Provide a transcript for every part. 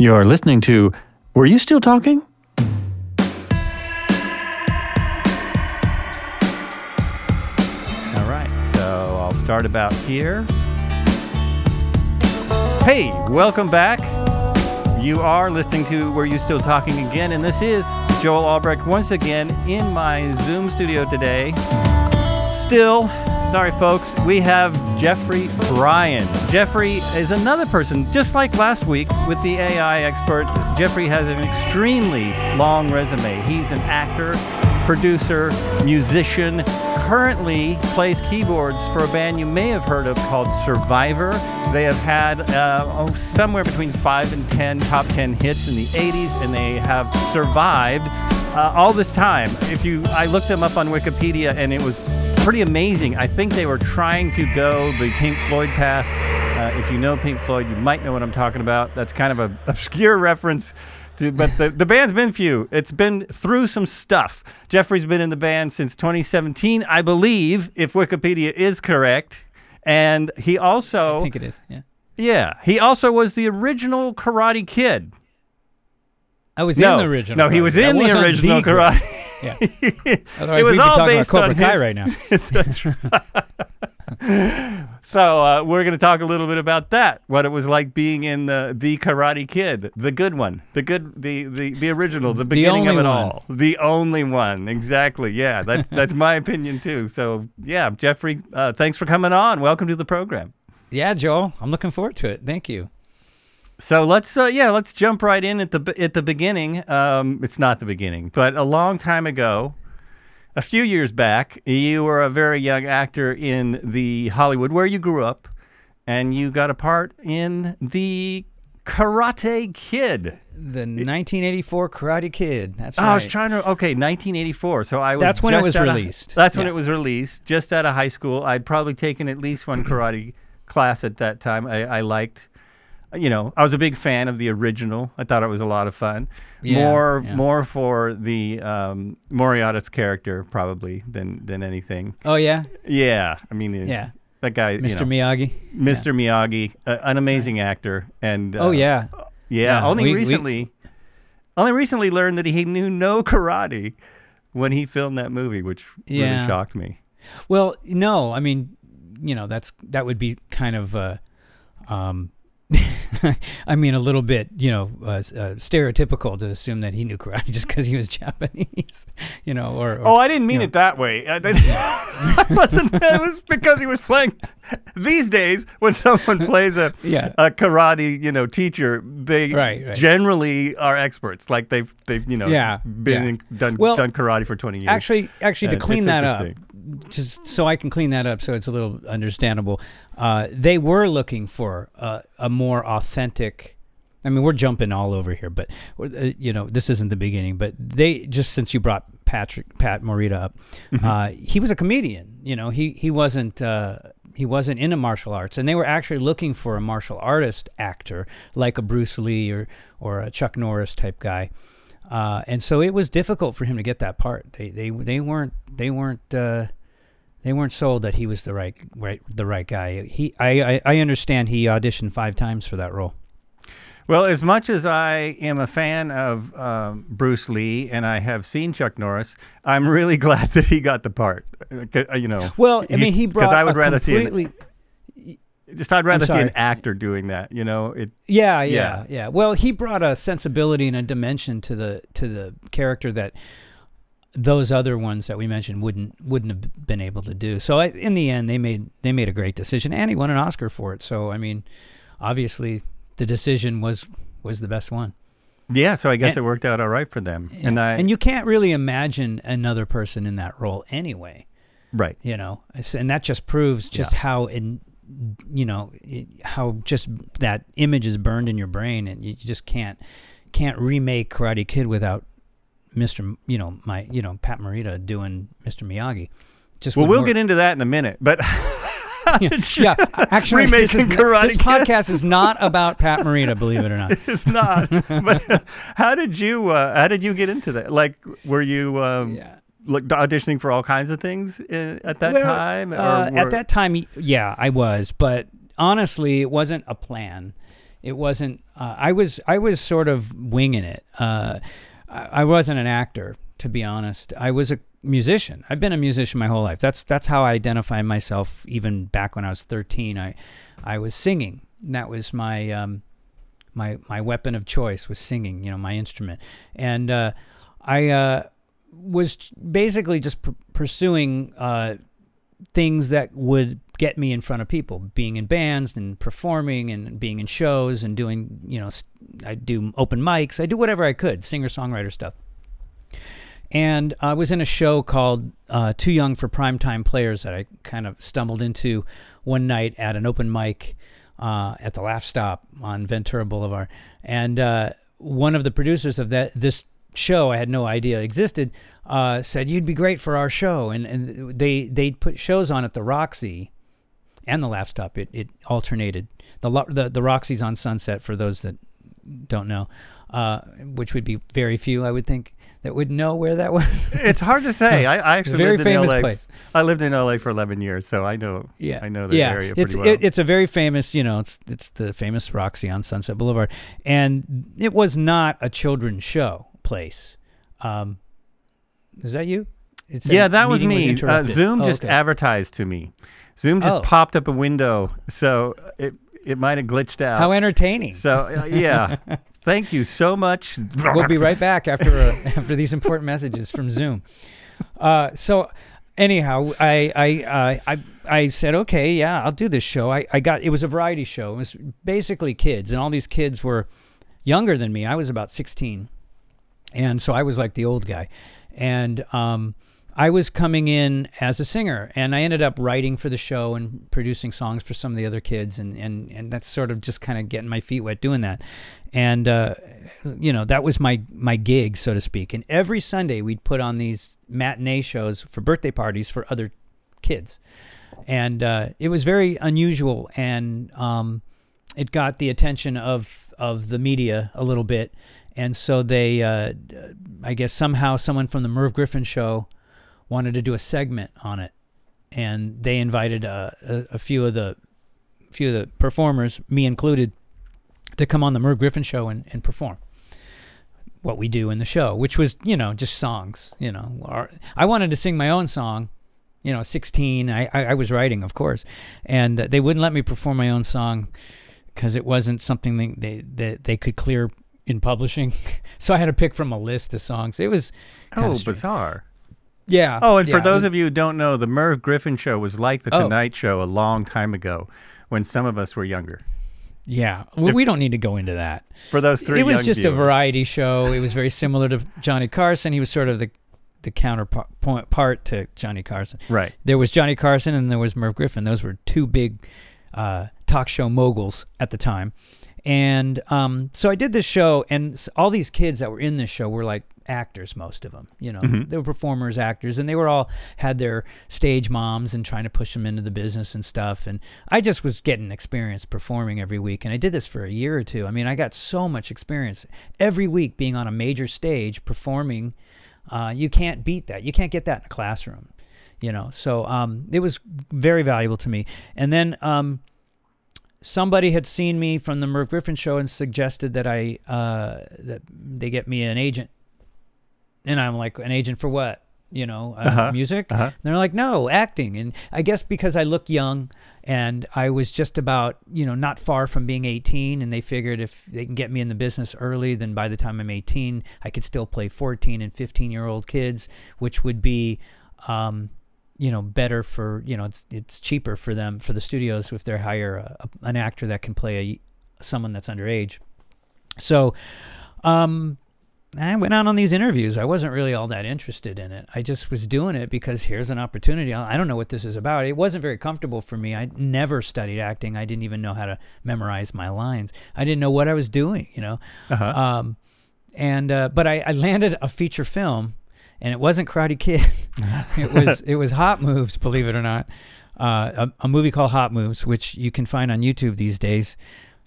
You're listening to Were You Still Talking? All right, so I'll start about here. Hey, welcome back. You are listening to Were You Still Talking again, and this is Joel Albrecht once again in my Zoom studio today. Still, sorry folks, we have Jeffrey Bryan. Jeffrey is another person, just like last week with the AI expert. Jeffrey has an extremely long resume. He's an actor, producer, musician, currently plays keyboards for a band you may have heard of called Survivor. They have had uh, oh, somewhere between five and ten top ten hits in the 80s, and they have survived uh, all this time. If you, I looked them up on Wikipedia, and it was pretty amazing. I think they were trying to go the Pink Floyd path. Uh, if you know Pink Floyd, you might know what I'm talking about. That's kind of an obscure reference to, but the, the band's been few. It's been through some stuff. Jeffrey's been in the band since 2017, I believe, if Wikipedia is correct. And he also, I think it is. Yeah. yeah, he also was the original Karate Kid. I was no, in the original. no, he was in the original the Karate. Yeah. it was we'd be all talking about based Cobra on Kai his- right now. That's right. so uh, we're going to talk a little bit about that. What it was like being in the the Karate Kid, the good one, the good, the the, the original, the beginning of it one. all, the only one. Exactly. Yeah, that's that's my opinion too. So yeah, Jeffrey, uh, thanks for coming on. Welcome to the program. Yeah, Joel. I'm looking forward to it. Thank you. So let's uh, yeah let's jump right in at the at the beginning. Um, it's not the beginning, but a long time ago, a few years back, you were a very young actor in the Hollywood where you grew up, and you got a part in the Karate Kid. The 1984 Karate Kid. That's Oh, right. I was trying to okay 1984. So I was That's when it was out of- released. that's when it was released. Just out of high school, I'd probably taken at least one karate class at that time. I, I liked. You know, I was a big fan of the original. I thought it was a lot of fun. Yeah, more, yeah. more for the um, Morita's character probably than than anything. oh yeah, Yeah, I mean, it- yeah. that guy, Mr. you know, Miyagi. Mr. Miyagi, uh, an amazing actor, and uh, oh yeah. yeah, Yeah, only we- we- recently, only recently learned that he knew no karate when he filmed that movie, which really shocked me. Well, no. I mean, you know, that's that would be kind of. Uh, um, I mean, a little bit, you know, uh, uh, stereotypical to assume that he knew karate just because he was Japanese, you know, or, or Oh, I didn't mean you it that way. I, I wasn't. It was because he was playing. These days, when someone plays a Yeah. a karate, you know, teacher, they Right, right. generally are experts. Like they've they've you know Yeah, been yeah. in, done Well, done karate for twenty years. Actually, actually, to And clean that up. Just so I can clean that up, so it's a little understandable. Uh, they were looking for uh, a more authentic. I mean, we're jumping all over here, but uh, you know, this isn't the beginning. But they just since you brought Patrick Pat Morita up, Mm-hmm. uh, he was a comedian. You know, he he wasn't. Uh, he wasn't into martial arts, and they were actually looking for a martial artist actor like a Bruce Lee or or a Chuck Norris type guy. Uh, and so it was difficult for him to get that part. They they they weren't they weren't uh, they weren't sold that he was the right right the right guy. He I, I, I understand he auditioned five times for that role. Well, as much as I am a fan of um, Bruce Lee and I have seen Chuck Norris, I'm really glad that he got the part. Uh, You know, Well, I mean, he brought I would rather see an, just I'd rather see an actor doing that. You know, it yeah, Yeah. yeah yeah Well, he brought a sensibility and a dimension to the to the character that those other ones that we mentioned wouldn't wouldn't have been able to do. So I, in the end, they made they made a great decision, and he won an Oscar for it. So I mean, obviously, the decision was was the best one. yeah. So I guess And- it worked out all right for them. Yeah. And I and you can't really imagine another person in that role anyway. right. You know, and that just proves just how in you know how just that image is burned in your brain, and you just can't can't remake Karate Kid without Mr. You know, my you know Pat Morita doing Mr. Miyagi. Just Well, we'll work. get into that in a minute, but yeah, actually, this, is, Remaking n- Karate this podcast is not about Pat Morita, believe it or not. it's not. but how did you? Uh, how did you get into that? Like, were you um, Yeah. like auditioning for all kinds of things uh, at that Well, time? Or uh, at that time, yeah, I was, but honestly, it wasn't a plan. it wasn't. Uh, I was I was sort of winging it. Uh, I, wasn't an actor, to be honest. I was a musician. I've been a musician my whole life. That's that's how I identify myself. Even back when I was 13, I I was singing. That was my um, my my weapon of choice was singing. You know, my instrument, and uh, I uh, was basically just pr- pursuing uh, things that would get me in front of people, being in bands and performing and being in shows and doing, you know, I do open mics, I do whatever I could, singer songwriter stuff. And I was in a show called uh, Too Young for Primetime Players that I kind of stumbled into one night at an open mic uh, at the Laugh Stop on Ventura Boulevard. And uh, one of the producers of that this show I had no idea existed uh, said you'd be great for our show, and and they they put shows on at the Roxy and the Laugh Stop. It it alternated. The the the Roxy's on Sunset for those that don't know, uh, which would be very few, I would think, that would know where that was. it's hard to say. I, I actually very lived famous in LA. place. I lived in LA for 11 years, so I know. Yeah, I know the yeah. area pretty it's, well. It, it's a very famous, you know, it's it's the famous Roxy on Sunset Boulevard, and it was not a children's show place. Um, is that you? Yeah, that was me. uh. Zoom Oh, just okay. advertised to me. Zoom just Oh. popped up a window, so it it might have glitched out. How entertaining! so uh, yeah, thank you so much. we'll be right back after uh, after these important messages from Zoom. Uh, so anyhow, I I, uh, I I said okay, yeah, I'll do this show. I, I got it was a variety show. It was basically kids, and all these kids were younger than me. I was about sixteen, and so I was like the old guy, and um, I was coming in as a singer, and I ended up writing for the show and producing songs for some of the other kids, and and and that's sort of just kind of getting my feet wet doing that, and uh, you know that was my my gig, so to speak. And every Sunday we'd put on these matinee shows for birthday parties for other kids, and uh, it was very unusual, and um, it got the attention of of the media a little bit, and so they, uh, I guess somehow someone from the Merv Griffin show wanted to do a segment on it, and they invited uh, a, a few of the few of the performers, me included, to come on the Merv Griffin show and, and perform what we do in the show, which was you know just songs. You know, Our, I wanted to sing my own song. You know, 16. I, I, I was writing, of course, and uh, they wouldn't let me perform my own song because it wasn't something they, they they they could clear in publishing. so I had to pick from a list of songs. It was oh, bizarre. Yeah. Oh, and for yeah, it those of you who don't know, the Merv Griffin show was like the Oh. Tonight Show a long time ago, when some of us were younger. yeah, well, we don't need to go into that. For those three, it was just a variety show. It was very similar to Johnny Carson. He was sort of the the counterpart part to Johnny Carson. Right. There was Johnny Carson and there was Merv Griffin. Those were two big uh, talk show moguls at the time. And um, so I did this show, and all these kids that were in this show were like actors, most of them. You know, Mhm. they were performers, actors, and they were all had their stage moms and trying to push them into the business and stuff. And I just was getting experience performing every week, and I did this for a year or two. I mean, I got so much experience every week being on a major stage performing. Uh, you can't beat that. You can't get that in a classroom you know so um, it was very valuable to me and then um, somebody had seen me from the merv griffin show and suggested that i uh, that they get me an agent and i'm like an agent for what you know uh, Uh-huh. music Uh-huh. they're like no acting and i guess because i look young and i was just about you know not far from being 18 and they figured if they can get me in the business early then by the time i'm 18 i could still play 14 and 15 year old kids which would be um, you know better for you know it's, it's cheaper for them for the studios if they hire a, a, an actor that can play a someone that's underage so um I went out on these interviews. I wasn't really all that interested in it. I just was doing it because here's an opportunity. I don't know what this is about. It wasn't very comfortable for me. I never studied acting. I didn't even know how to memorize my lines. I didn't know what I was doing, you know. Uh-huh. Um, and uh, but I, I landed a feature film, and it wasn't Karate Kid. it was it was Hot Moves, believe it or not, uh, a, a movie called Hot Moves, which you can find on YouTube these days.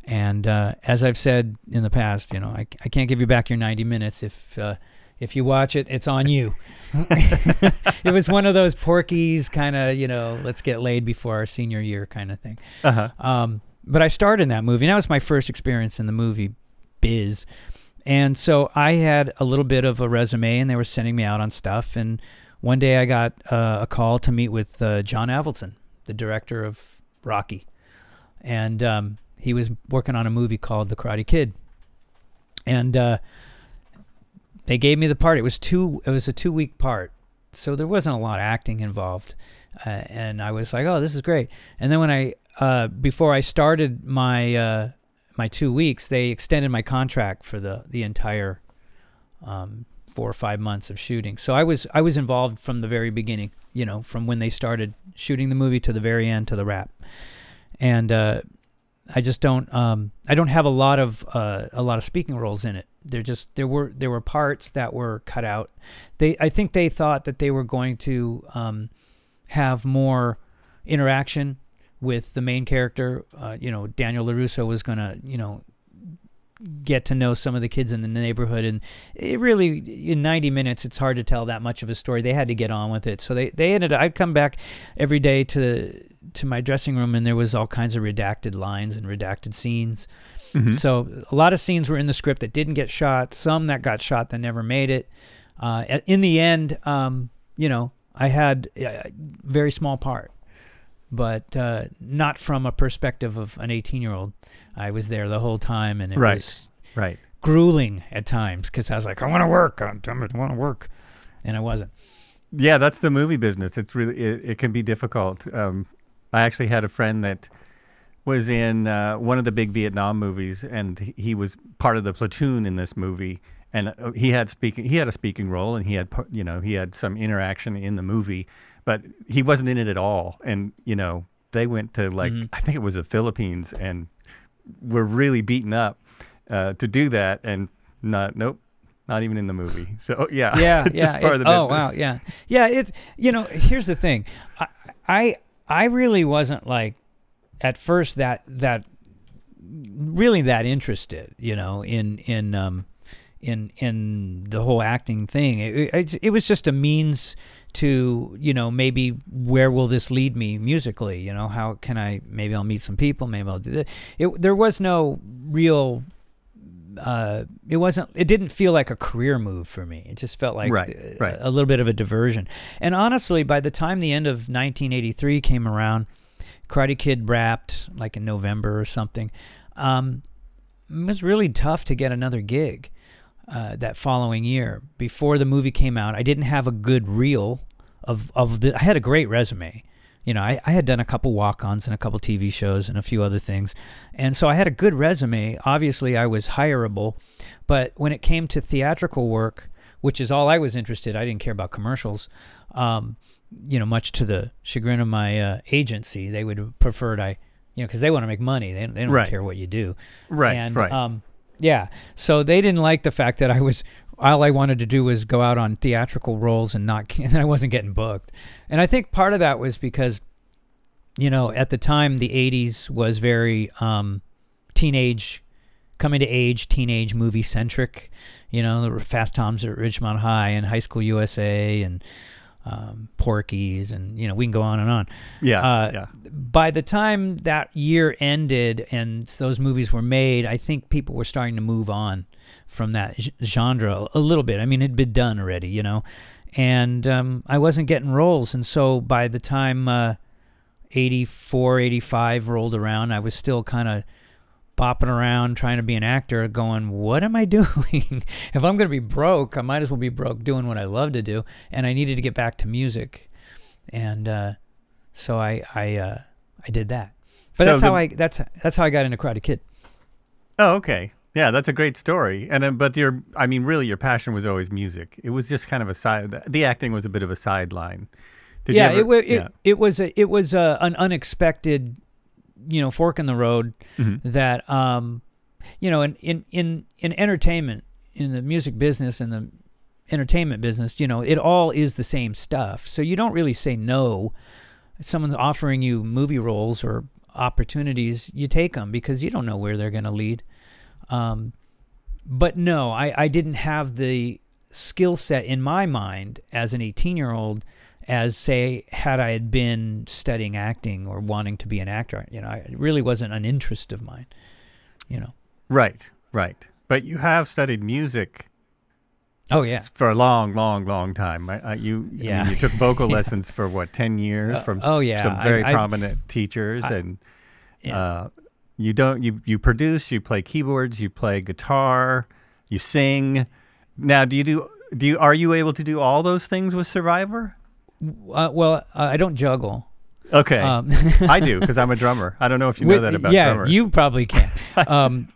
And uh, as I've said in the past, you know, I, I can't give you back your 90 minutes if uh, if you watch it, it's on you. it was one of those Porky's kind of, you know, let's get laid before our senior year kind of thing. Uh-huh. Um, but I starred in that movie. And that was my first experience in the movie biz. And so I had a little bit of a resume, and they were sending me out on stuff. And one day I got uh, a call to meet with uh, John Avildsen, the director of Rocky, and um, he was working on a movie called The Karate Kid. And uh, they gave me the part. It was two. It was a two week part, so there wasn't a lot of acting involved. Uh, and I was like, "Oh, this is great." And then when I uh, before I started my uh, my two weeks, they extended my contract for the the entire um, four or five months of shooting. So I was I was involved from the very beginning. You know, from when they started shooting the movie to the very end to the wrap. And uh, I just don't um, I don't have a lot of uh, a lot of speaking roles in it. There just there were there were parts that were cut out. They I think they thought that they were going to um, have more interaction with the main character. Uh, you know, Daniel LaRusso was going to, you know, get to know some of the kids in the neighborhood. And it really in 90 minutes it's hard to tell that much of a story. They had to get on with it. So they they ended i'd come back every day to to my dressing room and there was all kinds of redacted lines and redacted scenes. Mhm. so a lot of scenes were in the script that didn't get shot some that got shot that never made it. Uh, in the end um, you know i had a very small part but uh, not from a perspective of an 18 year old. I was there the whole time, and it Right. was right. grueling at times because I was like, I want to work, I want to work, and I wasn't. Yeah, that's the movie business. It's really it, it can be difficult. Um, I actually had a friend that was in uh, one of the big Vietnam movies, and he, was part of the platoon in this movie. And uh, he had speaking. He had a speaking role, and he had you know he had some interaction in the movie, but he wasn't in it at all. And you know they went to like Mhm. I think it was the Philippines, and were really beaten up uh, to do that, and not nope, not even in the movie. So yeah, Yeah, just yeah. part it- of the oh business. wow, yeah, yeah. It's you know, here's the thing. I, I I really wasn't like at first that that really that interested, you know, in in um in in the whole acting thing. It, it, it was just a means to you know maybe where will this lead me musically? You know how can i maybe i'll meet some people maybe i'll do this it, there was no real uh, it wasn't it didn't feel like a career move for me. It just felt like Right, a, right. a little bit of a diversion. And honestly by the time the end of 1983 came around karate kid wrapped like in november or something. Um, it was really tough to get another gig uh, that following year before the movie came out i didn't have a good reel of, of the i had a great resume you know, I, I had done a couple walk-ons and a couple TV shows and a few other things, and so I had a good resume. Obviously, I was hireable, but when it came to theatrical work, which is all I was interested, I didn't care about commercials. Um, you know, much to the chagrin of my uh, agency, they would have preferred I, you know, because they want to make money. They, they don't Right. care what you do. Right, And, right. Um, yeah. So they didn't like the fact that I was all I wanted to do was go out on theatrical roles and not and I wasn't getting booked. And I think part of that was because you know, at the time the 80s was very um, teenage coming to age teenage movie centric. You know, Fast Times at Ridgemont High and High School USA and um, Porky's and you know, we can go on and on yeah, uh, yeah. by the time that year ended and those movies were made, I think people were starting to move on from that genre a little bit. I mean, it'd been done already, you know, and um, I wasn't getting roles. And so by the time uh, 84, 85 rolled around, I was still kind of bopping around trying to be an actor, going, What am I doing? if I'm going to be broke, I might as well be broke doing what I love to do. And I needed to get back to music. And, uh, so I I uh, I did that. But So that's the- how I that's that's how I got into Karate Kid. Oh, okay. Yeah, that's a great story. And then, but your, I mean, really, your passion was always music. It was just kind of a side. The, acting was a bit of a sideline. Did yeah, ever, it, it yeah. it was a, it was a, an unexpected, you know, fork in the road Mhm. that um, you know, in in in in entertainment, in the music business, in the entertainment business, you know, it all is the same stuff. So you don't really say no. If someone's offering you movie roles or opportunities, you take them because you don't know where they're going to lead. Um, but no, I, I didn't have the skill set in my mind as an 18 year old as say had I had been studying acting or wanting to be an actor. You know, I, it really wasn't an interest of mine. You know. Right, right. But you have studied music. Oh yeah. For a long, long, long time. I, I, you, I mean, Yeah. you took vocal Yeah. lessons for what ten years Uh, from oh, yeah. some very I- prominent teachers, and Yeah. uh, you don't you you produce, you play keyboards, you play guitar, you sing. Now, do you do do you are you able to do all those things with Survivor? Uh, well, I don't juggle. Okay, Um, I do because I'm a drummer. I don't know if you know With- that about yeah, drummers. you probably can. um,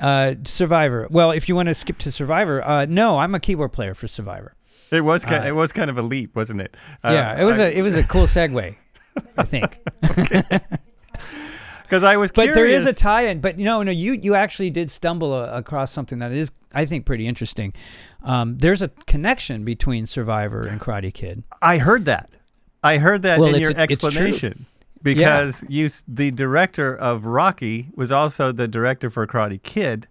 uh, Survivor. Well, if you want to skip to Survivor, uh, no, I'm a keyboard player for Survivor. it was kind uh, it was kind of a leap, wasn't it? Uh, yeah, it was I- a it was a cool segue, I think. because I was But there is a tie-in. But no, no, you you actually did stumble a, across something that is, I think, pretty interesting. Um, there's a connection between Survivor and Karate Kid. I heard that. I heard that Well, in your explanation. Because you, the director of Rocky was also the director for Karate Kid,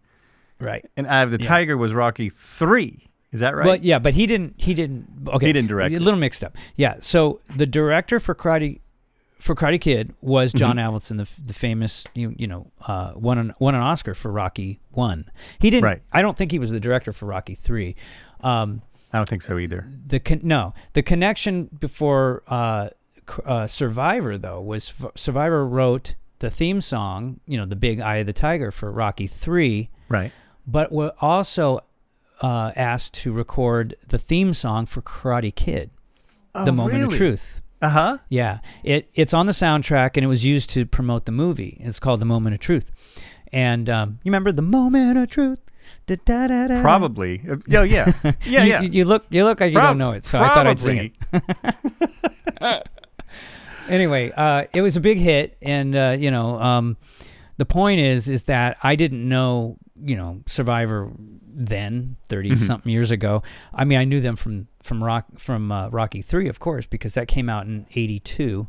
Right. and Eye of the Yeah. Tiger was Rocky three. Is that right? Well, yeah, but he didn't. He didn't. Okay, He didn't direct A little mixed up. Yeah. So the director for Karate, for Karate Kid was John Mm-hmm. Avildsen, the the famous you you know uh, won an won an Oscar for Rocky one. He didn't. Right. I don't think he was the director for Rocky three. Um, I don't think so either. the con- no the connection before uh, uh, Survivor though was f- Survivor wrote the theme song. You know the big Eye of the Tiger for Rocky three Right. but were also uh, asked to record the theme song for Karate Kid, The Moment of Truth. Uh huh. Yeah, it it's on the soundtrack and it was used to promote the movie. It's called The Moment of Truth, and um, you remember The Moment of Truth? Da-da-da-da. Probably. Uh, yeah. Yeah. Yeah. you, yeah. You, look you look like you Prob- don't know it, so I thought I'd sing it. anyway, uh, it was a big hit, and uh, you know, um, the point is, is that I didn't know, you know, Survivor then, 30 Mhm. something years ago. I mean, I knew them from from Rock from uh, Rocky Three, of course, because that came out in '82,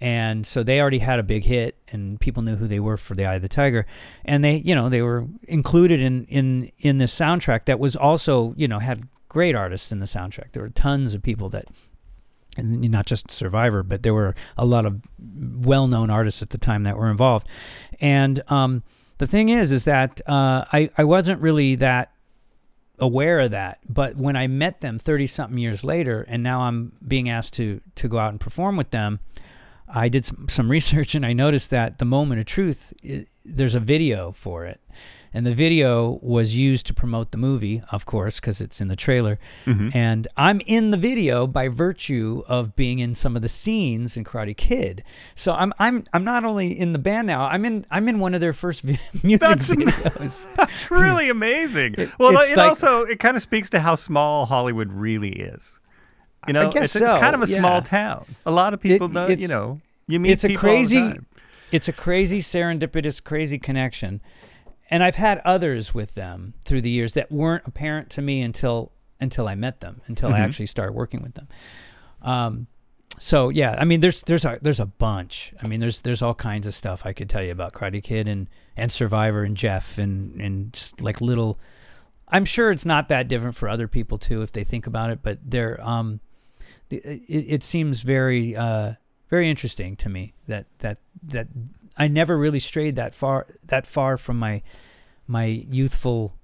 and so they already had a big hit, and people knew who they were for the Eye of the Tiger, and they, you know, they were included in in in this soundtrack that was also, you know, had great artists in the soundtrack. There were tons of people that and not just Survivor, but there were a lot of well-known artists at the time that were involved. And um, the thing is, is that uh, I I wasn't really that aware of that, but when I met them thirty something years later, and now I'm being asked to to go out and perform with them, I did some, some research and I noticed that the Moment of Truth, i there's a video for it. And the video was used to promote the movie, of course, because it's in the trailer. Mhm. And I'm in the video by virtue of being in some of the scenes in Karate Kid. So I'm I'm I'm not only in the band now. I'm in I'm in one of their first vi- music That's am- videos. That's really amazing. It- well, it like- also it kind of speaks to how small Hollywood really is. You know, guess it's, it's kind of a small town. A lot of people It- know. You know, you meet it's a people all the crazy time. it's a crazy serendipitous crazy connection and i've had others with them through the years that weren't apparent to me until until i met them until i Mhm. actually started working with them um so yeah i mean there's there's a there's a bunch i mean there's there's all kinds of stuff i could tell you about karate kid and and survivor and jeff and and just like little i'm sure it's not that different for other people too if they think about it but they're um it, it seems very uh very interesting to me that that that I never really strayed that far that far from my my youthful,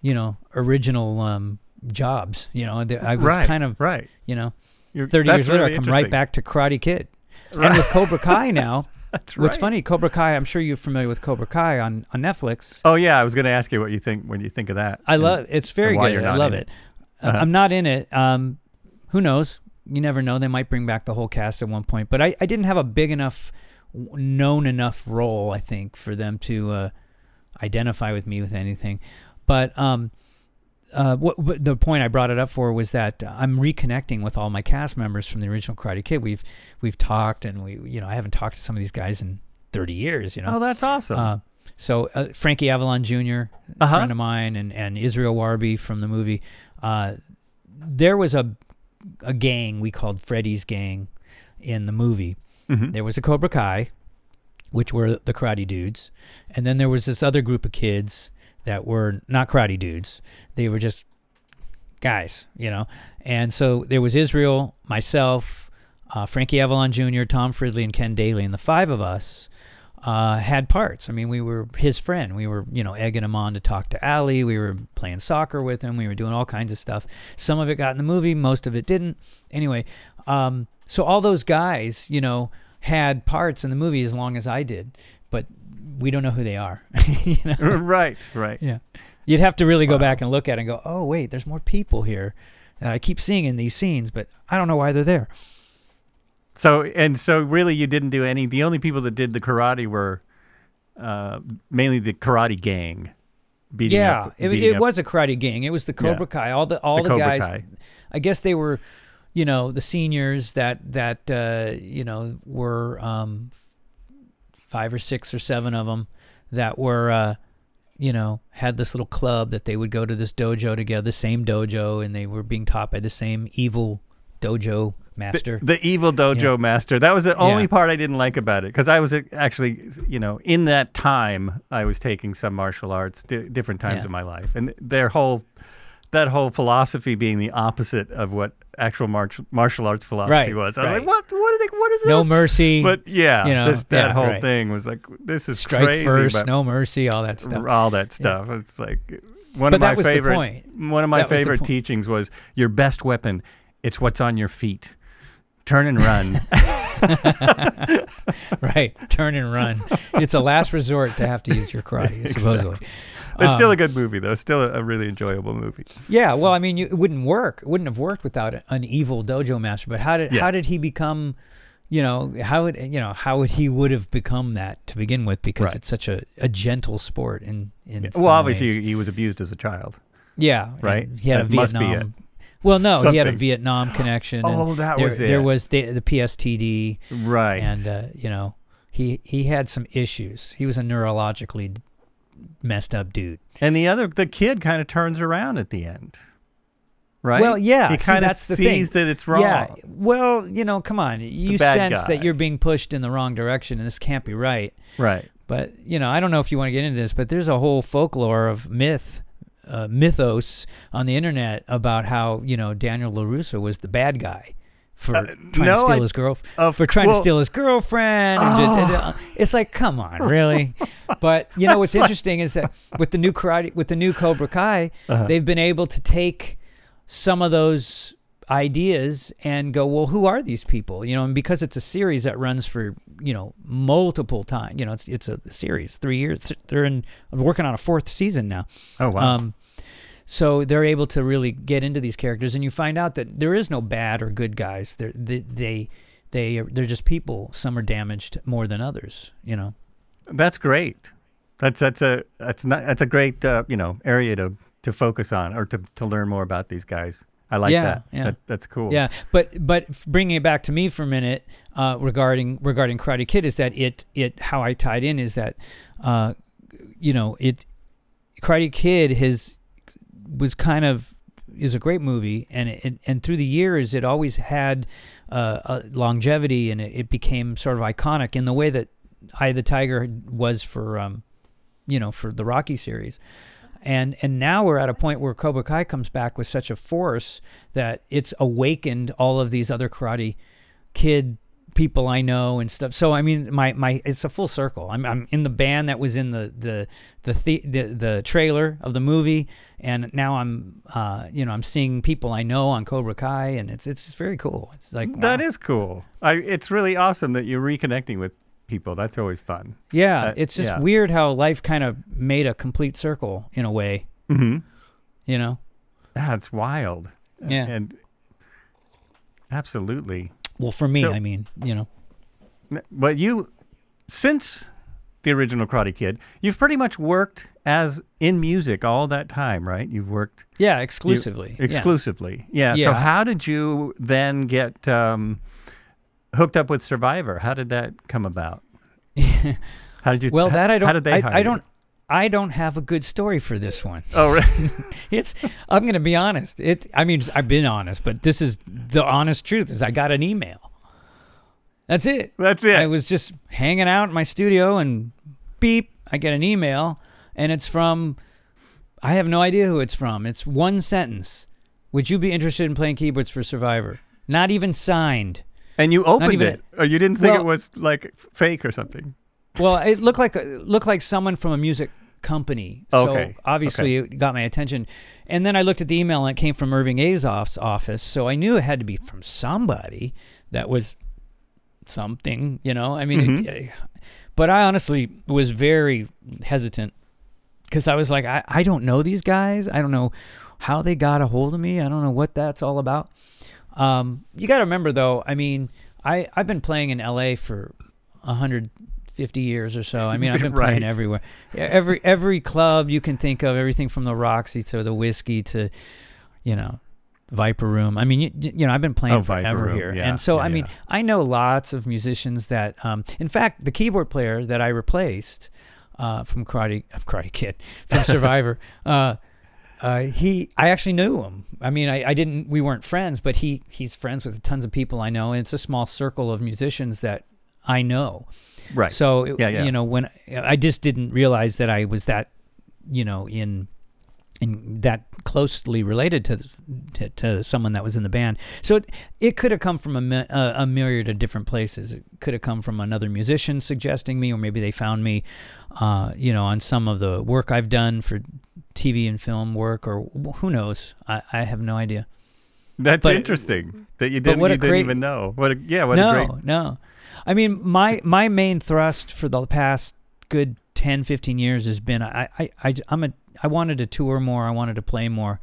you know, original um, jobs. You know, I was right, kind of right. you know, You're, thirty years later, really I come right back to Karate Kid, Right. and with Cobra Kai now. That's What's right. funny, Cobra Kai. I'm sure you're familiar with Cobra Kai on on Netflix. Oh yeah, I was going to ask you what you think when you think of that. I and- love it's very good. I love it. it. Uh, Uh-huh. I'm not in it. Um, who knows? You never know. They might bring back the whole cast at one point. But I, I didn't have a big enough, known enough role, I think, for them to uh, identify with me with anything. But um, uh, what, what the point I brought it up for was that I'm reconnecting with all my cast members from the original Karate Kid. We've we've talked, and we you know I haven't talked to some of these guys in 30 years. You know, Oh, that's awesome. uh, so uh, Frankie Avalon Jr., a Uh-huh. friend of mine, and, and Israel Juarbe from the movie. Uh, there was a a gang we called Freddy's Gang in the movie. Mhm. There was a Cobra Kai, which were the karate dudes, and then there was this other group of kids that were not karate dudes. They were just guys, you know. And so there was Israel, myself, uh, Frankie Avalon Jr., Tom Fridley, and Ken Daly, and the five of us uh, had parts. I mean, we were his friend. We were, you know, egging him on to talk to Ali. We were playing soccer with him. We were doing all kinds of stuff. Some of it got in the movie, most of it didn't. Anyway, um, so all those guys, you know, had parts in the movie as long as I did, but we don't know who they are. you know? right, right. Yeah. You'd have to really go Wow. back and look at it and go, oh, wait, there's more people here that I keep seeing in these scenes, but I don't know why they're there. So and so, really, you didn't do any. The only people that did the karate were uh, mainly the karate gang. Beating yeah, up, it, it was a karate gang. It was the Yeah. Cobra Kai. All the all the the, guys. Kai. I guess they were, you know, the seniors that that uh, you know were um, five or six or seven of them that were, uh, you know, had this little club that they would go to this dojo together, the same dojo, and they were being taught by the same evil dojo master. The, the evil dojo Yeah. master. That was the only Yeah. part I didn't like about it because I was uh, actually, you know, in that time I was taking some martial arts, di- different times Yeah. in my life, and their whole, that whole philosophy being the opposite of what actual martial martial arts philosophy Right, was. I was right. like, what? What is it? What is no mercy. But yeah, you know, this, that yeah, whole right. thing was like, this is strike crazy. first, no mercy, all that stuff. all that stuff. It's like one But of my was favorite. One of my That favorite point. teachings was your best weapon. It's what's on your feet. Turn and run. right, turn and run. It's a last resort to have to use your karate, supposedly. It's still Um, a good movie, though. It's still a, a really enjoyable movie. Yeah, well, I mean, you, it wouldn't work. It wouldn't have worked without an evil dojo master. But how did Yeah. how did he become? You know how would you know how would he would have become that to begin with? Because Right. it's such a, a gentle sport in in. some Well, obviously, ways. he was abused as a child. yeah, right? He had That a Vietnam. Well, no, he had a Vietnam connection. and Oh, that there, was it. There was the the PSTD, Right. and uh, you know he he had some issues. He was a neurologically messed up dude. And the other, the kid kind of turns around at the end. Right? Well, yeah, He kind of that's the sees thing. that it's wrong. Yeah. Well, you know, come on. You sense guy. that you're being pushed in the wrong direction and this can't be right. Right. But, you know, I don't know if you want to get into this, but there's a whole folklore of myth, uh, mythos on the internet about how, you know, Daniel LaRusso was the bad guy for Uh, trying no, to steal I- his girl for trying well, to steal his girlfriend. And did- Oh. it's like, come on, really? But you know what's like- interesting is that with the new karate, with the new Cobra Kai, Uh-huh. they've been able to take some of those ideas and go, well, who are these people? You know, and because it's a series that runs for you know multiple times, you know, it's it's a series, three years. They're in working on a fourth season now. Oh, wow. Um, so they're able to really get into these characters, and you find out that there is no bad or good guys. They're, they they they are, they're just people. Some are damaged more than others. You know. That's great. That's that's a that's not that's a great uh, you know area to to focus on or to to learn more about these guys. I like Yeah, that. yeah. that. That's cool. Yeah, but but bringing it back to me for a minute uh, regarding regarding Karate Kid is that it it how I tied in is that uh, you know it Karate Kid has was kind of is a great movie and it, and through the years it always had uh, a longevity and it, it became sort of iconic in the way that Eye of the Tiger was for um, you know for the Rocky series. And and now we're at a point where Cobra Kai comes back with such a force that it's awakened all of these other karate kid people I know and stuff. So I mean, my my it's a full circle. I'm I'm in the band that was in the the the the, the, the trailer of the movie, and now I'm uh you know I'm seeing people I know on Cobra Kai, and it's it's very cool. It's like That wow. is cool. I it's really awesome that you're reconnecting with people. That's always fun. yeah. uh, it's just yeah. weird how life kind of made a complete circle in a way. Mm-hmm. You know. That's wild. Yeah. And absolutely. Well, for me, So- I mean, you know. But you, since the original Karate Kid, you've pretty much worked as in music all that time, right? You've worked Yeah, exclusively. Yeah. exclusively. Yeah. So Yeah. how did you then get um, hooked up with Survivor? How did that come about? How did you? well, how- that I don't. How did they I, hire I you? don't. I don't have a good story for this one. Oh, right. It's. I'm going to be honest. It. I mean, I've been honest, but this is the honest truth. Is I got an email. That's it. that's it. I was just hanging out in my studio and beep, I get an email and it's from I have no idea who it's from. It's one sentence. Would you be interested in playing keyboards for Survivor? Not even signed. And you opened even- it, or you didn't think it was like fake or something. Well, it looked like looked like someone from a music company. So Okay, obviously it got my attention. And then I looked at the email and it came from Irving Azoff's office. So I knew it had to be from somebody that was something, you know. I mean, Mm-hmm. it, but I honestly was very hesitant because I was like, I, I don't know these guys. I don't know how they got a hold of me. I don't know what that's all about. Um, you got to remember though. I mean, I I've been playing in L.A. for 150 years or so. I mean, I've been playing everywhere. Every every club you can think of, everything from the Roxy to the whiskey to, you know, Viper Room. I mean, you, you know, I've been playing Oh, forever Room, here, yeah, and so yeah, I mean, yeah. I know lots of musicians that. Um, in fact, the keyboard player that I replaced uh, from Karate uh, Karate Kid from Survivor. uh, uh, he, I actually knew him. I mean, I, I didn't. We weren't friends, but he he's friends with tons of people I know, and it's a small circle of musicians that I know. Right. So it- Yeah, yeah. you know, when I just didn't realize that I was that, you know, in in that closely related to, this, to to someone that was in the band. So it, it could have come from a, a, a myriad of different places. It could have come from another musician suggesting me, or maybe they found me, uh, you know, on some of the work I've done for TV and film work, or who knows? I, I have no idea. That's but- interesting that you didn't, you didn't great- even know. What? A, yeah. What no, a great. no. I mean, my my main thrust for the past good 10, 15 years has been I I, I I'm a I wanted to tour more. I wanted to play more.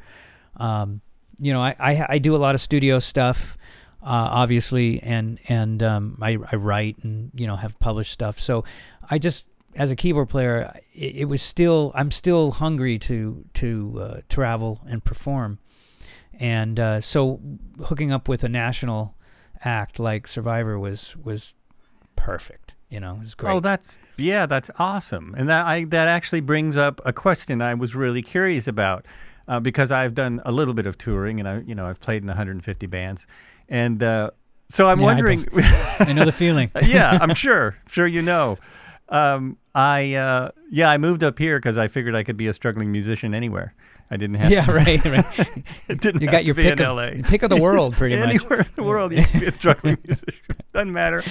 Um, you know, I, I I do a lot of studio stuff, uh, obviously, and and um, I I write and you know have published stuff. So I just as a keyboard player, it, it was still I'm still hungry to to uh, travel and perform, and uh, so hooking up with a national act like Survivor was was perfect. You know, it's great. Oh, that's yeah, that's awesome, and that I that actually brings up a question I was really curious about, uh, because I've done a little bit of touring, and I you know I've played in 150 bands, and uh, so I'm Yeah, I wondering. I know the feeling. yeah, I'm sure, sure you know. Um, I uh, yeah, I moved up here because I figured I could be a struggling musician anywhere. I didn't have. yeah, to, right, right. it didn't You got your be pick in of LA. pick of the world, pretty much. Anywhere in the world, you can be a struggling musician. Doesn't matter.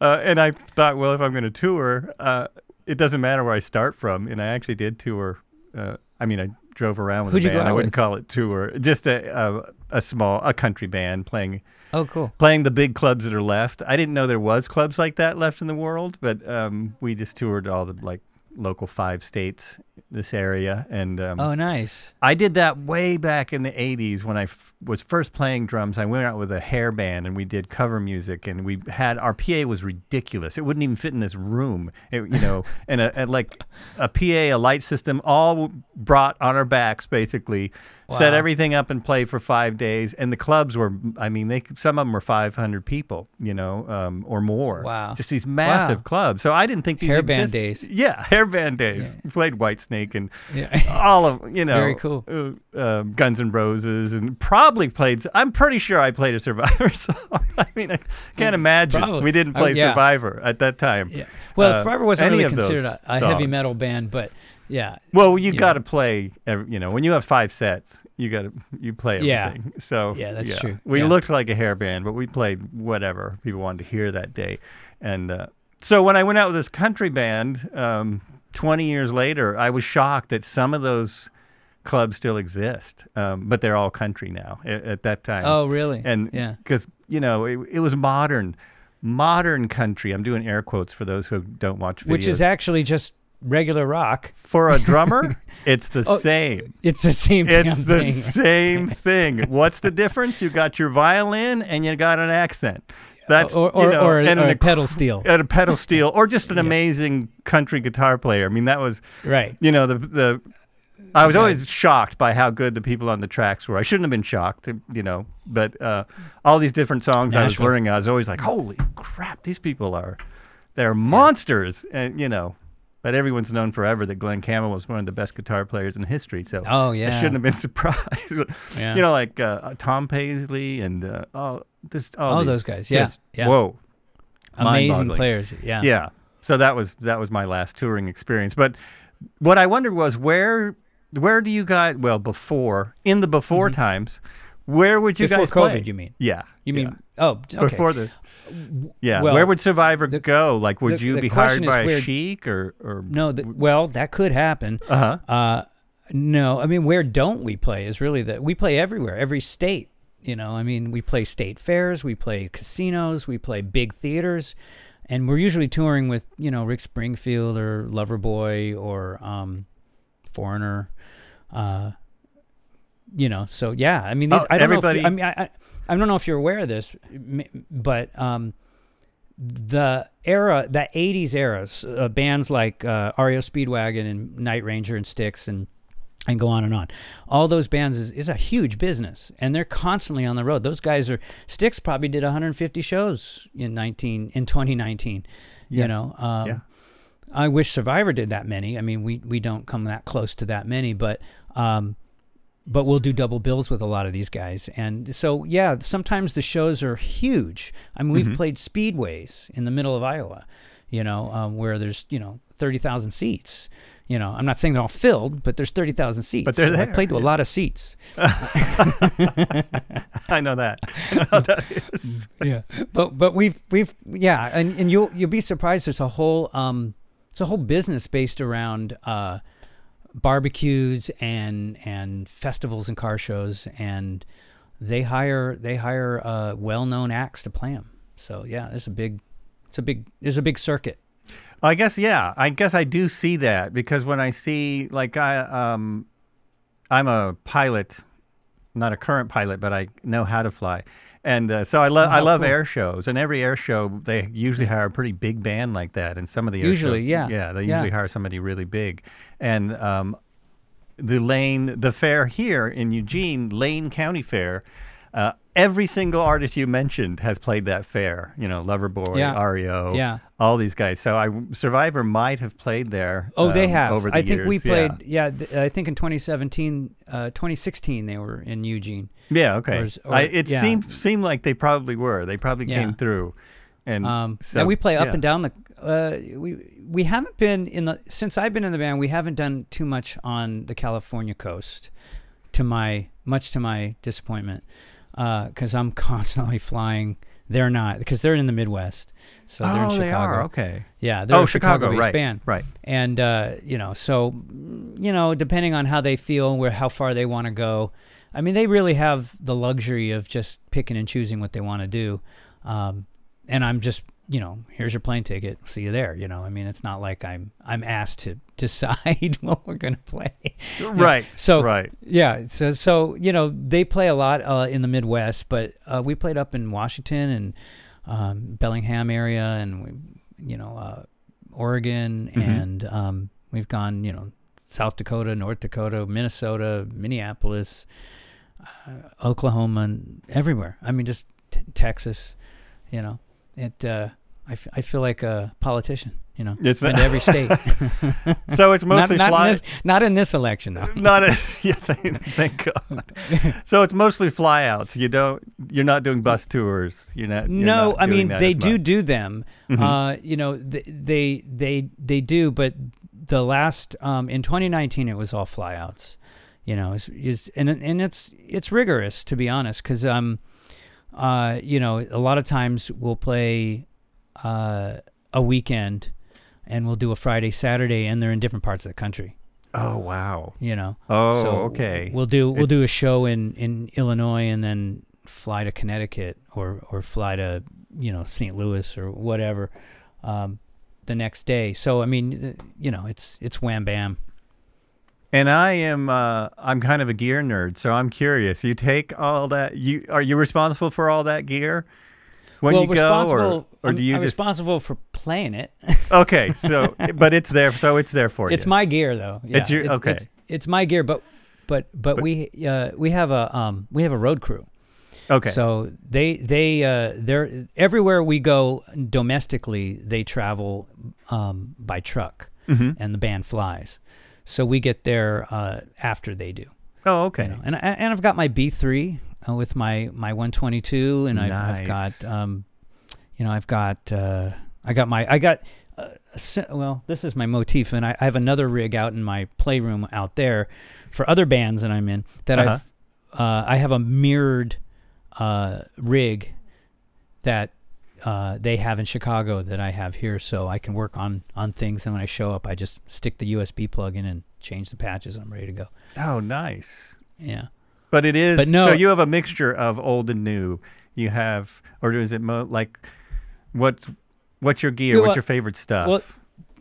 Uh, and I thought, well, if I'm going to tour, uh, it doesn't matter where I start from. And I actually did tour. Uh, I mean, I drove around with Who'd a band. I wouldn't with? call it tour. Just a, a a small a country band playing Oh, cool. playing the big clubs that are left. I didn't know there was clubs like that left in the world, but um, we just toured all the like local five states, this area, and um, Oh, nice. I did that way back in the 80s when I f- was first playing drums. I went out with a hair band and we did cover music and we had our PA was ridiculous. It wouldn't even fit in this room. It, you know, and, a, and like a PA, a light system all brought on our backs basically. Set everything up and played for 5 days and the clubs were I mean they some of them were 500 people, you know, um, or more. Wow. Just these massive Wow. clubs. So I didn't think these Hair band exist- days. Yeah, hair band days. We played Whitesnake and Yeah. all of you know Very cool. uh, uh, Guns and Roses and probably played. I'm pretty sure I played a Survivor song. I mean, I can't imagine Probably. we didn't Oh, play yeah. Survivor at that time. yeah. Well, Uh, Forever wasn't any really considered a, a heavy metal band, but yeah. Well, you you got to play. Every, you know, when you have five sets, you got to you play Yeah. everything. So Yeah, that's true. We Yeah. looked like a hair band, but we played whatever people wanted to hear that day. And uh, so when I went out with this country band, um, 20 years later, I was shocked that some of those clubs still exist, um, but they're all country now. At, at that time, Oh, really? and yeah. because you know it, it was modern, modern country. I'm doing air quotes for those who don't watch videos. Which is actually just regular rock. for a drummer, it's the Oh, same. It's the same It's the thing. same thing. What's the difference? You got your violin and you got an accent. That's or you or, know, or, and or an a pedal steel. and a pedal steel, or just an Yeah. amazing country guitar player. I mean, that was Right. you know the the. I was Okay. always shocked by how good the people on the tracks were. I shouldn't have been shocked, you know. But uh, all these different songs I was learning, I was always like, "Holy crap! These people are, they're monsters!" And you know, but everyone's known forever that Glen Campbell was one of the best guitar players in history. So Oh, I yeah. shouldn't have been surprised. Yeah. You know, like uh, Tom Paisley and uh, all this, all, All these those guys, yeah, just- yeah. Whoa, Amazing players. Yeah. yeah. So that was that was my last touring experience. But what I wondered was where where do you guys well before in the before Mm-hmm. times Where would you Before guys COVID, play? you mean? Yeah. You yeah. mean? Oh, okay. before the? Yeah. well, where would Survivor the- go? Like, would the- you the be hired by a where- sheik or or? No, well, that could happen. Uh huh. Uh, no, I mean, where don't we play is really that we play everywhere, every state. You know, I mean, we play state fairs, we play casinos, we play big theaters, and we're usually touring with you know Rick Springfield or Loverboy or um, Foreigner. Uh, you know, so yeah, I mean, these, Oh, I don't know. If, I mean, I, I, I don't know if you're aware of this, but um, the era, that '80s era, uh, bands like uh, REO Speedwagon and Night Ranger and Styx and and go on and on. All those bands is, is a huge business, and they're constantly on the road. Those guys are Styx probably did 150 shows in 19 in 2019. Yeah. You know, um, Yeah. I wish Survivor did that many. I mean, we we don't come that close to that many, but um, but we'll do double bills with a lot of these guys. And so, yeah, sometimes the shows are huge. I mean, we've Mhm. played speedways in the middle of Iowa, you know, um, where there's, you know, 30,000 seats. You know, I'm not saying they're all filled, but there's 30,000 seats. But they're So I there, played to a lot of seats. I know that. I know that is. yeah but but we've we've yeah and, and you'll you'll be surprised there's a whole um it's a whole business based around uh barbecues and and festivals and car shows and they hire they hire uh well-known acts to play them so yeah there's a big it's a big there's a big circuit I guess yeah. I guess I do see that because when I see like I um I'm a pilot, not a current pilot, but I know how to fly. And uh, so I love Oh, I love cool. air shows, and every air show they usually hire a pretty big band like that. And some of the air Usually, shows- yeah. yeah, they Yeah. usually hire somebody really big. And um, the Lane, the fair here in Eugene, Lane County Fair, uh, every single artist you mentioned has played that fair. You know, Loverboy, Yeah. REO, Yeah. all these guys. So I Survivor might have played there. oh they um, have over the i think we years. Yeah. played yeah, th- i think in 2017 uh 2016 they were in eugene Yeah, okay. Or or- I, it yeah. seemed seemed like they probably were. They probably Yeah. came through, and Um, so and we play up yeah. and down the. Uh, we we haven't been in the since I've been in the band. We haven't done too much on the California coast, to my much to my disappointment, because I'm constantly flying. They're not because they're in the Midwest, so they're in oh, Chicago. they are okay. Yeah, they're Oh, a Chicago, Chicago-based right, band, right. and uh, you know, so you know, depending on how they feel, where how far they want to go. I mean, they really have the luxury of just picking and choosing what they want to do, um, and I'm just, you know, here's your plane ticket, see you there. You know, I mean, it's not like I'm I'm asked to decide what we're gonna play. Right. So right. yeah, so so you know they play a lot uh, in the Midwest, but uh, we played up in Washington and um, Bellingham area, and we, you know uh, Oregon, Mhm. and um, we've gone you know South Dakota, North Dakota, Minnesota, Minneapolis, uh, Oklahoma, and everywhere. I mean, just t- Texas. You know, it. Uh, I, f- I feel like a politician. You know, It's been not- to every state. So it's mostly not, fly. in this, not in this election though. Not a, yeah, thank, thank God. so it's mostly flyouts. You don't. You're not doing bus tours. You're not. you're no, not I mean they do much. do them. Mhm. Uh, you know, th- they they they do, but the last um, in 2019 it was all flyouts. You know, it's, it's and and it's it's rigorous to be honest, because um, uh, you know, a lot of times we'll play uh a weekend, and we'll do a Friday Saturday, and they're in different parts of the country. Oh wow. You know. Oh so okay. We'll do we'll It's- do a show in in Illinois and then fly to Connecticut or or fly to you know St. Louis or whatever um, the next day. So I mean, you know, it's it's wham bam. And I am uh, I'm kind of a gear nerd, so I'm curious. You take all that you are you responsible for all that gear when well, you go or, or do you I'm just responsible for playing it. Okay, so but it's there so it's there for it's you. It's my gear though. Yeah, It's your- okay. It's, it's my gear, but but but, But- we uh, we have a um we have a road crew. Okay. So they they uh they're everywhere we go domestically they travel um by truck Mhm. and the band flies. So we get there uh after they do. Oh, you okay. know. And I, and I've got my B3 uh, with my my 122 and I've I've got um you know I've got uh I got my I got uh, well this is my motif and I, I have another rig out in my playroom out there for other bands that I'm in that Uh-huh. I've uh, I have a mirrored uh, rig that uh, they have in Chicago that I have here, so I can work on on things. And when I show up, I just stick the USB plug in and change the patches. and I'm ready to go. Oh, nice. Yeah. But it is. But no- So you have a mixture of old and new. You have, or is it mo- like, what's what's your gear? What's your favorite stuff? Well,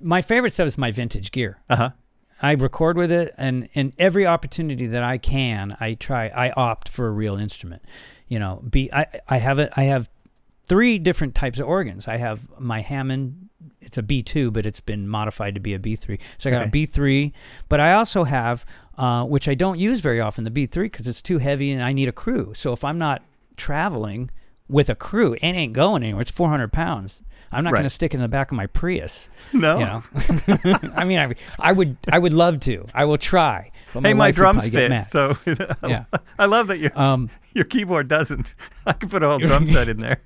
my favorite stuff is my vintage gear. uh huh. I record with it, and in every opportunity that I can, I try. I opt for a real instrument. You know, be I I have it. I have three different types of organs. I have my Hammond. It's a B2, but it's been modified to be a B3. So I got Okay. a B3, but I also have, uh, which I don't use very often, the B3 because it's too heavy and I need a crew. So if I'm not traveling with a crew, it ain't going anywhere. It's 400 pounds. I'm not Right. going to stick it in the back of my Prius. No. You know, I mean, I, I would, I would love to. I will try. But hey, my drums fit. So Yeah. I love that your Um, your keyboard doesn't. I could put a whole drum set in there.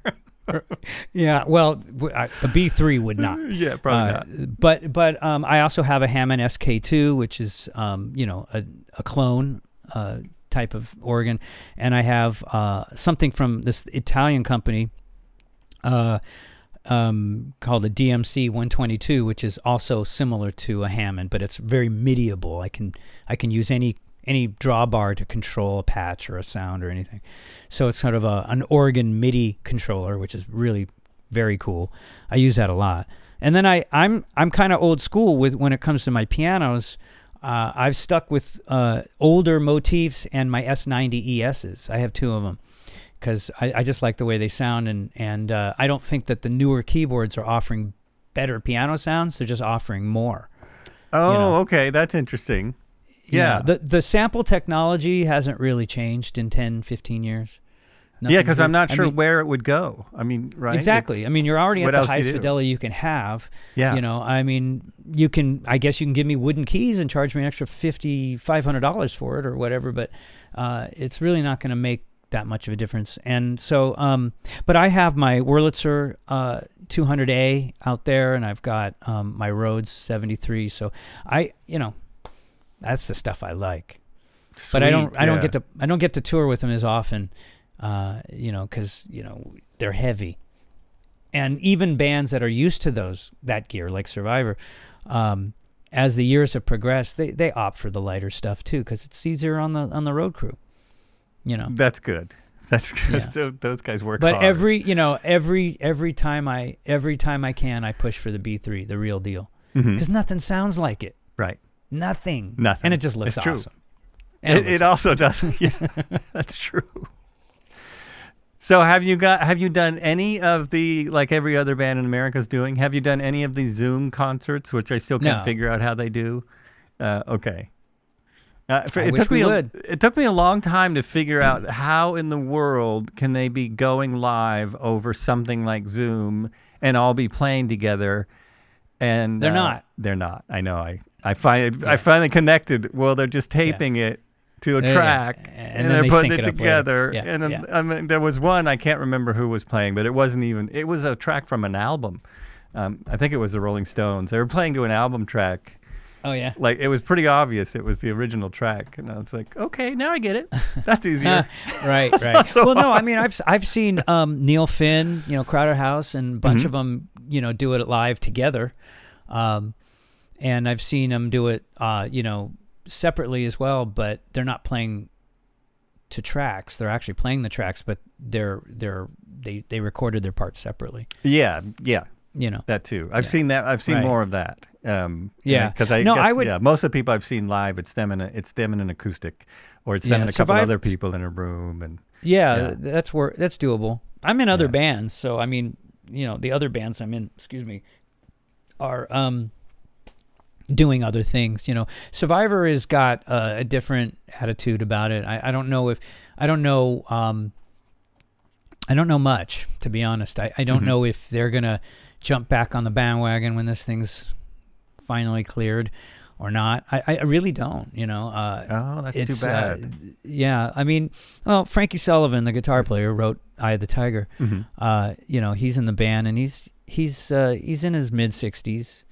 Yeah. Well, the B3 would not. yeah, probably Uh, not. But but um, I also have a Hammond SK2, which is um, you know a, a clone uh, type of organ, and I have uh, something from this Italian company. Uh, um, called a DMC 122, which is also similar to a Hammond, but it's very MIDIable. I can I can use any any drawbar to control a patch or a sound or anything. So it's sort of a an organ MIDI controller, which is really very cool. I use that a lot. And then I I'm I'm kind of old school with when it comes to my pianos. Uh, I've stuck with uh, older motifs and my S90 ESs. I have two of them because I, I just like the way they sound, and and uh, I don't think that the newer keyboards are offering better piano sounds. They're just offering more. Oh, know. okay, that's interesting. Yeah. the the sample technology hasn't really changed in 10, 15 years. yeah, because I'm not I sure mean- where it would go. I mean, right? Exactly. It's- I mean, you're already at the do you highest fidelity you can have. yeah. You know, I mean, you can. I guess you can give me wooden keys and charge me an extra fifty, five hundred dollars for it or whatever. But uh, it's really not going to make that much of a difference. And so, um, but I have my Wurlitzer uh, 200A out there, and I've got um, my Rhodes 73. So I, you know, that's the stuff I like. But I don't. Sweet, I don't get to. I don't get to tour with them as often. Uh, you know, because you know they're heavy, and even bands that are used to those that gear, like Survivor, um, as the years have progressed, they they opt for the lighter stuff too, because it's easier on the on the road crew. You know. That's good. That's good. Yeah. Those guys work But hard. every you know every every time I every time I can I push for the B3, the real deal, because nothing sounds like it. right. Nothing. Nothing. And it just looks It's true. awesome. And It, looks it also does. Yeah, that's true. So have you got have you done any of the like every other band in America is doing? Have you done any of the Zoom concerts, which I still can't No. figure out how they do? Uh, okay. Uh, for- it took me a, would. it took me a long time to figure out how in the world can they be going live over something like Zoom and all be playing together and They're uh, not. they're not. I know. I I find I Yeah. finally connected. Well, they're just taping it to a Yeah, yeah. track And and, they're they putting it it together. Yeah, and then, yeah. I mean, there was one I can't remember who was playing, but it wasn't even. It was a track from an album. Um, I think it was the Rolling Stones. They were playing to an album track. Oh yeah. Like it was pretty obvious it was the original track, and I was like, okay, now I get it. That's easier. right, right. so well, no, I mean, I've I've seen um, Neil Finn, you know, Crowded House, and a bunch Mhm. of them, you know, do it live together, um, and I've seen them do it, uh, you know, separately as well. But they're not playing to tracks; they're actually playing the tracks, but they're they're they they recorded their parts separately. yeah, yeah, You know, that too. I've Yeah. seen that. I've seen Right. more of that. Um, Yeah. because I No, guess, I would- Yeah, most of the people I've seen live, it's them in a, it's them in an acoustic, or it's them Yeah, and a couple other people in a room, and yeah, Yeah. that's where that's doable. I'm in other bands, so I mean, you know, the other bands I'm in, excuse me, are um doing other things. You know, Survivor has got uh, a different attitude about it. I, I don't know if I don't know um I don't know much to be honest. I, I don't Mhm. know if they're gonna jump back on the bandwagon when this thing's finally cleared or not. I, I really don't. You know, uh, oh, that's too uh, bad. yeah, I mean, well, Frankie Sullivan, the guitar player, wrote "Eye of the Tiger." Mhm. Uh, you know, he's in the band, and he's he's uh, he's in his mid sixties,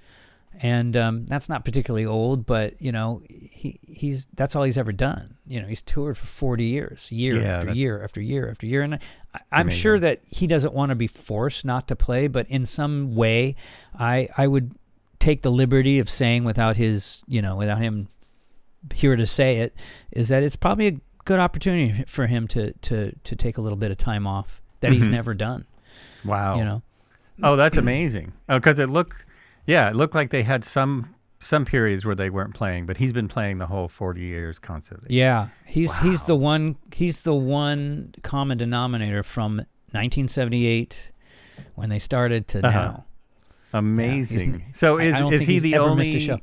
and um, that's not particularly old, but you know, he he's that's all he's ever done. You know, he's toured for forty years, year Yeah, after year after year after year, and I, I'm sure that he doesn't want to be forced not to play, but in some way, I I would take the liberty of saying without his, you know, without him here to say it, is that it's probably a good opportunity for him to to to take a little bit of time off that he's Mhm. never done. Wow. You know, Oh, that's amazing. Oh, because it looked, yeah, it looked like they had some some periods where they weren't playing, but he's been playing the whole forty years constantly. yeah, he's he's the one he's the one common denominator from 1978 when they started to Uh-huh. now. Amazing. n- so is is he the only?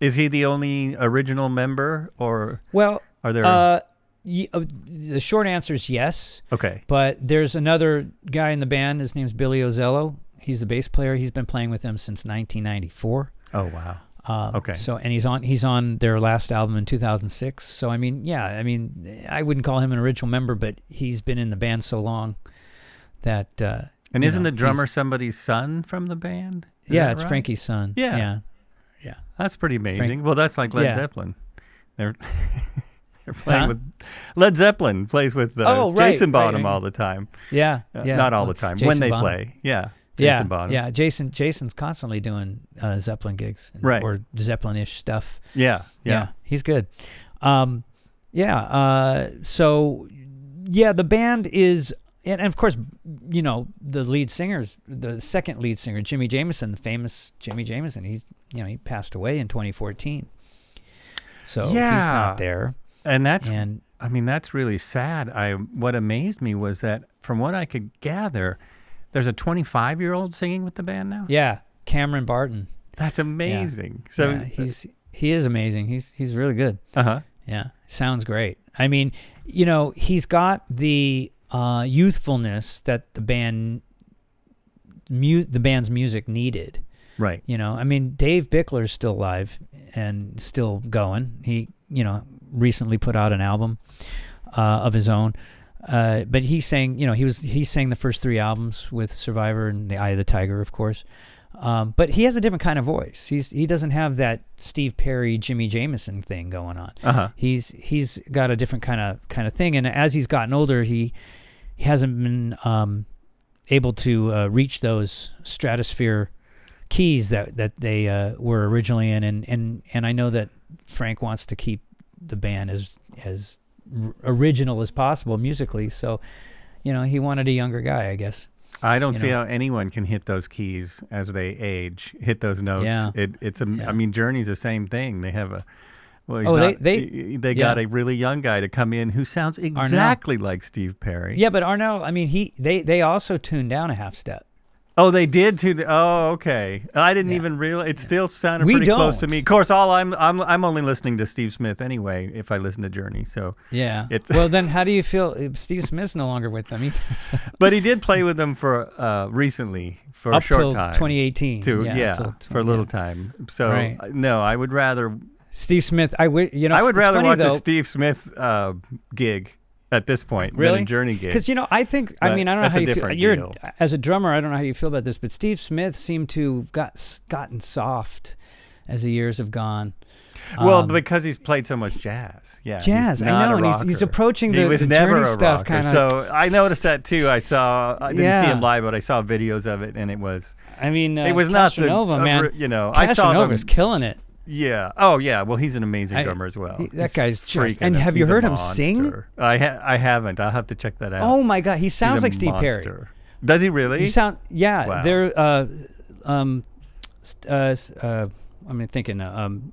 Is he the only original member, or Well, are there? uh, y- uh, the short answer is yes. okay. But there's another guy in the band. His name's Billy Ozzello. He's the bass player. He's been playing with them since 1994. Oh wow. Um, Okay. So and he's on he's on their last album in 2006. So I mean, yeah, I mean, I wouldn't call him an original member, but he's been in the band so long that. Uh, And isn't know, the drummer somebody's son from the band? Is yeah, it's right? Frankie's son. Yeah. yeah, Yeah. That's pretty amazing. well, that's like Led Yeah. Zeppelin. They're they're playing Huh? with Led Zeppelin plays with uh, Oh, right, Jason Bonham right. all the time. yeah, Uh, yeah. Not all the time when they Bonham. play. Yeah. Yeah, Jason Bonham. yeah. Jason Jason's constantly doing uh, Zeppelin gigs, and- Right. or Zeppelin-ish stuff. Yeah. Yeah. he's good. Um, yeah. Uh, so, yeah, the band is, and, and of course, you know, the lead singers, the second lead singer, Jimi Jamison, the famous Jimi Jamison. He's, you know, he passed away in 2014. So he's Yeah. not there. And that's And I mean that's really sad. I what amazed me was that from what I could gather, there's a 25 year old singing with the band now. yeah, Cameron Barton. That's amazing. So yeah, he's he is amazing. He's he's really good. uh huh. Yeah, sounds great. I mean, you know, he's got the uh, youthfulness that the band, mu- the band's music needed. Right. You know, I mean, Dave Bickler's still alive and still going. He, you know, recently put out an album uh, of his own. Uh, but he sang, you know, he was he sang the first three albums with Survivor and The Eye of the Tiger, of course. Um, but he has a different kind of voice. He's he doesn't have that Steve Perry, Jimi Jamison thing going on Uh huh. he's he's got a different kind of kind of thing and as he's gotten older he he hasn't been um, able to uh, reach those stratosphere keys that that they uh, were originally in and and and I know that Frank wants to keep the band as as r- original as possible musically so you know he wanted a younger guy I guess I don't you see know. how anyone can hit those keys as they age, hit those notes. Yeah. It, it's a. I Yeah. mean, Journey's the same thing. They have a. Well, he's Oh, they- not, they- he- they got yeah. a really young guy to come in who sounds exactly like Steve Perry. yeah but Arnel I mean he they they also tuned down a half step Oh, they did too. Oh, okay. I didn't Yeah. even realize. It still sounded We pretty close to don't. me. Of course, all I'm I'm I'm only listening to Steve Smith anyway. If I listen to Journey, so yeah well then how do you feel Steve Smith's no longer with them either so- but he did play with them for uh recently for up a short time. 2018. To, yeah, up till for a little yeah. time. So Right. uh, no, I would rather Steve Smith, I would, you know, I would rather watch though, a Steve Smith uh, gig at this point than Really? a Journey gig. Because you know, I think I mean I don't know how you feel. You're deal. as a drummer, I don't know how you feel about this, but Steve Smith seemed to have got gotten soft as the years have gone. well, Um, because he's played so much jazz. Yeah, jazz, I know, and he's, he's approaching he the, was the never Journey a stuff kind of. So I noticed that too. I saw. I didn't see him live, but I saw videos of it, and it was. I mean, uh, it was not the. Castronovo, uh, man. You know, I saw them. Killing it. Yeah. Oh, yeah. Well, he's an amazing I- drummer as well. he- that He's guy's just- and have you heard him sing? I ha- I haven't. I'll have to check that out. Oh my God, he sounds like Steve Perry. Does he really? He sound yeah. Wow. They're uh, um, uh, uh, I mean thinking uh, um,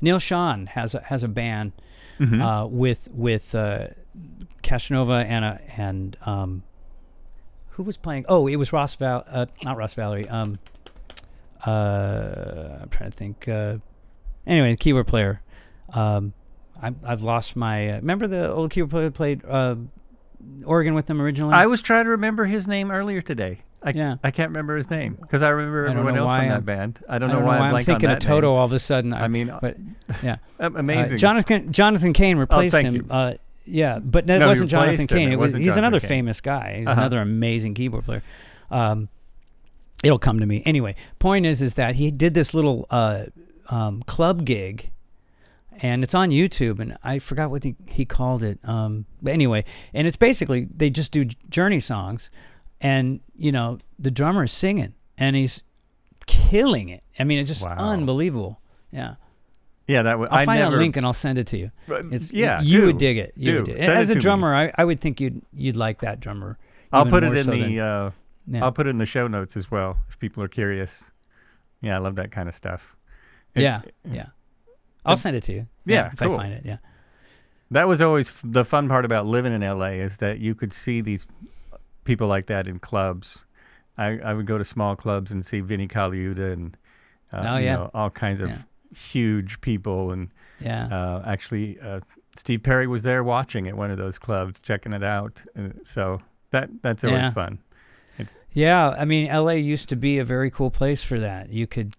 Neal Schon has a, has a band Mhm. uh, with with uh, Casanova and a, and um, who was playing? Oh, it was Ross Val, uh, not Ross Valory. Um, uh, I'm trying to think. Anyway, the keyboard player. Um, I, I've lost my. Uh, remember the old keyboard player played uh, organ with them originally? I was trying to remember his name earlier today. I, Yeah. I can't remember his name because I remember I everyone else why from that I'm- band. I don't I know don't why, know why I'm I'm thinking of Toto name. all of a sudden. I mean, but yeah, um, Uh, amazing. Jonathan Jonathan Cain replaced thank him. Uh, yeah, but that No, wasn't Jonathan. Cain. It It was he's Jonathan another Cain. famous guy. He's Uh-huh. another amazing keyboard player. Um, It'll come to me anyway. Point is, is that he did this little uh, um, club gig, and it's on YouTube, and I forgot what he, he called it. Um, but anyway, and it's basically they just do Journey songs, and you know the drummer is singing, and he's killing it. I mean, it's just Wow. unbelievable. Yeah, Yeah, that would. I'll I find never, a link and I'll send it to you. It's yeah, you do. would dig it. You would Do. dig it. Send it As a me. drummer, I, I would think you'd you'd like that drummer. I'll put it in so the. than- uh, yeah. I'll put it in the show notes as well if people are curious. Yeah, I love that kind of stuff. Yeah, yeah. I'll send it to you. Yeah, if cool. I find it. Yeah. That was always f- the fun part about living in LA is that you could see these people like that in clubs. I, I would go to small clubs and see Vinnie Colaiuta and uh, Oh, you yeah. know, all kinds of Yeah. huge people. And Yeah. uh, actually, uh, Steve Perry was there watching at one of those clubs, checking it out. Uh, so that that's always Yeah. fun. Yeah, I mean, LA used to be a very cool place for that. You could,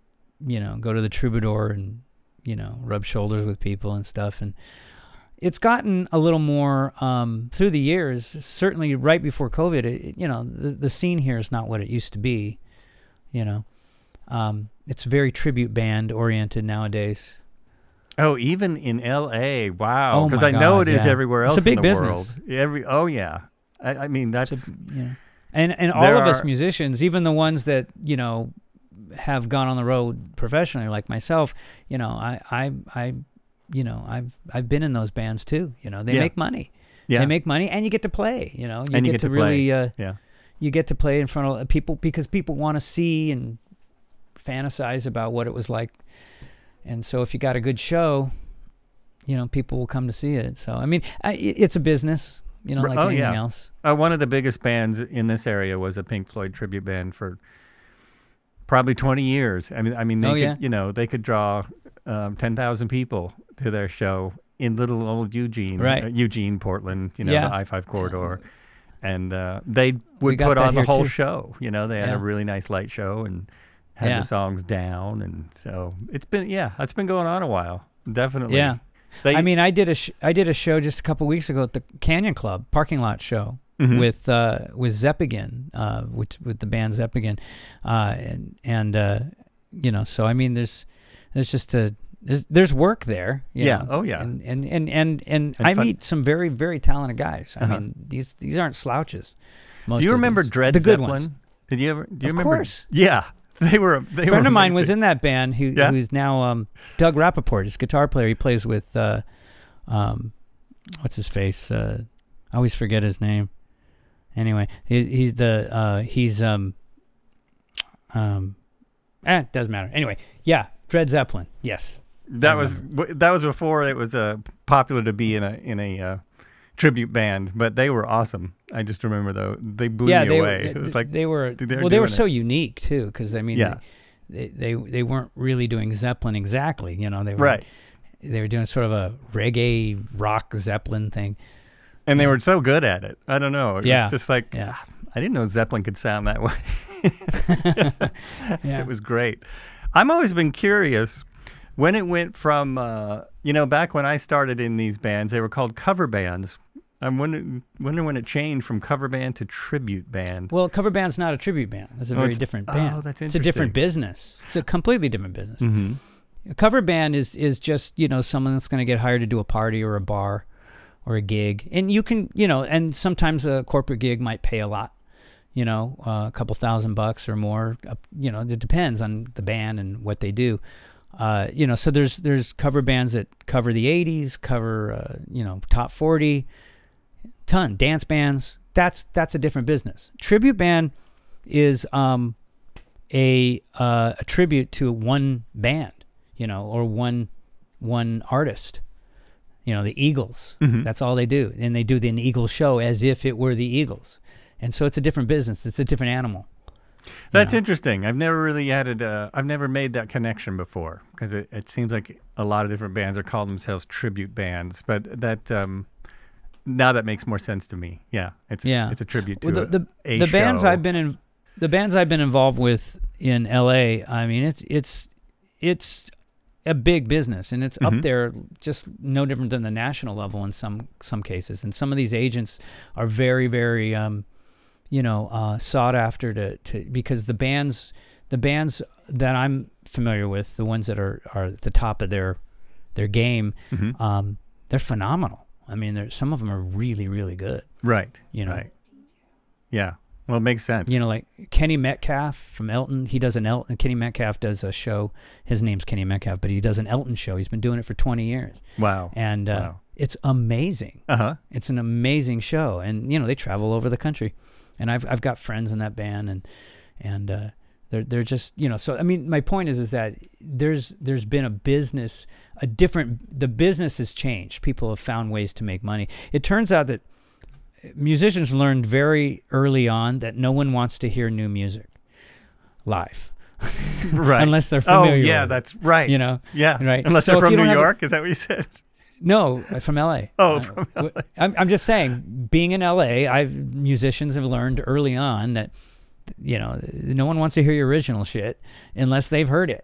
you know, go to the Troubadour and, you know, rub shoulders with people and stuff. And it's gotten a little more um, through the years. Certainly, right before COVID, it, you know, the the scene here is not what it used to be. You know, um, it's very tribute band oriented nowadays. Oh, even in L.A. Wow, Oh because my I know God, it is yeah. everywhere It's a big in the business. world. Every oh yeah, I, I mean that's a- yeah. And and all of us musicians, even the ones that you know have gone on the road professionally, like myself, you know, I I I, you know, I've I've been in those bands too. You know, they Yeah. make money. yeah They make money, and you get to play. You know, you And you get, get to, to play. really uh, yeah. you get to play in front of people because people want to see and fantasize about what it was like. And so if you got a good show, you know, people will come to see it. So I mean, I, it's a business, you know, like oh, anything yeah. else. Uh, one of the biggest bands in this area was a Pink Floyd tribute band for probably 20 years. I mean, I mean, they Oh, could, yeah. you know, they could draw um, 10,000 people to their show in little old Eugene, Right. uh, Eugene, Portland, you know, Yeah. the I-5 corridor. And uh, they would put on the whole too. show. You know, they had Yeah. a really nice light show and had the songs down. And so it's been, yeah, it's been going on a while. Definitely. Yeah. They, I mean, I did a sh- I did a show just a couple weeks ago at the Canyon Club parking lot show Mhm. with uh, with Zepagain, uh, with with the band Zepagain, uh, and and uh, you know, so I mean, there's there's just a there's, there's work there. you Yeah. know, Oh, yeah. And and and and, and, And I fun- meet some very very talented guys. I Uh-huh. mean, these these aren't slouches. Most do you remember these. Dred the good Zeppelin? ones? Did you ever? Do you Of remember? course. Yeah, they were. They A friend were of mine was in that band who Yeah? who's now um, Doug Rappoport, his guitar player. He plays with uh, um, what's his face? Uh, I always forget his name. Anyway, he, he's the uh, he's um um eh, doesn't matter. Anyway, yeah, Dred Zeppelin. Yes. That was that was before it was uh, popular to be in a in a uh, tribute band, but they were awesome. I just remember though they blew yeah, me they away. were. it was like they were. well, they were so it. unique too, because I mean, Yeah. they, they they weren't really doing Zeppelin exactly. You know, they were right, They were doing sort of a reggae rock Zeppelin thing. And they were so good at it. I don't know. It Yeah. was just like Yeah. I didn't know Zeppelin could sound that way. Yeah. It was great. I'm always been curious when it went from uh, you know back when I started in these bands, they were called cover bands. I'm wondering, wondering when it changed from cover band to tribute band. Well, cover band's not a tribute band. That's a Oh, very different oh, band. that's It's a different business. It's a completely different business. Mm-hmm. A cover band is is just you know someone that's going to get hired to do a party or a bar or a gig, and you can you know, and sometimes a corporate gig might pay a lot, you know, uh, a couple thousand bucks or more. Uh, you know, it depends on the band and what they do. Uh, you know, so there's there's cover bands that cover the '80s, cover uh, you know top 40, ton dance bands. That's that's a different business. Tribute band is um, a uh, a tribute to one band, you know, or one one artist. You know, the Eagles. Mhm. That's all they do, and they do the Eagles show as if it were the Eagles, and so it's a different business. It's a different animal. you That's know. interesting. I've never really added. Uh, I've never made that connection before because it, it seems like a lot of different bands are calling themselves tribute bands. But that um, now that makes more sense to me. Yeah, it's Yeah. it's a tribute to Well, the the, a the bands. I've been in, the bands I've been involved with in L.A. I mean, it's it's it's a big business, and it's Mhm. up there, just no different than the national level in some some cases. And some of these agents are very very, um, you know, uh, sought after to, to because the bands the bands that I'm familiar with, the ones that are, are at the top of their their game, Mhm. um, they're phenomenal. I mean, there some of them are really really good. right. you know. Right. Yeah. Well, it makes sense. You know, like Kenny Metcalf from Elton. He does an Elton. Kenny Metcalf does a show. His name's Kenny Metcalf, but he does an Elton show. He's been doing it for 20 years, Wow. and uh, Wow. it's amazing. Uh huh. It's an amazing show, and you know they travel over the country, and I've I've got friends in that band, and and uh, they're they're just you know. So I mean, my point is is that there's there's been a business, a different the business has changed. People have found ways to make money. It turns out that musicians learned very early on that no one wants to hear new music live Right. unless they're oh, familiar. yeah, that's right. you know. Yeah. right. Unless So they're from New don't a- York. Is that what you said? No, uh, from LA. Oh, Uh, from w- I'm, I'm just saying, being in LA, I've musicians have learned early on that, you know, no one wants to hear your original shit unless they've heard it.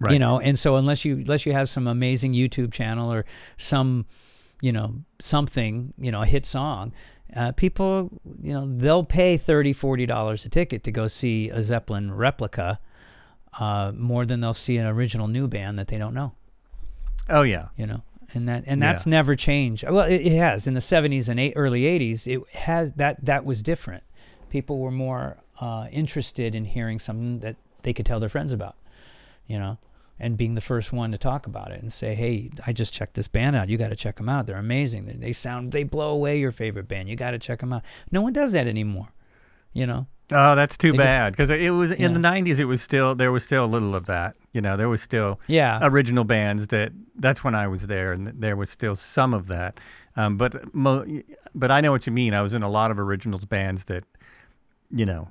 Right. You know, and so unless you unless you have some amazing YouTube channel or some, you know, something, you know, a hit song, uh, people, you know, they'll pay 30 40 dollars a ticket to go see a Zeppelin replica, uh, more than they'll see an original new band that they don't know. Oh, yeah. you know and that and Yeah. that's never changed. Well it, it has. In the 70s and eight, early 80s it has that that was different. People were more uh, interested in hearing something that they could tell their friends about you know and being the first one to talk about it and say hey i just checked this band out you got to check them out they're amazing they, they sound they blow away your favorite band you got to check them out no one does that anymore you know Oh, that's too They bad because it was in the '90s. It was still there was still a little of that. You know, there was still yeah original bands that. That's when I was there, and there was still some of that. Um, but mo- but I know what you mean. I was in a lot of originals bands that, you know,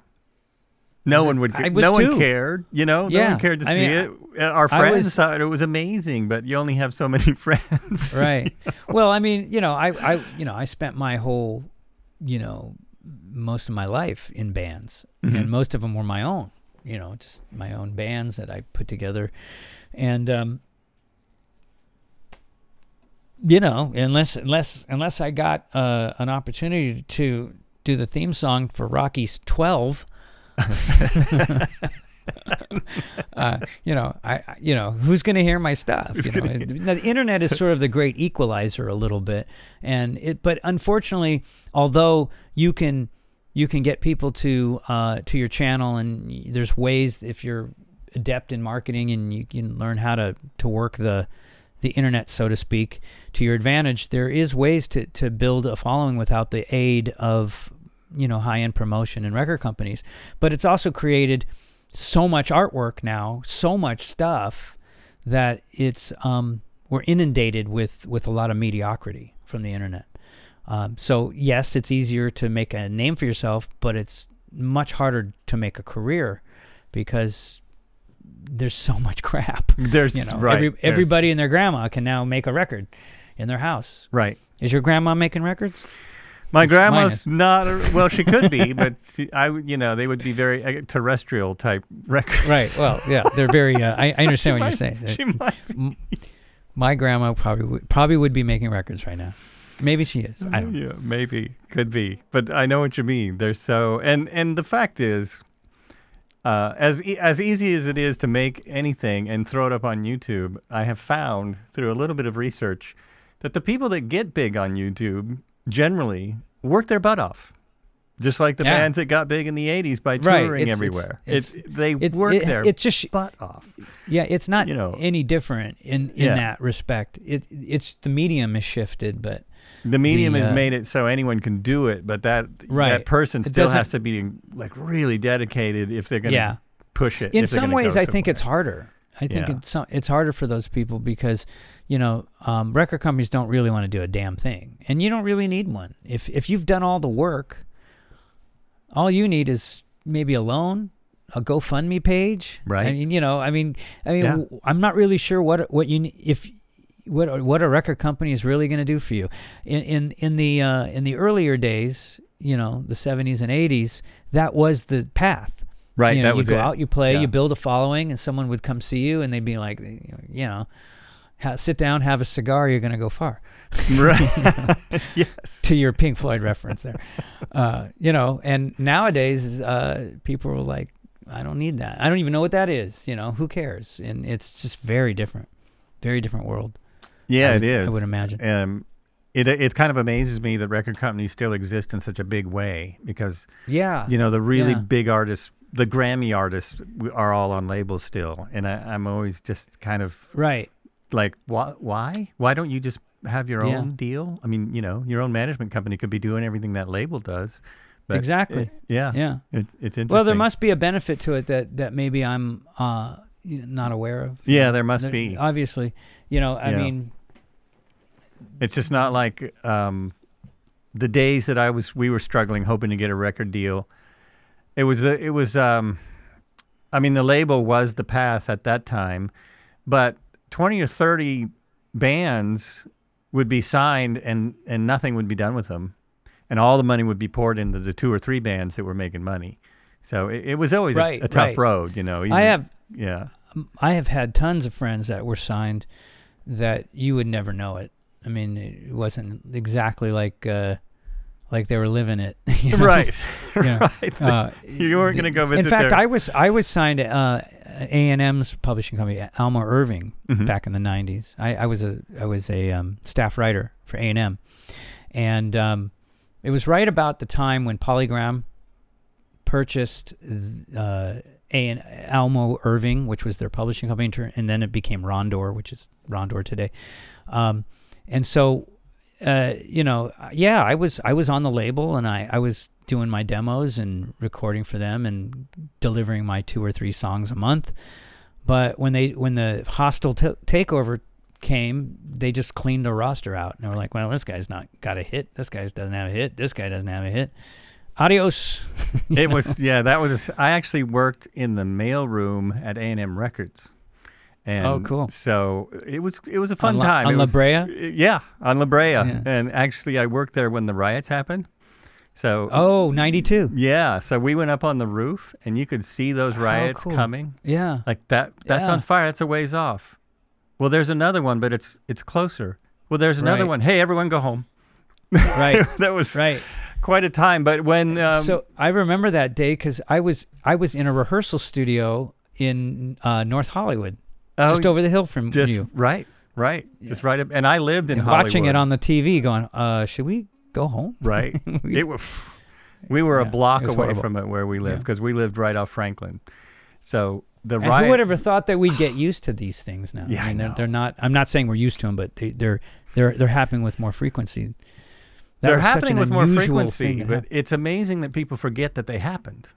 no one would. I no too. one cared. You know, no one cared to I see mean, it. Our friends was- thought it was amazing, but you only have so many friends. right well i mean you know i i you know i spent my whole you know most of my life in bands Mhm. and most of them were my own you know just my own bands that i put together and um you know unless unless unless i got uh, an opportunity to do the theme song for rocky's 12 uh, you know, I, you know, who's going to hear my stuff? You know, now, the internet is sort of the great equalizer a little bit, and it. But unfortunately, although you can, you can get people to uh, to your channel, and there's ways if you're adept in marketing and you can learn how to to work the the internet, so to speak, to your advantage. There is ways to to build a following without the aid of you know high end promotion and record companies, but it's also created so much artwork now, so much stuff that it's um, we're inundated with with a lot of mediocrity from the internet. Um, so yes, it's easier to make a name for yourself, but it's much harder to make a career because there's so much crap. There's You know, right. every, there's- everybody and their grandma can now make a record in their house. right. Is your grandma making records? My grandma's not. A, well, she could be, but she, I, you know, they would be very uh, terrestrial type records. Right. Well, yeah, they're very. Uh, I, I understand what you're saying. She might. My grandma probably would, probably would be making records right now. Maybe she is. I don't. know. Yeah, maybe could be, but I know what you mean. They're so, and and the fact is, uh, as e- as easy as it is to make anything and throw it up on YouTube, I have found through a little bit of research that the people that get big on YouTube generally work their butt off. Just like the Yeah. bands that got big in the '80s by Right, touring it's- everywhere, it's- it's, they It, work it, their it's just butt off. yeah. It's not you know. any different in in Yeah. that respect. It it's the medium is shifted, but The medium The, has uh, made it so anyone can do it, but that Right. that person still has to be like really dedicated if they're going to yeah. push it. In some ways, I think it's harder. I think Yeah. it's it's harder for those people because you know um, record companies don't really want to do a damn thing, and you don't really need one. If if you've done all the work, all you need is maybe a loan, a GoFundMe page. I Right. mean, you know, I mean, I mean, Yeah. w- I'm not really sure what what you if what what a record company is really going to do for you. In in in the uh, in the earlier days, you know, the 70s and 80s, that was the path. right. You know, that was you go it. out, you play, Yeah. you build a following, and someone would come see you, and they'd be like, you know, ha- sit down, have a cigar, you're going to go far. right. yes. to your Pink Floyd reference there. Uh, you know, and nowadays uh, people are like, I don't need that. I don't even know what that is. You know, who cares? And it's just very different, very different world. Yeah, would, it is. I would imagine. Um, it it kind of amazes me that record companies still exist in such a big way because yeah. you know the really Yeah. big artists, the Grammy artists, are all on labels still, and I, I'm always just kind of Right. Like, why? Why? Why don't you just have your Yeah. own deal? I mean, you know, your own management company could be doing everything that label does. But Exactly. it- yeah. Yeah. It, it's interesting. Well, there must be a benefit to it that that maybe I'm uh, not aware of. Yeah, there must There- be. Obviously, you know. I Yeah. mean, It's just not like um, the days that I was we were struggling hoping to get a record deal. It was it was um, I mean the label was the path at that time, but twenty or thirty bands would be signed and and nothing would be done with them, and all the money would be poured into the two or three bands that were making money. So it, it was always a- Right, a, tough right. road, you know. I have yeah. I have had tons of friends that were signed that you would never know it. I mean, it wasn't exactly like uh, like they were living it. you know? Right. Yeah. right. Uh, You weren't gonna go visit. In fact, their- I was I was signed to uh, A and M's publishing company, Almo Irving, Mhm. back in the '90s. I, I was a I was a um, staff writer for A and M, and um, it was right about the time when Polygram purchased uh, A and Almo Irving, which was their publishing company, and then it became Rondor, which is Rondor today. Um, and so, uh, you know, yeah, I was I was on the label, and I I was doing my demos and recording for them and delivering my two or three songs a month. But when they when the hostile t- takeover came, they just cleaned the roster out, and they were like, "Well, this guy's not got a hit. This guy doesn't have a hit. This guy doesn't have a hit. Adios." it was yeah that was i actually worked in the mail room at a&m records and Oh, cool. so it was it was a fun On La- time on It La was- Brea? yeah on la brea Yeah. and actually i worked there when the riots happened so Oh, 92. yeah so we went up on the roof and you could see those riots cool. coming Yeah. like that that's Yeah. on fire that's a ways off well there's another one but it's it's closer well there's another Right. one hey everyone go home Right. that was right. quite a time but when um, so I remember that day because I was I was in a rehearsal studio in uh, North Hollywood, oh, just over the hill from Just you, right, right, just right up. And I lived in and Hollywood. watching it on the TV, going, uh, "Should we go home?" right. We- it was. We were Yeah, a block away horrible. from it where we lived Yeah. because we lived right off Franklin. So the And riot. who would ever thought that we'd get used to these things now? Yeah, I mean, they're, they're not. I'm not saying we're used to them, but they, they're they're they're happening with more frequency. That they're happening with more frequency, but happen. it's amazing that people forget that they happened.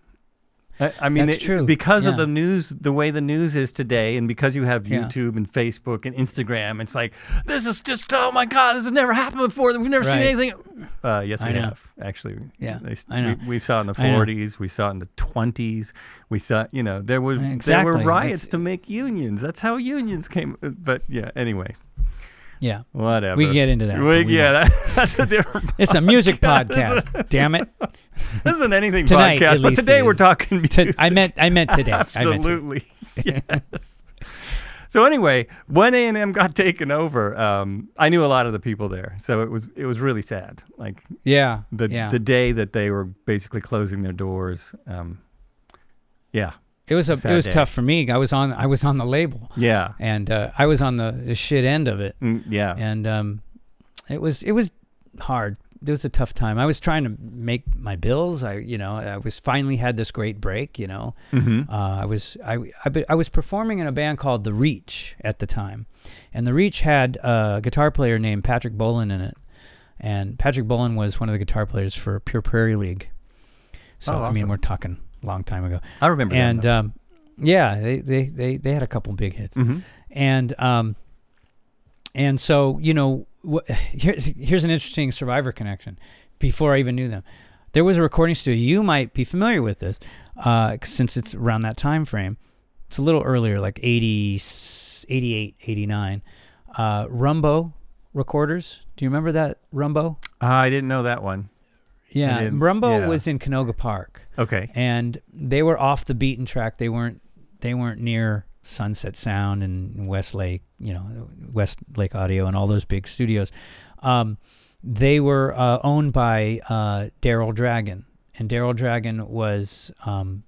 I, I mean, That's it- true, because of the news, the way the news is today, and because you have Yeah. YouTube and Facebook and Instagram, it's like this is just oh my god, this has never happened before. We've never seen anything. Uh, yes, we have actually. Yeah, They I know. We, we saw it in the 40s. We saw it in the 20s. We saw, you know, there was there were riots It's- to make unions. That's how unions came. But yeah, anyway, yeah, whatever. we can get into that. We- we yeah, that, that's a different. it's a music podcast. This is- podcast. Damn it! This isn't anything Tonight, podcast, but today we're talking music. I meant I meant today. I meant today. Absolutely. yes. So anyway, when A and M got taken over, um, I knew a lot of the people there, so it was it was really sad. Like Yeah. the yeah. the day that they were basically closing their doors. Um, yeah, it was a sad it was day. tough for me. I was on I was on the label, yeah, and uh, I was on the, the shit end of it, mm, yeah, and um, it was it was hard. It was a tough time. I was trying to make my bills. I you know I was finally had this great break. You know, hmm uh, I was I, I be- I was performing in a band called The Reach at the time, and The Reach had a guitar player named Patrick Bolin in it, and Patrick Bolin was one of the guitar players for Pure Prairie League. So Oh, I mean, we're talking long time ago, I remember. and um, yeah, they, they they they had a couple big hits, hmm and um, and so you know wh- here's here's an interesting Survivor connection. Before I even knew them, there was a recording studio. You might be familiar with this, uh, since it's around that time frame. It's a little earlier, like 80, 88, 89. Uh, Rumbo recorders. Do you remember that Rumbo? I didn't know that one. Yeah, didn't- Rumbo yeah. was in Canoga Park Okay. and they were off the beaten track. They weren't they weren't near Sunset Sound and Westlake, you know, West Lake Audio and all those big studios. Um, they were uh, owned by uh, Daryl Dragon, and Daryl Dragon was um,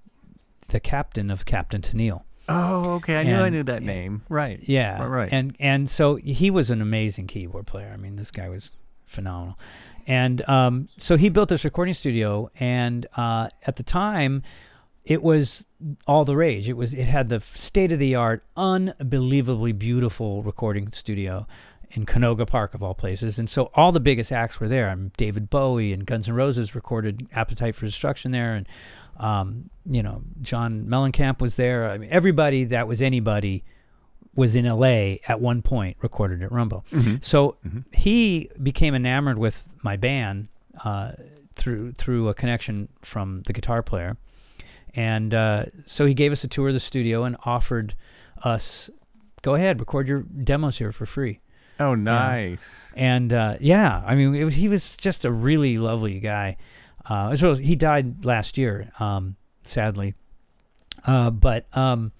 the captain of Captain Tennille. Oh, okay. I knew I knew that name. Right. Yeah, Right, right. And and so he was an amazing keyboard player. I mean, this guy was phenomenal. And um, so he built this recording studio, and uh, at the time, it was all the rage. It was it had the state of the art, unbelievably beautiful recording studio in Canoga Park of all places. And so all the biggest acts were there. Um, David Bowie and Guns N' Roses recorded Appetite for Destruction there, and um, you know John Mellencamp was there. I mean, everybody that was anybody was in LA at one point recorded at Rumbo. Mhm. So Mhm. he became enamored with my band uh, through through a connection from the guitar player, and uh, so he gave us a tour of the studio and offered us, "Go ahead, record your demos here for free." Oh, nice. And uh, yeah, I mean, it was, he was just a really lovely guy. Uh, as well as he died last year, um, sadly. Uh, but um,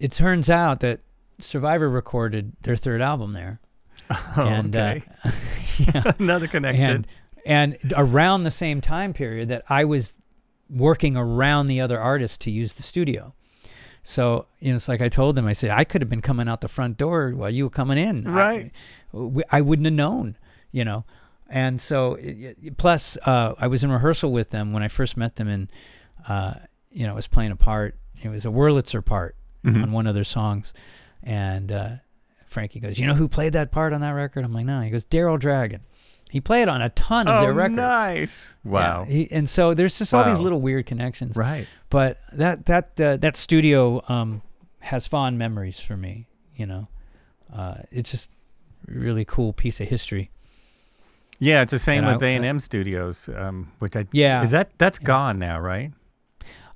it turns out that Survivor recorded their third album there. Oh, and okay. uh, yeah, Another connection. and and around the same time period that I was working around the other artists to use the studio. So you know, it's like I told them. I said I could have been coming out the front door while you were coming in. I- Right. we- I, wouldn't have known, you know. And so, i- i- plus, uh, I was in rehearsal with them when I first met them, and uh, you know, I was playing a part. It was a Wurlitzer part Mhm. on one of their songs, and uh, Frankie goes, "You know who played that part on that record?" I'm like, "No." He goes, "Daryl Dragon." He played on a ton of oh, their records. nice. Yeah, Wow. he, and so there's just all these little weird connections. Right. But that that uh, that studio um, has fond memories for me. You know, uh, it's just a really cool piece of history. Yeah, it's the same And with A and M Studios, um, which I Yeah. is that that's Yeah. gone now, right?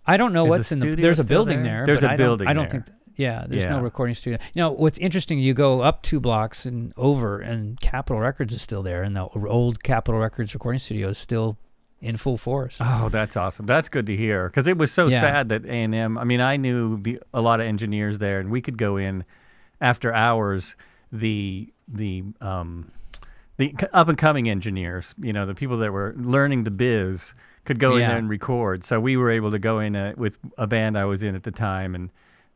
I don't know Is the what's in the. studio There's a building there? there. There's but a I don't- building I don't there. think. Yeah, there's no recording studio. You know what's interesting? You go up two blocks and over, and Capitol Records is still there, and the old Capitol Records recording studio is still in full force. Oh, that's awesome. That's good to hear because it was so Yeah. sad that A and M. I mean, I knew the, a lot of engineers there, and we could go in after hours. The the um, the up and coming engineers, you know, the people that were learning the biz, could go in there and record. So we were able to go in uh, with a band I was in at the time and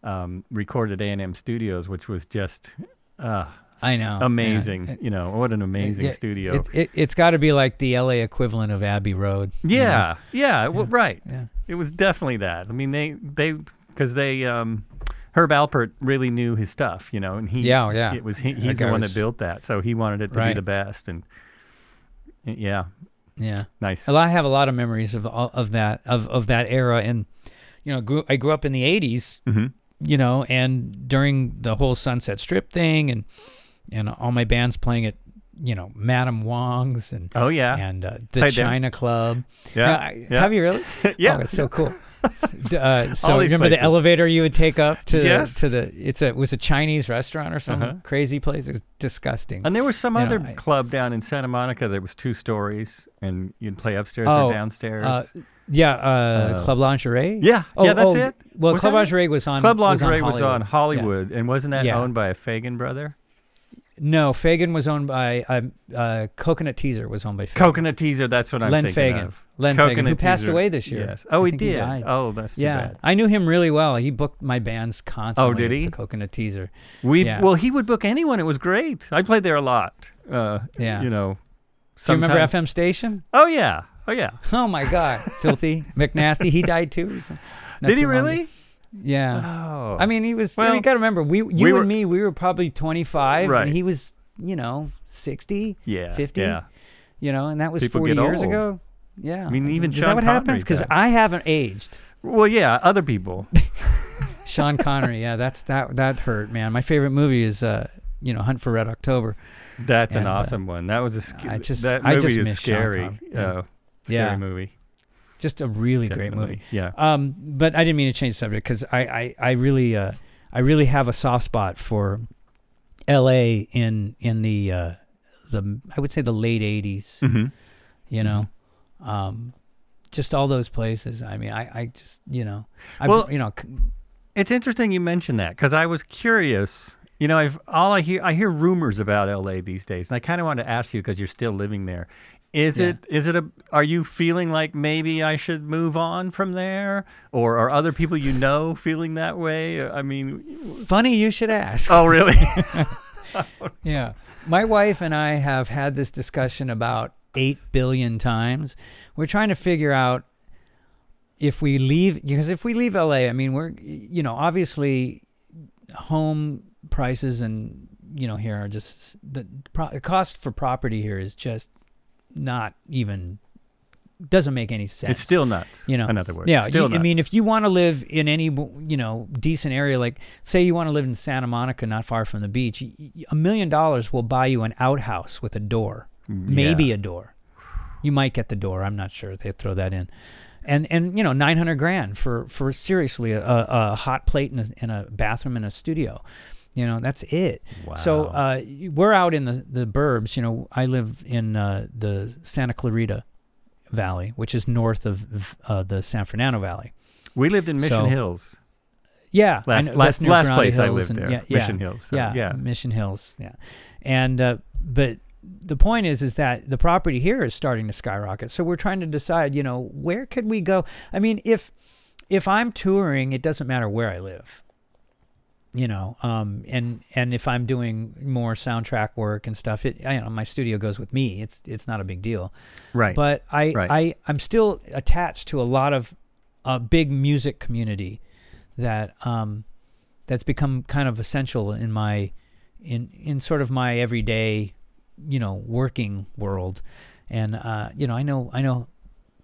um, recorded A and M Studios, which was just uh, I know. amazing. It- You know, what an amazing yeah, studio. It, it, it's got to be like the LA equivalent of Abbey Road. you know? yeah, yeah, well, right. Yeah. It was definitely that. I mean, they they because they um, Herb Alpert really knew his stuff, you know, and he Yeah, yeah. it was he, he's the one was- that built that, so he wanted it to be the best, and yeah, Yeah. nice. Well, I have a lot of memories of of that of, of that era, and you know, grew, I grew up in the '80s, hmm you know, and during the whole Sunset Strip thing, and and all my bands playing at you know Madame Wong's and Oh yeah, and uh, the Played. China Club. yeah, Uh, yeah. Have you really? yeah. Oh, it's so cool. Uh, so remember the elevator you would take up to Yes. to the it's a it was a Chinese restaurant or some Uh-huh. crazy place. It was disgusting. and there was some you know, other I- club down in Santa Monica that was two stories, and you'd play upstairs Oh, or downstairs. Uh, yeah, uh, Uh, Club Lingerie. yeah, Oh, yeah, that's oh, it. Well, Was Club? Lingerie was on Club was on Lingerie was on Hollywood. Hollywood, and wasn't that Yeah. owned by a Fagan brother? No, Fagan was owned by uh, uh, Coconut Teaser was owned by Fagan. Coconut Teaser, that's what I'm Len thinking Fagan. of. Len Fagan, who Coconut passed Teaser. away this year. Yes. Oh, he he did. died. oh, that's yeah, bad. I knew him really well. He booked my bands constantly. Oh, did he? The Coconut Teaser. We Yeah. well, he would book anyone. It was great. I played there a lot. Uh, Yeah. You know. Do you remember FM Station? Oh yeah. Oh yeah. Oh my God, filthy McNasty. He died too. not Did he too long really? ago. Yeah. Oh. I mean, he was. Well, you got to remember, we, you we were- and me, we were probably 25, Right. and he was, you know, 60. yeah. 50? Yeah. You know, and that was People 40 get years old. ago. Yeah. I mean, even is Sean that what Connery happens? Because died. I haven't aged. Well, yeah. Other people. Sean Connery, yeah, that's that that hurt, man. My favorite movie is, uh, you know, Hunt for Red October. That's an And, uh, awesome one. That was a sc- I just- that I movie just is miss Sean scary. Connery. Yeah. Scary Yeah. movie. Just a really great movie. Yeah. Um, but I didn't mean to change the subject because I, I, I really, uh, I really have a soft spot for L.A. in in the uh, the I would say the late '80s. hmm You know, um, just all those places. I mean, I, I just you know, I Well- you know, c- It's interesting you mentioned that because I was curious. You know, I've all I hear I hear rumors about LA these days, and I kind of wanted to ask you because you're still living there. Is Yeah. it is it a are you feeling like maybe I should move on from there, or are other people you know feeling that way? I mean, Funny you should ask. oh really? Yeah. My wife and I have had this discussion about 8 billion times. We're trying to figure out if we leave, because if we leave LA, I mean, we're, you know, obviously home prices and, you know, here are just, the, pro- the cost for property here is just not even, doesn't make any sense. it's still nuts. You know, in other words, Yeah, still you- I mean, if you want to live in any you know decent area, like say you want to live in Santa Monica, not far from the beach, a million dollars will buy you an outhouse with a door, mm, maybe Yeah. a door. You might get the door. I'm not sure they throw that in, and and you know 900 grand for for seriously a, a, hot plate in a, in a bathroom in a studio. You know that's it. So uh, we're out in the the burbs. You know, I live in uh, the Santa Clarita Valley, which is north of uh, the San Fernando Valley. we lived in Mission so- Hills. Yeah, Last know, last last place I lived and- there, Yeah, yeah, Mission Hills. So, yeah, yeah. Mission Hills. Yeah, and uh, but the point is, is that the property here is starting to skyrocket. So we're trying to decide, you know, where could we go? I mean, if if I'm touring, it doesn't matter where I live. You know, um, and and if I'm doing more soundtrack work and stuff, it I, you know, my studio goes with me. It's it's not a big deal. Right. But I, Right. I, I'm still attached to a lot of a big music community that um, that's become kind of essential in my in in sort of my everyday, you know, working world. And uh, you know, I know I know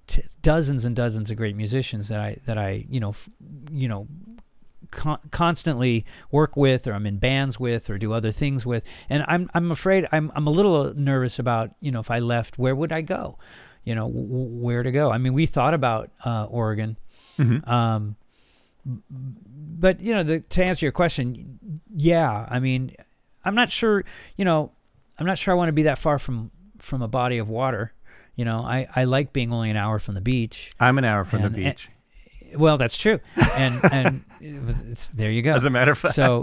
t- dozens and dozens of great musicians that I that I you know f- you know con- constantly work with or I'm in bands with or do other things with. And I'm I'm afraid I'm I'm a little nervous about you know if I left where would I go? You know w- where to go? I mean we thought about uh, Oregon. Mhm. um but you know the, to answer your question yeah I mean I'm not sure you know I'm not sure I want to be that far from from a body of water. You know I I like being only an hour from the beach. I'm an hour from and- the beach. Well, that's true, and and it's, there you go. As a matter of fact. so,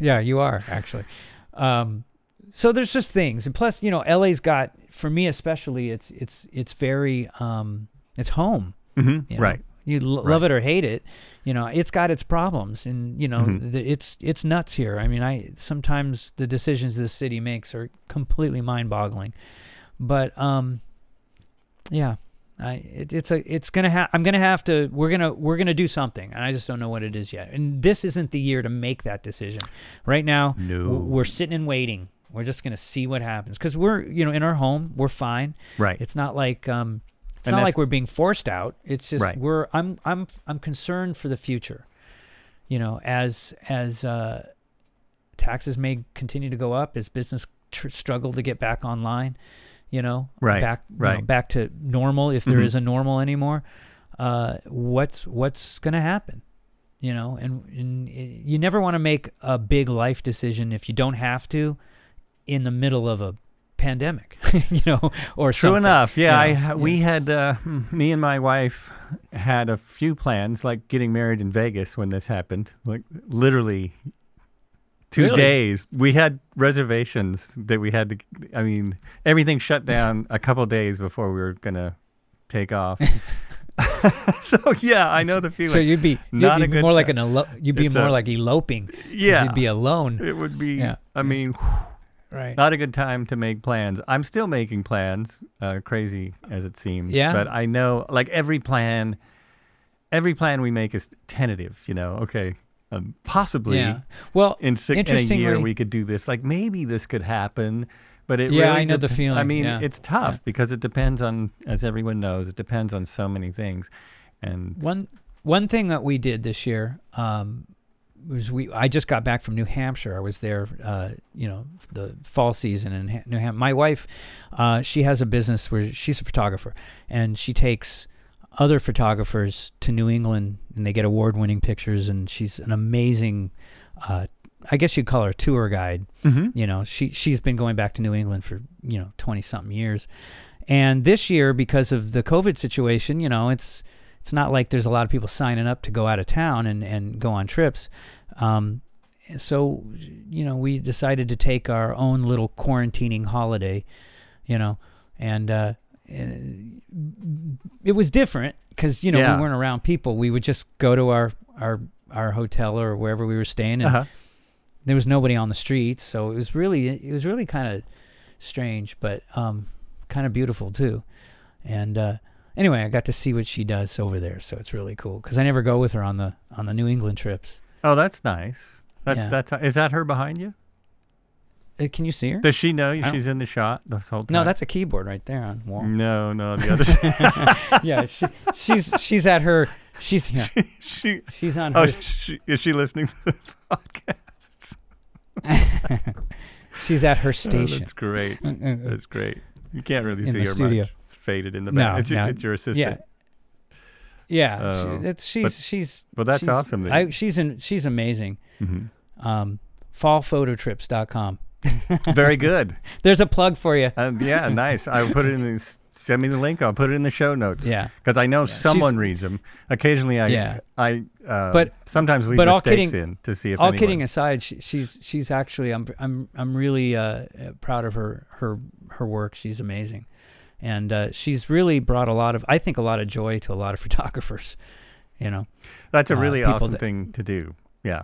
yeah, you are actually. Um, so there's just things, and plus, you know, LA's got for me especially, it's it's it's very um, it's home. hmm you know. Right. You l- Right. love it or hate it, you know. It's got its problems, and you know, Mhm. the, it's it's nuts here. I mean, I sometimes the decisions this city makes are completely mind-boggling, but um, yeah, I it, it's a it's gonna have I'm gonna have to we're gonna we're gonna do something, and I just don't know what it is yet. And this isn't the year to make that decision. Right now, No. we're sitting and waiting. We're just gonna see what happens because we're you know in our home we're fine. Right. It's not like um, it's And not like we're being forced out. It's just Right. we're I'm I'm I'm concerned for the future. You know, as as uh, taxes may continue to go up, as business tr- struggle to get back online. You know, Right, back you know, right. back to normal if there Mhm. is a normal anymore. Uh, what's what's gonna happen? You know, and, and you never want to make a big life decision if you don't have to in the middle of a pandemic, you know, or True something. enough. Yeah, I Yeah, ha- yeah. we had uh, me and my wife had a few plans, like getting married in Vegas when this happened. Like literally two Really? days. We had reservations that we had to. I mean, everything shut down a couple days before we were gonna take off. so yeah, I know the feeling. So you'd be you'd Not a be more like an elo- you'd be It's more a- like eloping. yeah, you'd be alone. it would be. Yeah, I mean, Right. not a good time to make plans. I'm still making plans, uh, crazy as it seems. Yeah? But I know, like every plan, every plan we make is tentative. You know, okay, um, possibly yeah. Well, in six in a year we could do this. Like maybe this could happen. But it Yeah, really I know the dep- I mean, yeah, it's tough yeah. because it depends on, as everyone knows, it depends on so many things. And one one thing that we did this year um, was we. I just got back from New Hampshire. I was there, uh, you know, the fall season in ha- New Hampshire. My wife, uh, she has a business where she's a photographer, and she takes other photographers to New England, and they get award-winning pictures. And she's an amazing. Uh, I guess you'd call her a tour guide. Mhm. You know, she she's been going back to New England for you know twenty something years, and this year because of the COVID situation, you know, it's it's not like there's a lot of people signing up to go out of town and and go on trips. Um, so you know we decided to take our own little quarantining holiday, you know, and uh, and it was different because you know Yeah. we weren't around people. We would just go to our our our hotel or wherever we were staying, and Uh-huh. there was nobody on the streets, so it was really it was really kind of strange, but um, kind of beautiful too. And uh, anyway, I got to see what she does over there, so it's really cool because I never go with her on the on the New England trips. Oh, that's nice. That's Yeah. that's is that her behind you? Uh, can you see her? Does she know don't- she's in the shot this whole time? no, that's a keyboard right there on wall. no, no. The other side. yeah, she, she's she's at her. She's yeah, she. she's on her. Oh, she, is she listening to the podcast? she's at her Oh, station. that's great. Uh, uh, uh, That's great. You can't really In see the her studio. much. It's faded in the No, back. It's, your- no. it's your assistant. Yeah, yeah. Oh, she, it's, she's she's. Well, that's she's, awesome that I, she's in, she's amazing. Mhm. Um, fallphototrips.com. Very good. There's a plug for you. Um, yeah, nice. I will put it in the. Send me the link. I'll put it in the show notes. Yeah. Because I know she's- someone reads them. Occasionally, I Yeah. I uh, But- sometimes leave but all kidding- in to see if All anyone. kidding aside, she, she's she's actually I'm I'm I'm really uh, uh, proud of her her her work. She's amazing, and uh, she's really brought a lot of I think a lot of joy to a lot of photographers. You know, That's a uh, really awesome that- thing to do. Yeah.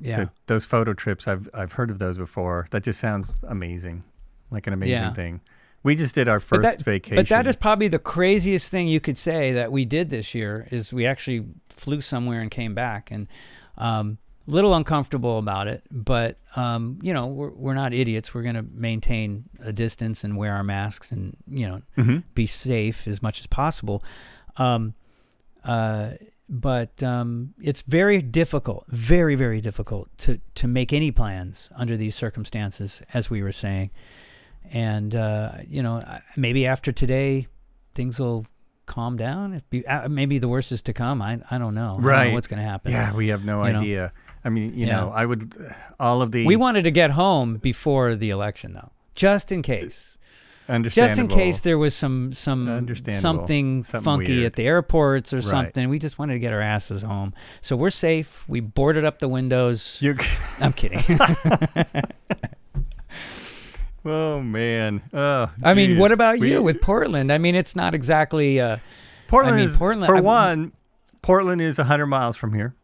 Yeah, Th- those photo trips, I've I've heard of those before. That just sounds amazing, like an amazing Yeah. thing. We just did our first but that, vacation. But that is probably the craziest thing you could say that we did this year is we actually flew somewhere and came back and um a little uncomfortable about it, but um, you know, we're we're not idiots. We're gonna maintain a distance and wear our masks and, you know, Mhm. be safe as much as possible. Um, uh, but um, it's very difficult, very very difficult to to make any plans under these circumstances, as we were saying. And uh, you know, maybe after today, things will calm down. If be, uh, maybe the worst is to come. I I don't know. I don't know Right. what's going to happen? Yeah, we have no You know? idea. I mean, you Yeah. know, I would all of the We wanted to get home before the election, though, just in case. Just in case there was some some something, Something funky weird. at the airports or Right. something. We just wanted to get our asses home. So we're safe. We boarded up the windows. You're, I'm kidding. oh man. Oh, I mean, what about We- you with Portland? I mean, it's not exactly. Uh, Portland? I mean, is Portland- for I- one. Portland is hundred miles from here.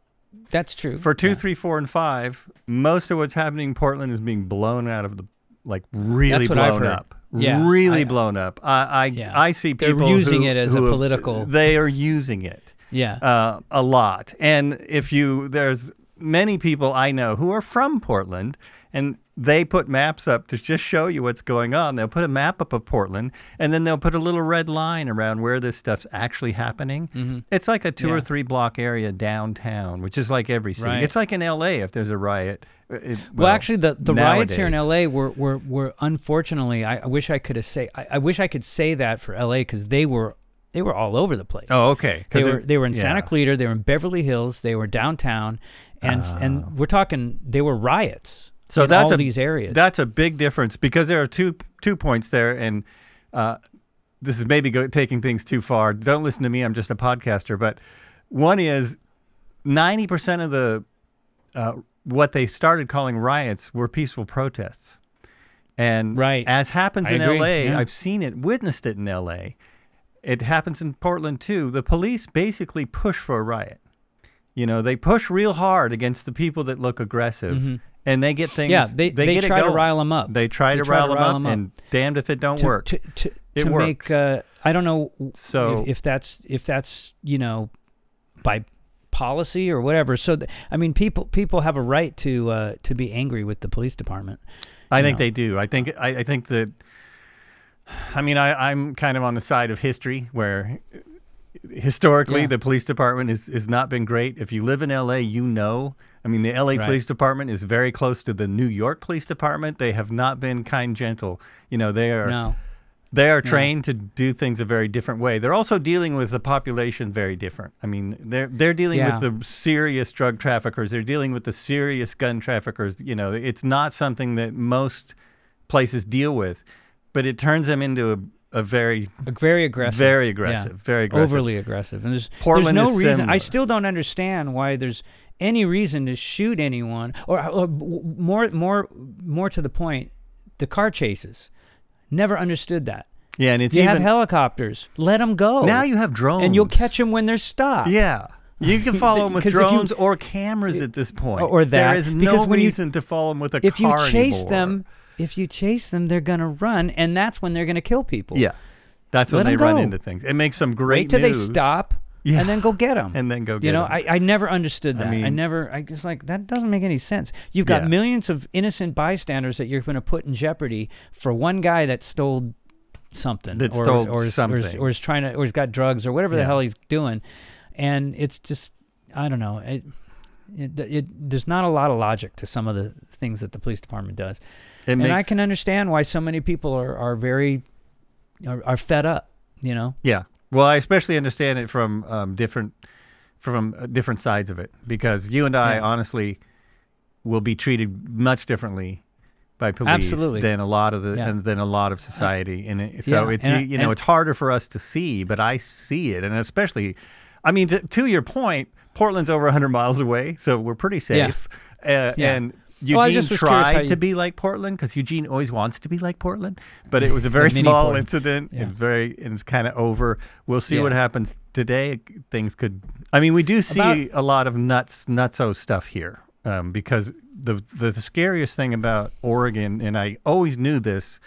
that's true. For two, Yeah. three, four, and five, most of what's happening in Portland is being blown out of the like really That's what I've blown up. Yeah, really I- blown up. I I, Yeah. I see They're people using who- it as a who have- political- They are using it Yeah. uh, a lot, and if you there's many people I know who are from Portland, and they put maps up to just show you what's going on. They'll put a map up of Portland, and then they'll put a little red line around where this stuff's actually happening. Mhm. It's like a two or three block area downtown, which is like every city. Right. It's like in L.A. if there's a riot. Uh, it- Well, actually, the, the riots here in. LA were, were, were unfortunately. I, I wish I could say. I, I wish I could say that for LA because they were they were all over the place. Oh, okay. they it- were they were in Santa yeah. Clarita. They were in Beverly Hills. They were downtown, and Oh. and we're talking. They were riots. So that's all a, these areas. That's a big difference because there are two two points there, and uh, this is maybe go, taking things too far. Don't listen to me. I'm just a podcaster. But one is ninety percent of the uh, what they started calling riots were peaceful protests, and Right. as happens I in agree, L.A., yeah. I've seen it, witnessed it in L.A. It happens in Portland too. The police basically push for a riot. You know, they push real hard against the people that look aggressive, Mhm. And they get things. yeah, they they, get try to rile them up. They try, They to, rile them up, 'em up. and damned if it don't to, work. to, to, It to make works. uh, I don't know So- if, if that's if that's you know by policy or whatever. So th- I mean, people people have a right to uh, to be angry with the police department. I think know. they do. I think I, I think that. I mean, I, I'm kind of on the side of history where historically Yeah. the police department has, has not been great. If you live in LA, you know. I mean, the LA Right. Police Department is very close to the New York Police Department. They have not been kind, gentle. You know, they are No, they are trained to do things a very different way. They're also dealing with the population very different. I mean, they're they're dealing Yeah. with the serious drug traffickers. They're dealing with the serious gun traffickers. You know, it's not something that most places deal with, but it turns them into a a very, very aggressive, very Yeah. aggressive, very aggressive. overly aggressive. And there's, Portland there's no reason. similar. I still don't understand why there's any reason to shoot anyone, or, or more, more, more to the point, the car chases. Never understood that. Yeah, and it's you have helicopters. Let them go. now you have drones, and you'll catch them when they're stopped. Yeah. You can follow them with if you- drones or cameras at this point. or that, There is no when you- reason to follow them with a car If you chase anymore. them, if you chase them, they're gonna run, and that's when they're gonna kill people. Yeah. That's when they 'em run into things. It makes some great Wait till news. they stop, Yeah. and then go get them. And then go get them. You know, know, 'em. I, I never understood I that. I, mean- never, I just like, that doesn't make any sense. You've got Yeah. millions of innocent bystanders that you're going to put in jeopardy for one guy that stole something. That or, stole or is, Or something. is, or is trying to, or has got drugs or whatever the hell he's doing. And it's just, I don't know. It, it, it, there's not a lot of logic to some of the things that the police department does. It and makes, I can understand why so many people are, are very, are, are fed up, you know? Yeah. Well, I especially understand it from um, different from uh, different sides of it because you and I Yeah. honestly will be treated much differently by police Absolutely. than a lot of the Yeah. and than a lot of society. And it, so Yeah, it's and I- you know and- it's harder for us to see, but I see it, and especially, I mean, to, to your point, Portland's over 100 miles away, so we're pretty Yeah. safe. Uh, Yeah. And Well, I Eugene just was curious how tried to be like Portland because Eugene always wants to be like Portland, but it was a very small Portland. incident Yeah. and very and it's kind of over. We'll see Yeah. what happens today. Things could. I mean, we do see About- a lot of nuts nutso stuff here um, because the, the the scariest thing about Oregon, and I always knew this,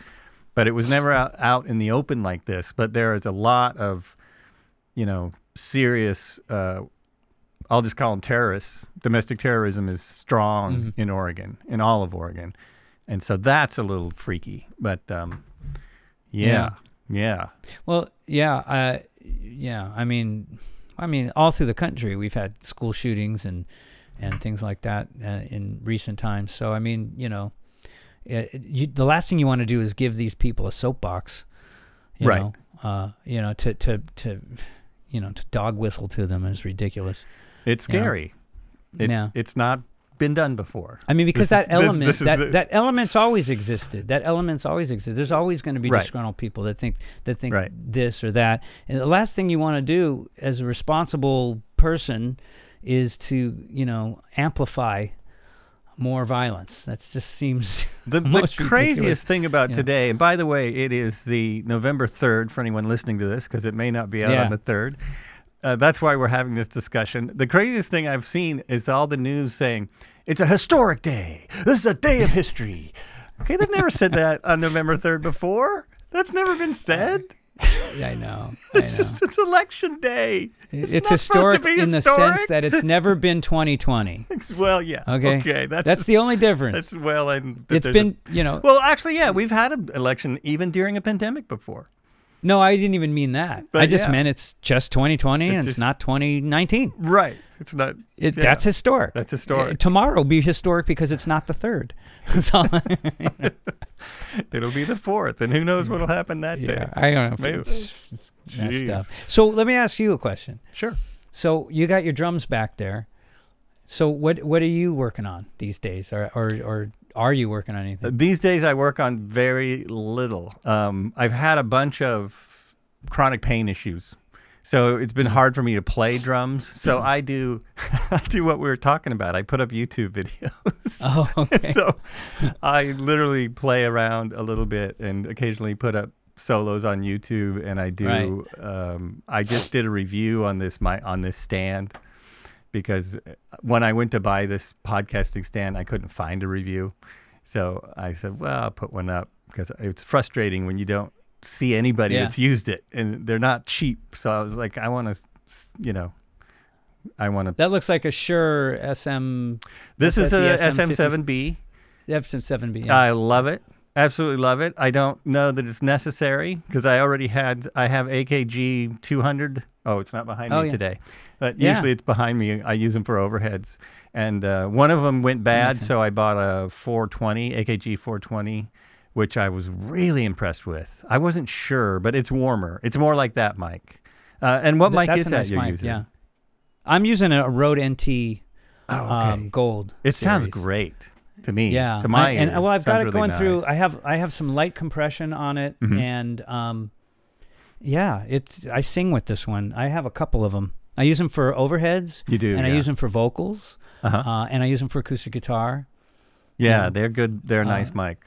but it was never out, out in the open like this. But there is a lot of, you know, serious. Uh, I'll just call them terrorists. Domestic terrorism is strong Mhm. in Oregon, in all of Oregon, and so that's a little freaky. But um, yeah, yeah, Well, yeah, uh, yeah. I mean, I mean, all through the country, we've had school shootings and and things like that uh, in recent times. So, I mean, you know, it, it- you, the last thing you want to do is give these people a soapbox, you Right. know, uh, you know, to to to you know, to dog whistle to them is ridiculous. It's You know? scary. It's Yeah. it's not been done before. I mean, because This that is- element, this is that, the- that element's always existed. That element's always existed. There's always going to be Right. disgruntled people that think that think Right. this or that. And the last thing you want to do as a responsible person is to, you know, amplify more violence. That just seems The, the craziest ridiculous. thing about Yeah. today, and by the way, it is the November 3rd for anyone listening to this, because it may not be out Yeah. on the 3rd. Uh, that's why we're having this discussion. The craziest thing I've seen is all the news saying, it's a historic day. This is a day of history. Okay, they've never said that on November 3rd before. That's never been said. Yeah, I know. I It's just it's election day. It's, supposed to historic in the sense that it's never been 2020. Well, yeah. Okay. Okay. That's That's the only difference. that's well, and it's been, you know, well, actually, yeah, we've had an election even during a pandemic before. No, I didn't even mean that. I just yeah. meant it's just 2020 and It's it's not 2019. Right. It's not. It, yeah. That's historic. That's historic. Uh, tomorrow will be historic because it's not the third. so, It'll be the fourth, and who knows what'll happen that yeah, day. I don't know. If Maybe- it's, it's messed up. So let me ask you a question. Sure. So you got your drums back there. So what what are you working on these days, or or, or are you working on anything? These days, I work on very little. Um, I've had a bunch of chronic pain issues, so it's been hard for me to play drums. So I do, I do what we were talking about. I put up YouTube videos. Oh, okay. so I literally play around a little bit and occasionally put up solos on YouTube. And I do. Um, I just did a review on this my on this stand because uh, when I went to buy this podcasting stand, I couldn't find a review. So I said, well, I'll put one up because it's frustrating when you don't see anybody Yeah. that's used it and they're not cheap. So I was like, I want to, you know, I want to. That looks like a Shure SM. This is a SM50. SM7B. SM7B. Yeah. I love it. Absolutely love it. I don't know that it's necessary because I already had I have AKG 200. Oh, it's not behind Oh, me yeah. today, but Yeah. usually it's behind me. I use them for overheads, and uh, one of them went bad, so I bought a 420 AKG 420, which I was really impressed with. I wasn't sure, but it's warmer. It's more like that mic. Uh, and what Th- mic is that nice you're mic, using? Yeah. I'm using a Rode NT Oh, okay. um, Gold. it sounds great to me. Yeah, To my I- and ears. well, I've got it really going through. I have I have some light compression on it, Mhm. and um, yeah, it's I sing with this one. I have a couple of them. I use them for overheads, You do, and I use them for vocals, Uh-huh. uh, and I use them for acoustic guitar. yeah, yeah. they're good. They're a nice Uh, mic.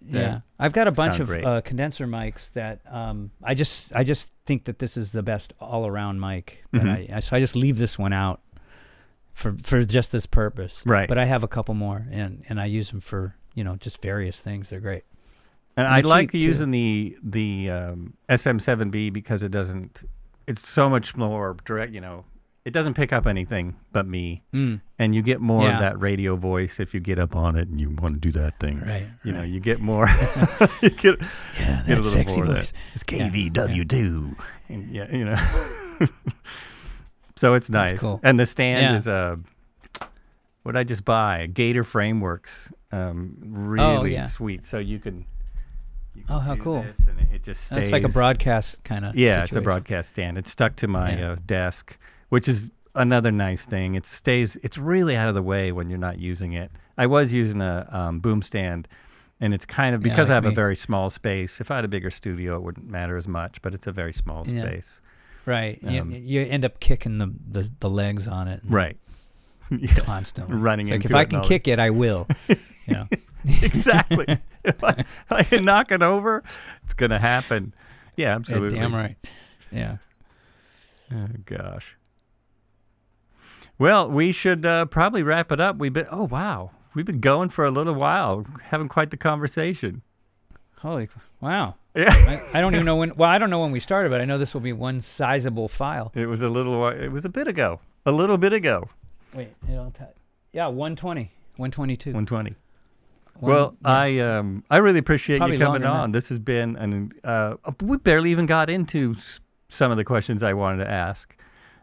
They Yeah, I've got a bunch of uh, condenser mics that um, I just I just think that this is the best all around mic. That Mhm. I, I so I just leave this one out for for just this purpose. Right. But I have a couple more, and and I use them for you know just various things. They're great. And And I like cheap, too. using the the um, SM7B because it doesn't. It's so much more direct. You know, it doesn't pick up anything but me, Mm, and you get more Yeah. of that radio voice if you get up on it and you want to do that thing. right. You know, you get more. you get, yeah, get a that little sexy more of that. voice. It's KVW two. And yeah, you know. so it's nice. cool. And the stand Yeah. is a. What I just buy? Gator Frameworks. Um, really yeah. sweet. So you can. You Oh, how cool. it- it just stays. That's like a broadcast kind of. Yeah, it's a broadcast stand. It's stuck to my Yeah. uh, desk, which is another nice thing. It stays. It's really out of the way when you're not using it. I was using a um, boom stand, and it's kind of Yeah, because I like have a very small space. If I had a bigger studio, it wouldn't matter as much. But it's a very small Yeah. space. Right. Um, you, you end up kicking the, the, the legs on it. Right. yes. Constantly. running It's like if I can kick it, I will. you know. exactly. if, I, if I can knock it over, it's gonna happen. Yeah, Yeah, absolutely. damn right. Yeah. Oh gosh. Well, we should uh, probably wrap it up. We've been oh wow, we've been going for a little while, having quite the conversation. Holy wow. Yeah, I, I don't even know when. Well, I don't know when we started, but I know this will be one sizable file. it was a little. whi- It was a bit ago. A little bit ago. Wait, it'll t- yeah, 120, 122. One twenty. One- Well, yeah. I um I really appreciate Probably you coming longer than on. This has been an uh we barely even got into s- some of the questions I wanted to ask.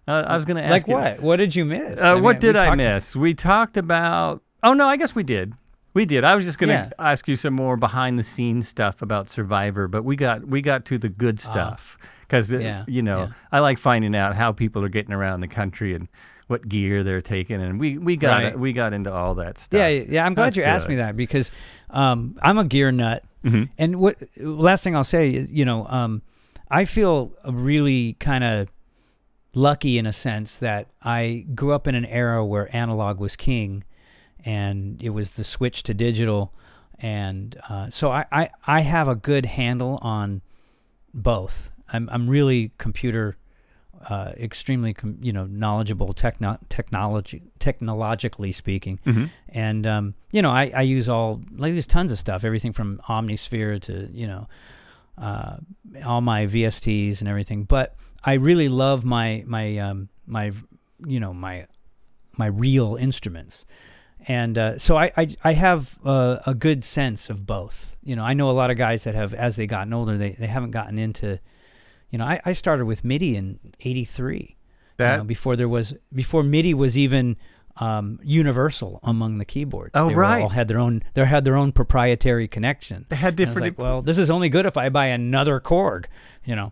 Uh, I was going to ask like you, what? What did you miss? Uh, I what did I talked- miss? We talked about. Oh no, I guess we did. We did. I was just going to Yeah. ask you some more behind the scenes stuff about Survivor, but we got we got to the good stuff because Ah. Yeah, you know yeah. I like finding out how people are getting around the country and what gear they're taking, and we we got Right. we got into all that stuff. Yeah, yeah. I'm glad That's you asked me that because um, I'm a gear nut, Mhm. and what last thing I'll say is, you know, um, I feel really kind of lucky in a sense that I grew up in an era where analog was king, and it was the switch to digital, and uh, so I, I I have a good handle on both. I'm I'm really computer. Uh, extremely, com- you know, knowledgeable techno- technology, technologically speaking, Mhm. and um, you know, I, I use all I use tons of stuff, everything from Omnisphere to you know, uh, all my VSTs and everything. But I really love my my um, my you know my my real instruments, and uh, so I I, I have uh, a good sense of both. You know, I know a lot of guys that have, as they gotten older, they they haven't gotten into. You know, I, I started with MIDI in '83 That you know, before there was before MIDI was even um, universal among the keyboards. Oh, they were all right. had their own they had their own proprietary connection. they had And I was different. like, well, this is only good if I buy another Korg, you know.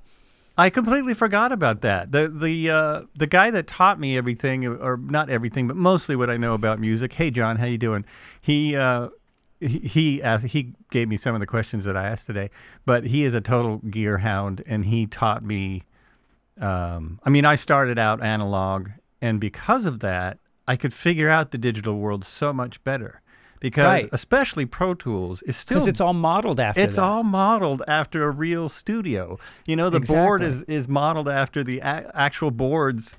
I completely forgot about that. The the uh, the guy that taught me everything, or not everything, but mostly what I know about music. Hey, John, how you doing? He uh, he he, asked, he gave me some of the questions that I asked today. But he is a total gear hound, and he taught me. Um, I mean, I started out analog, and because of that, I could figure out the digital world so much better. Because Right. especially Pro Tools is still Because it's all modeled after it's that. all modeled after a real studio. You know, the board is, is modeled after the a- actual boards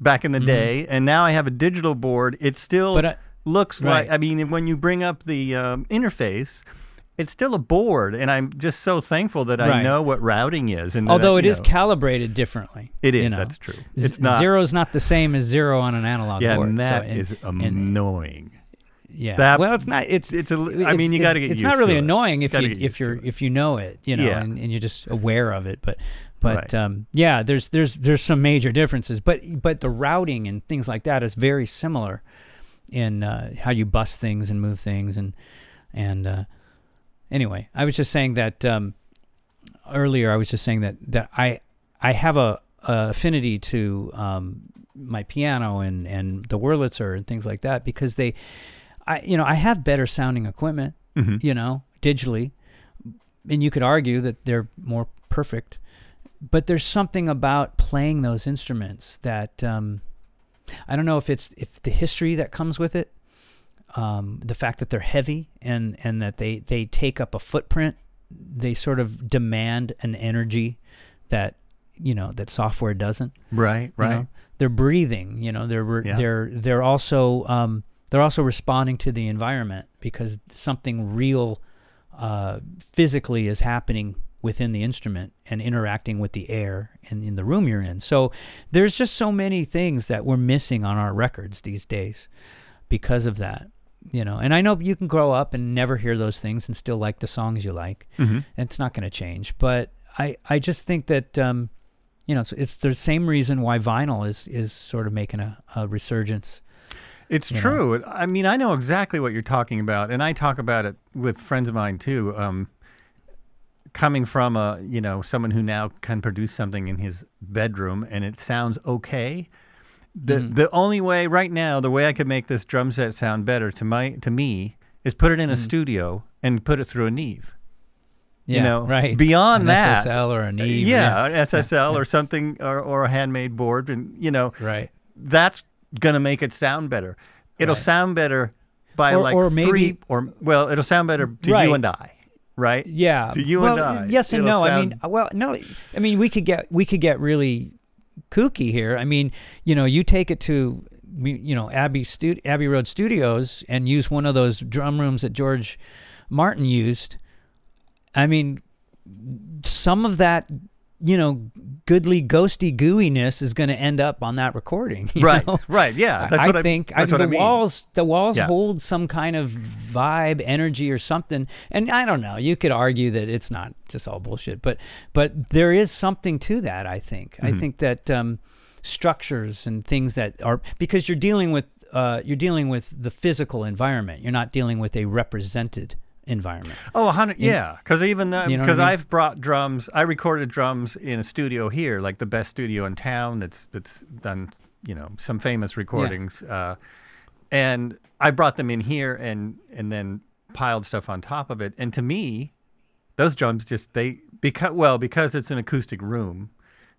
back Mm-hmm. in the day, and now I have a digital board. It still uh, looks like. I mean, when you bring up the um, interface, it's still a board, and I'm just so thankful that I know what routing is. And Although I, it is know- calibrated differently. it is. you know. that's true. Z- It's not- zero's not the same as zero on an analog yeah, board. and so- and- is and- annoying. Yeah. that- well, it's not. It's It's a. I mean, you got to get It's not really annoying if you if you're if you know it, you know, Yeah. and, and you're just aware of it. But but Right. um, yeah, there's there's there's some major differences. But but the routing and things like that is very similar in uh, how you bust things and move things and and uh, anyway, I was just saying that um, earlier. I was just saying that that I I have a, a affinity to um, my piano and and the Wurlitzer and things like that because they, I you know I have better sounding equipment Mhm. you know digitally, and you could argue that they're more perfect but there's something about playing those instruments that um, I don't know if it's if the history that comes with it, um, the fact that they're heavy and and that they they take up a footprint, they sort of demand an energy that you know that software doesn't. Right, you right. know? They're breathing. You know, they're Yeah. they're they're also um, they're also responding to the environment because something real uh, physically is happening within the instrument and interacting with the air and in the room you're in. So there's just so many things that we're missing on our records these days because of that. You know, and I know you can grow up and never hear those things and still like the songs you like. Mhm. It's not going to change. But I, I just think that um, you know, it's, it's the same reason why vinyl is is sort of making a, a resurgence. It's you know? true. I mean, I know exactly what you're talking about, and I talk about it with friends of mine too. Um, coming from a you know someone who now can produce something in his bedroom and it sounds okay. The Mhm. the only way right now, the way I could make this drum set sound better to my to me is put it in a Mhm. studio and put it through a Neve. Yeah, you know, right. Beyond An that, SSL or a Neve. yeah, an SSL or something or, or a handmade board, and you know Right. that's gonna make it sound better. It'll Right. sound better by Or- like or three or well, it'll sound better to Right. you and I, right? Yeah. To you well, and I, Yes and no. I mean, well, no. I mean, we could get we could get really kooky here. I mean, you know, you take it to you know Abbey Stu- Abbey Road Studios and use one of those drum rooms that George Martin used. I mean, some of that, you know, goodly ghosty gooiness is going to end up on that recording. Right, know? right, yeah. That's I what I think. That's I what mean, I the mean. walls, the walls Yeah. hold some kind of vibe, energy, or something. And I don't know. You could argue that it's not just all bullshit, but but there is something to that. I think. I Mhm. think that um, structures and things that are because you're dealing with uh, you're dealing with the physical environment. You're not dealing with a represented environment. Oh, a hundred, In- yeah. Because even because You know I mean? I've brought drums. I recorded drums in a studio here, like the best studio in town. That's that's done, you know, some famous recordings. Uh, and I brought them in here and and then piled stuff on top of it. And to me, those drums just they because well because it's an acoustic room.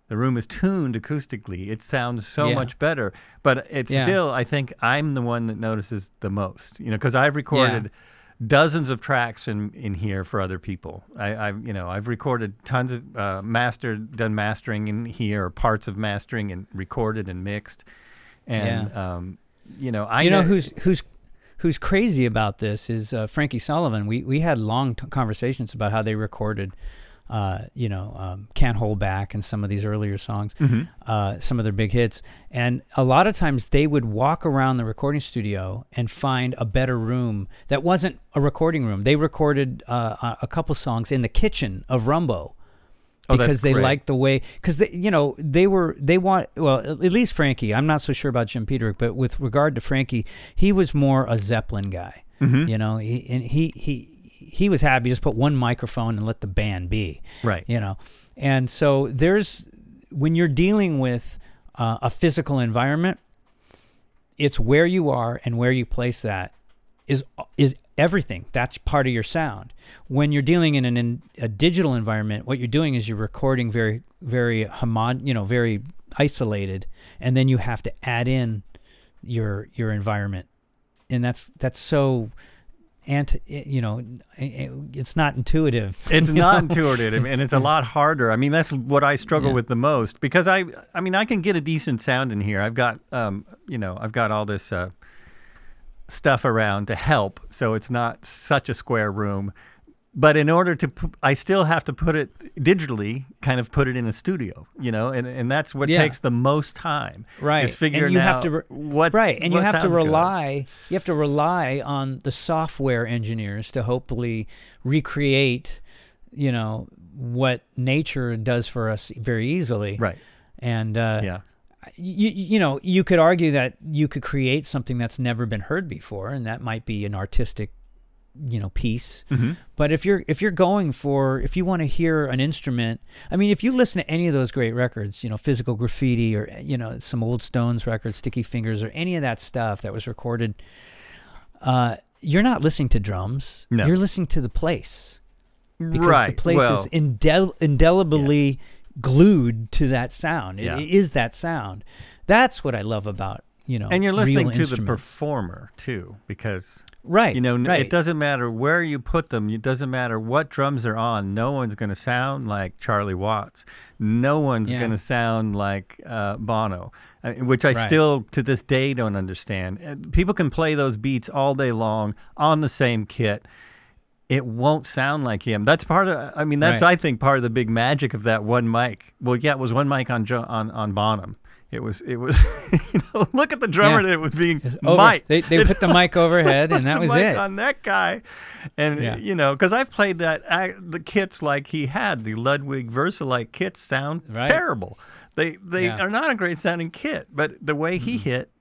The room is tuned acoustically. It sounds so Yeah. much better, but it's Yeah. still. I think I'm the one that notices the most. You know, because I've recorded dozens of tracks in, in here for other people. I, I've you know I've recorded tons of uh, mastered done mastering in here, or parts of mastering and recorded and mixed, and um, you know I you know ne- who's who's who's crazy about this is uh, Frankie Sullivan. We we had long t- conversations about how they recorded, uh, you know, um, "Can't Hold Back" and some of these earlier songs, Mhm. uh, some of their big hits. And a lot of times they would walk around the recording studio and find a better room that wasn't a recording room. They recorded uh, a- couple songs in the kitchen of Rumbo Oh, because they great. liked the way because they you know they were they want well at least Frankie I'm not so sure about Jim Peterik but with regard to Frankie he was more a Zeppelin guy Mhm. you know he and he he he was happy just put one microphone and let the band be right. you know? And so there's when you're dealing with uh, a physical environment it's where you are and where you place that is is everything. That's part of your sound. When you're dealing in an in a digital environment what you're doing is you're recording very very homon you know very isolated and then you have to add in your your environment. And that's that's so anti you know it's not intuitive It's not intuitive, and it's a lot harder. I mean, that's what I struggle Yeah. with the most because I, I mean, I can get a decent sound in here. I've got, um, you know, I've got all this uh, stuff around to help, so it's not such a square room. But in order to, I still have to put it digitally, kind of put it in a studio, you know, and and that's what Yeah. takes the most time. right is figuring and you out have to re- what right and you have to sounds good. rely you have to rely on the software engineers to hopefully recreate you know what nature does for us very easily Right. and uh Yeah. you, you know you could argue that you could create something that's never been heard before and that might be an artistic you know piece hmm but if you're if you're going for if you want to hear an instrument, I mean, if you listen to any of those great records, you know, Physical Graffiti or you know some old Stones records, Sticky Fingers, or any of that stuff that was recorded, uh, you're not listening to drums. No. You're listening to the place because Right. the place well, is indel- indelibly glued to that sound. It- Yeah. it is that sound. That's what I love about you know. and you're listening to the performer too, because right. you know right. it doesn't matter where you put them. It doesn't matter what drums are on. No one's going to sound like Charlie Watts. No one's Yeah. going to sound like uh, Bonham, uh, which I Right. still to this day don't understand. Uh, People can play those beats all day long on the same kit. It won't sound like him. That's part of. I mean, that's Right. I think part of the big magic of that one mic. Well, yeah, it was one mic on jo- on on Bonham. It was it was. You know, look at the drummer Yeah. that was being mic'd. They, they put the mic overhead, and that was mic it. on that guy, and Yeah. you know, because I've played that ac the kits like he had the Ludwig Vistalite kits sound Right. terrible. They they Yeah. are not a great sounding kit, but the way he hit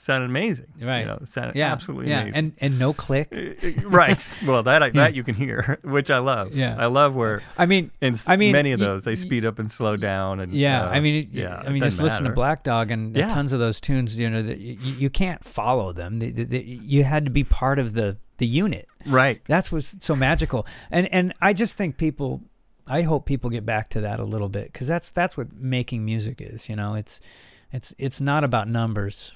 sounded amazing. Right. you know, sounded yeah, absolutely yeah, amazing. and and no click. Right. Well, that I, that you can hear, which I love. Yeah. I love where I mean, in I mean, many of y- those they speed up and slow down and Yeah, uh, I mean, it, yeah. I mean, just doesn't listen to. Black Dog and Yeah. tons of those tunes. You know, that you, you can't follow them. They, they, they- you had to be part of the the unit. Right. That's what's so magical. And and I just think people, I hope people get back to that a little bit because that's that's what making music is. You know, it's it's it's not about numbers.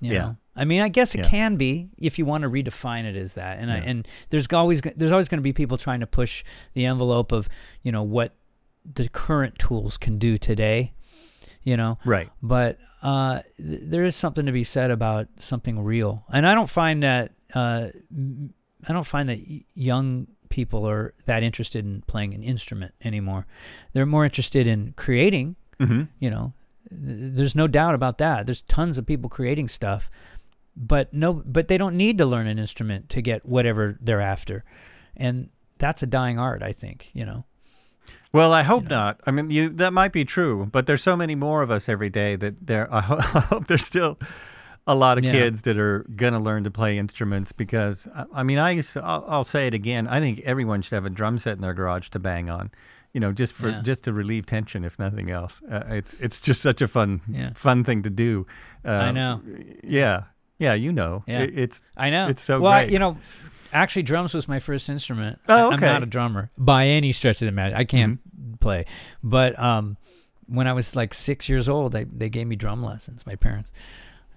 Yeah. know? I mean, I guess it Yeah. can be if you want to redefine it as that. And I, and there's always there's always going to be people trying to push the envelope of you know what the current tools can do today. You know, Right. but uh, th- there is something to be said about something real, and I don't find that uh, I don't find that y- young people are that interested in playing an instrument anymore. They're more interested in creating. hmm You know, there's no doubt about that. There's tons of people creating stuff, but no, but they don't need to learn an instrument to get whatever they're after, and that's a dying art. I think. You know. Well, I hope know. not. I mean, you that might be true, but there's so many more of us every day that there. I ho- I hope there's still a lot of Yeah. kids that are gonna learn to play instruments because I, I mean, I used to, I'll, I'll say it again. I think everyone should have a drum set in their garage to bang on. You know, just for Yeah. just to relieve tension, if nothing else. Uh, it's it's just such a fun Yeah. fun thing to do. Uh, I know. Yeah, yeah, you know. Yeah. It, it's I know. It's so well. I- you know, actually, drums was my first instrument. Oh, I- I'm not a drummer by any stretch of the imagination. I can't Mm-hmm. play, but um, when I was like six years old, they they gave me drum lessons. My parents.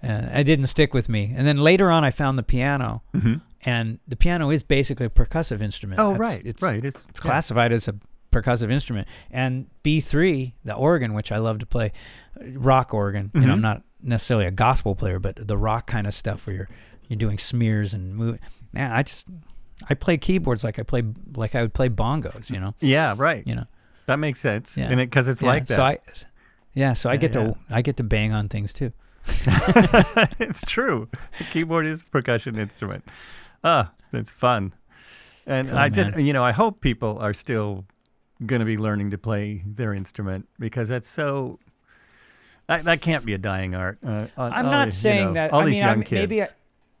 Uh, it didn't stick with me, and then later on, I found the piano, Mhm. and the piano is basically a percussive instrument. oh That's- right, It's right. It's it's yeah. classified as a percussive instrument. And B3, the organ, which I love to play, rock organ. You know. I'm not necessarily a gospel player, but the rock kind of stuff where you're you're doing smears and move. Man, I just I play keyboards like I play like I would play bongos. You know, Yeah, right. you know. That makes sense. Yeah. And it because it's Yeah, like that. So I, yeah, so I Yeah, get to I get to bang on things too. it's true. The keyboard is a percussion instrument. Ah, it's fun. And Cool, I just, man. you know, I hope people are still going to be learning to play their instrument because that's so. That, that can't be a dying art. Uh, I'm not these, you saying know, that. All I these mean, young I'm, kids. maybe I,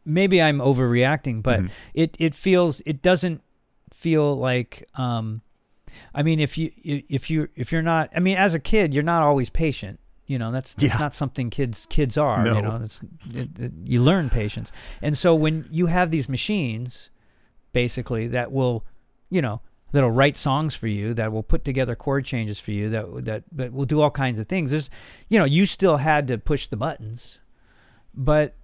maybe I'm overreacting, but Mhm. it it feels it doesn't feel like. Um, I mean, if you if you if you're not, I mean, as a kid, you're not always patient. You know, that's that's Yeah. not something kids kids are. No. You know, that's it, it, you learn patience, and so when you have these machines, basically that will, you know. That'll write songs for you. That will put together chord changes for you. That that that will do all kinds of things. There's, you know, you still had to push the buttons, but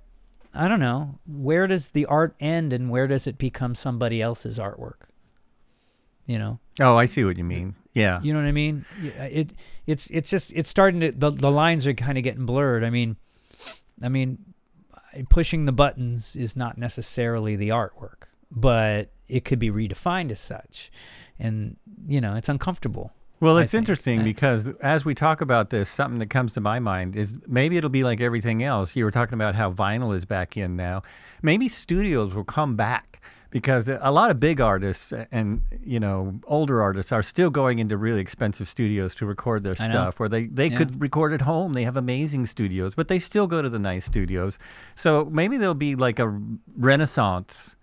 I don't know. Where does the art end and where does it become somebody else's artwork? You know, oh, I see what you mean. Yeah. you know what I mean. It it's it's just it's starting to the the lines are kind of getting blurred. I mean, I mean, pushing the buttons is not necessarily the artwork, but it could be redefined as such, and you know, it's uncomfortable. Well, it's interesting uh. because as we talk about this, something that comes to my mind is maybe it'll be like everything else. You were talking about how vinyl is back in now. Maybe studios will come back because a lot of big artists and you know older artists are still going into really expensive studios to record their stuff. Where they they Yeah. could record at home. They have amazing studios, but they still go to the nice studios. So maybe there'll be like a renaissance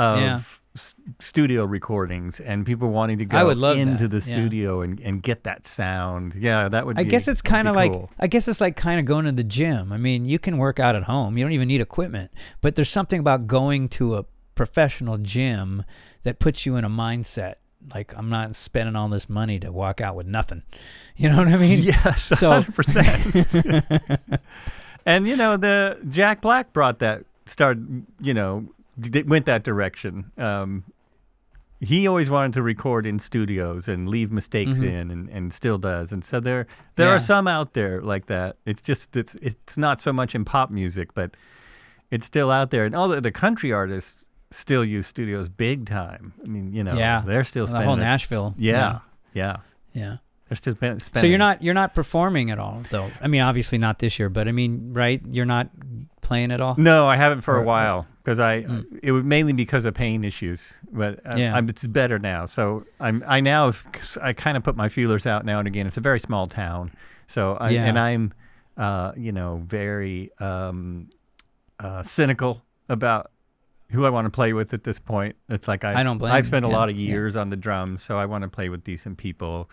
of Yeah. s- studio recordings and people wanting to go I would love into that, the yeah. studio and, and get that sound. Yeah, that would I be guess it's kind of like cool. I guess it's like kind of going to the gym. I mean, you can work out at home. You don't even need equipment. But there's something about going to a professional gym that puts you in a mindset like I'm not spending all this money to walk out with nothing. You know what I mean? Yes, So- hundred percent. And you know, the Jack Black brought that started. You know, went that direction. Um, he always wanted to record in studios and leave mistakes Mhm. in, and, and still does. And so there there Yeah. are some out there like that. It's just it's it's not so much in pop music, but it's still out there. And all the, the country artists still use studios big time. I mean, you know, Yeah. they're still the whole Nashville. yeah, yeah, Yeah. They're still spending. So you're not you're not performing at all though. I mean, obviously not this year, but I mean, right? You're not playing at all. No, I haven't for Or- a while because I Mm. it was mainly because of pain issues, but I, Yeah. I'm, it's better now. So I'm I now I kind of put my feelers out now and again. It's a very small town, so I, Yeah. and I'm uh, you know very um, uh, cynical about who I want to play with at this point. It's like I I don't blame I've you. spent a Yeah, lot of yeah. years on the drums, so I want to play with decent people.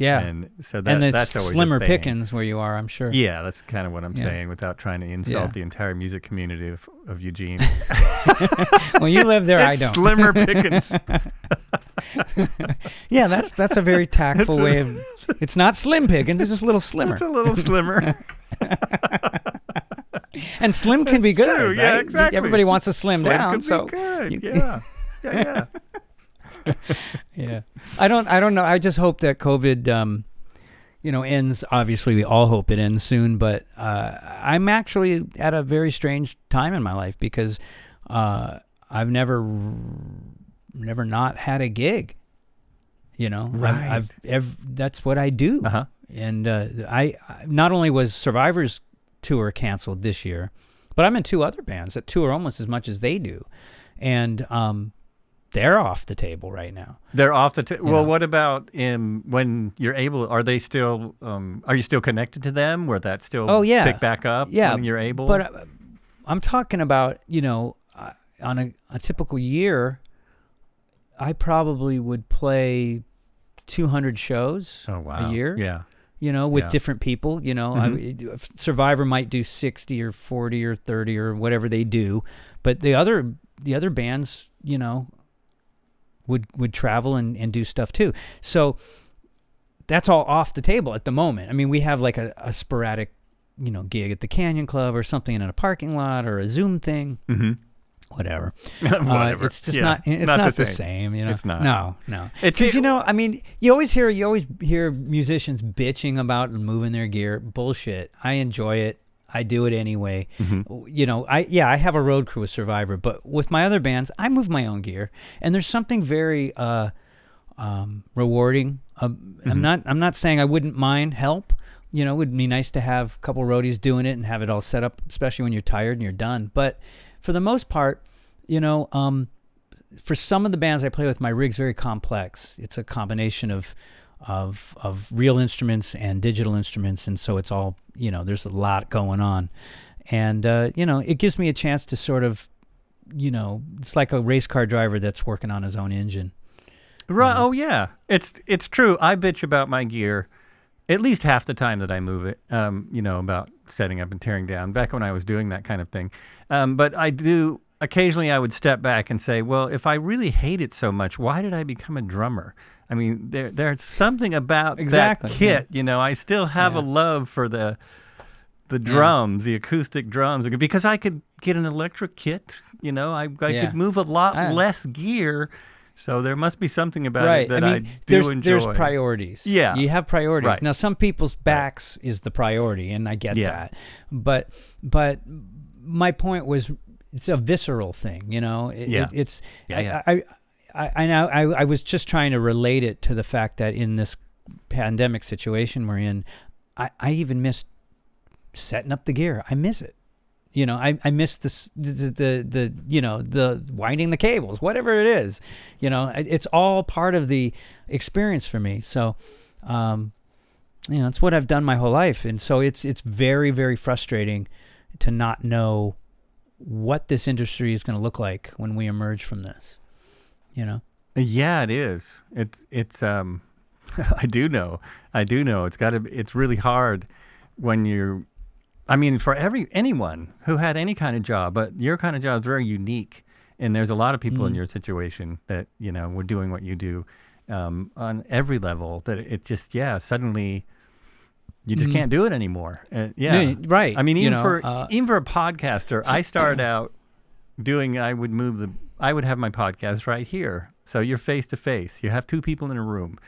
Yeah. and so that and it's that's always slimmer pickings where you are, I'm sure. Yeah, that's kind of what I'm Yeah. saying without trying to insult Yeah. the entire music community of, of Eugene. Well, you live there, I don't. Slimmer pickings. yeah, that's that's a very tactful a- way of. It's not slim pickings; it's just a little slimmer. It's a little slimmer. and slim can be good. true, yeah, exactly. Everybody wants to slim, down, could so be good. you- yeah, yeah, yeah. yeah. I don't. I don't know. I just hope that COVID, um, you know, ends. Obviously, we all hope it ends soon. But uh, I'm actually at a very strange time in my life because uh, I've never, never not had a gig. You know, I've- Right. I've, ev- that's what I do. Uh huh. and uh, I I- not only was Survivor's tour canceled this year, but I'm in two other bands that tour almost as much as they do, and um, they're off the table right now. They're off the. table. well, know. what about in when you're able? Are they still? Um, are you still connected to them? Where that still? Oh, yeah. Pick back up. Yeah, when you're able. But uh, I'm talking about you know uh, on a, a typical year, I probably would play 200 shows oh wow. a year. Yeah. you know, with Yeah. different people. You know, Mhm. I, Survivor might do sixty or forty or thirty or whatever they do, but the other the other bands, you know, would would travel and, and do stuff too. So that's all off the table at the moment. I mean, we have like a, a sporadic, you know, gig at the Canyon Club or something in a parking lot or a Zoom thing, Mm-hmm. whatever. Whatever. Uh, it's just Yeah. not. It's not, the, same. You know. It's not. No, no. Because you know, I mean, you always hear you always hear musicians bitching about moving their gear. Bullshit. I enjoy it. I do it anyway. Mhm. You know, I yeah, I have a road crew with Survivor, but with my other bands, I move my own gear, and there's something very uh, um, rewarding. Um, I'm Mhm. not. I'm not saying I wouldn't mind help. You know, it would be nice to have a couple roadies doing it and have it all set up, especially when you're tired and you're done. But for the most part, you know, um, for some of the bands I play with, my rig's very complex. It's a combination of of of real instruments and digital instruments, and so it's all you know. There's a lot going on, and uh, you know, it gives me a chance to sort of, you know, it's like a race car driver that's working on his own engine. Right. Oh yeah. It's it's true. I bitch about my gear at least half the time that I move it. Um, you know, about setting up and tearing down. Back when I was doing that kind of thing. Um, but I do occasionally I would step back and say, well, if I really hate it so much, why did I become a drummer? I mean, there there's something about Exactly, that yeah. kit. You know, I still have a love for the the Yeah. drums, the acoustic drums, because I could get an electric kit. You know, I I Yeah. could move a lot Ah. less gear. So there must be something about right. it that I I, do there's enjoy. there's priorities. Yeah. You have priorities. Right. Now some people's backs is the priority and I get Yeah. that. But but my point was it's a visceral thing, you know. It, Yeah. it, it's Yeah, yeah. I, I I know I I was just trying to relate it to the fact that in this pandemic situation we're in, I I even missed setting up the gear. I miss it. You know, I, I miss this the the the you know the winding the cables, whatever it is. You know, it's all part of the experience for me. So, um, you know, it's what I've done my whole life, and so it's it's very very frustrating to not know what this industry is going to look like when we emerge from this. You know, Yeah, it is. It's it's um I do know. I do know. It's got to it's really hard when you're I mean for every anyone who had any kind of job, but your kind of job is very unique and there's a lot of people in Mm. your situation that, you know, were doing what you do um, on every level that it just yeah suddenly you just Mhm. can't do it anymore. Uh, yeah, No, right. I mean, you even know, for uh, even for a podcaster, I started out doing. I would move the. I would have my podcast right here, so you're face to face. You have two people in a room,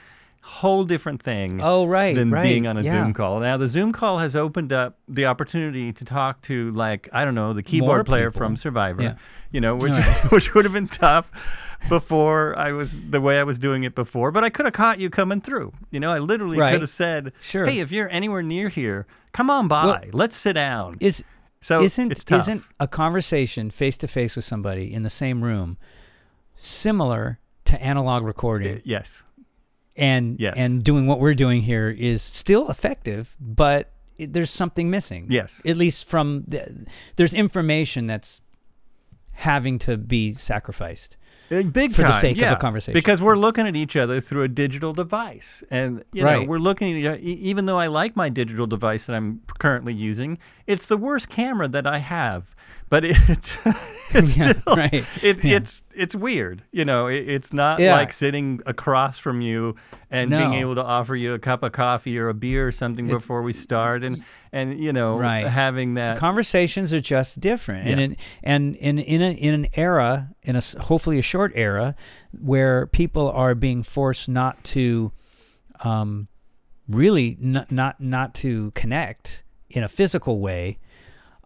whole different thing oh right, than right. being on a yeah. Zoom call. Now the Zoom call has opened up the opportunity to talk to like I don't know the keyboard player from Survivor, Yeah. you know, which Right. which would have been tough before I was the way I was doing it before. But I could have caught you coming through. You know, I literally Right. could have said, Sure. "Hey, if you're anywhere near here, come on by. Well, Let's sit down." Is so isn't isn't a conversation face to face with somebody in the same room similar to analog recording Uh, yes. and yes. and doing what we're doing here is still effective, but it, there's something missing. Yes. At least from the, there's information that's having to be sacrificed. Big for the time, sake of a conversation. Because we're looking at each other through a digital device, and you know we're looking at each other, even though I like my digital device that I'm currently using, it's the worst camera that I have. But it, it's Yeah, still, right. it, Yeah. it's it's weird, you know. It, it's not Yeah. like sitting across from you and being able to offer you a cup of coffee or a beer or something It's- before we start, and and you know Right. having that. Conversations are just different, and in and in in, a, in an era, in a hopefully a short era, where people are being forced not to, um, really not not not to connect in a physical way.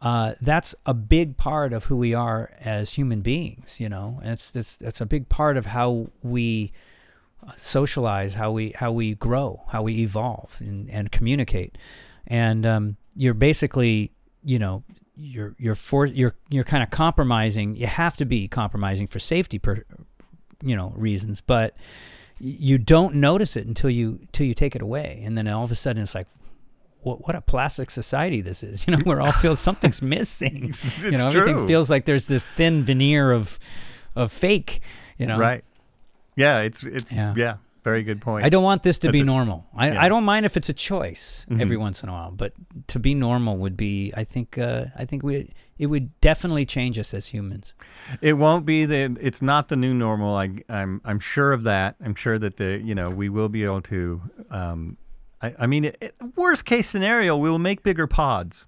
Uh, that's a big part of who we are as human beings. You know, and it's that's that's a big part of how we uh, socialize, how we how we grow, how we evolve, and, and communicate. And um, you're basically, you know, you're you're for you're you're kind of compromising. You have to be compromising for safety, per, you know, reasons, but you don't notice it until you until you take it away, and then all of a sudden it's like. What, what a plastic society this is, you know. We're all feel something's missing. it's you know, everything true. feels like there's this thin veneer of, of fake. You know, right. Yeah, it's it's Yeah. yeah. Very good point. I don't want this to That's be normal. I, yeah. I don't mind if it's a choice every Mhm. once in a while, but to be normal would be. I think. Uh, I think we. It would definitely change us as humans. It won't be the. It's not the new normal. I, I'm. I'm sure of that. I'm sure that the. You know, we will be able to. Um, I, I mean, it, it- worst case scenario, we will make bigger pods.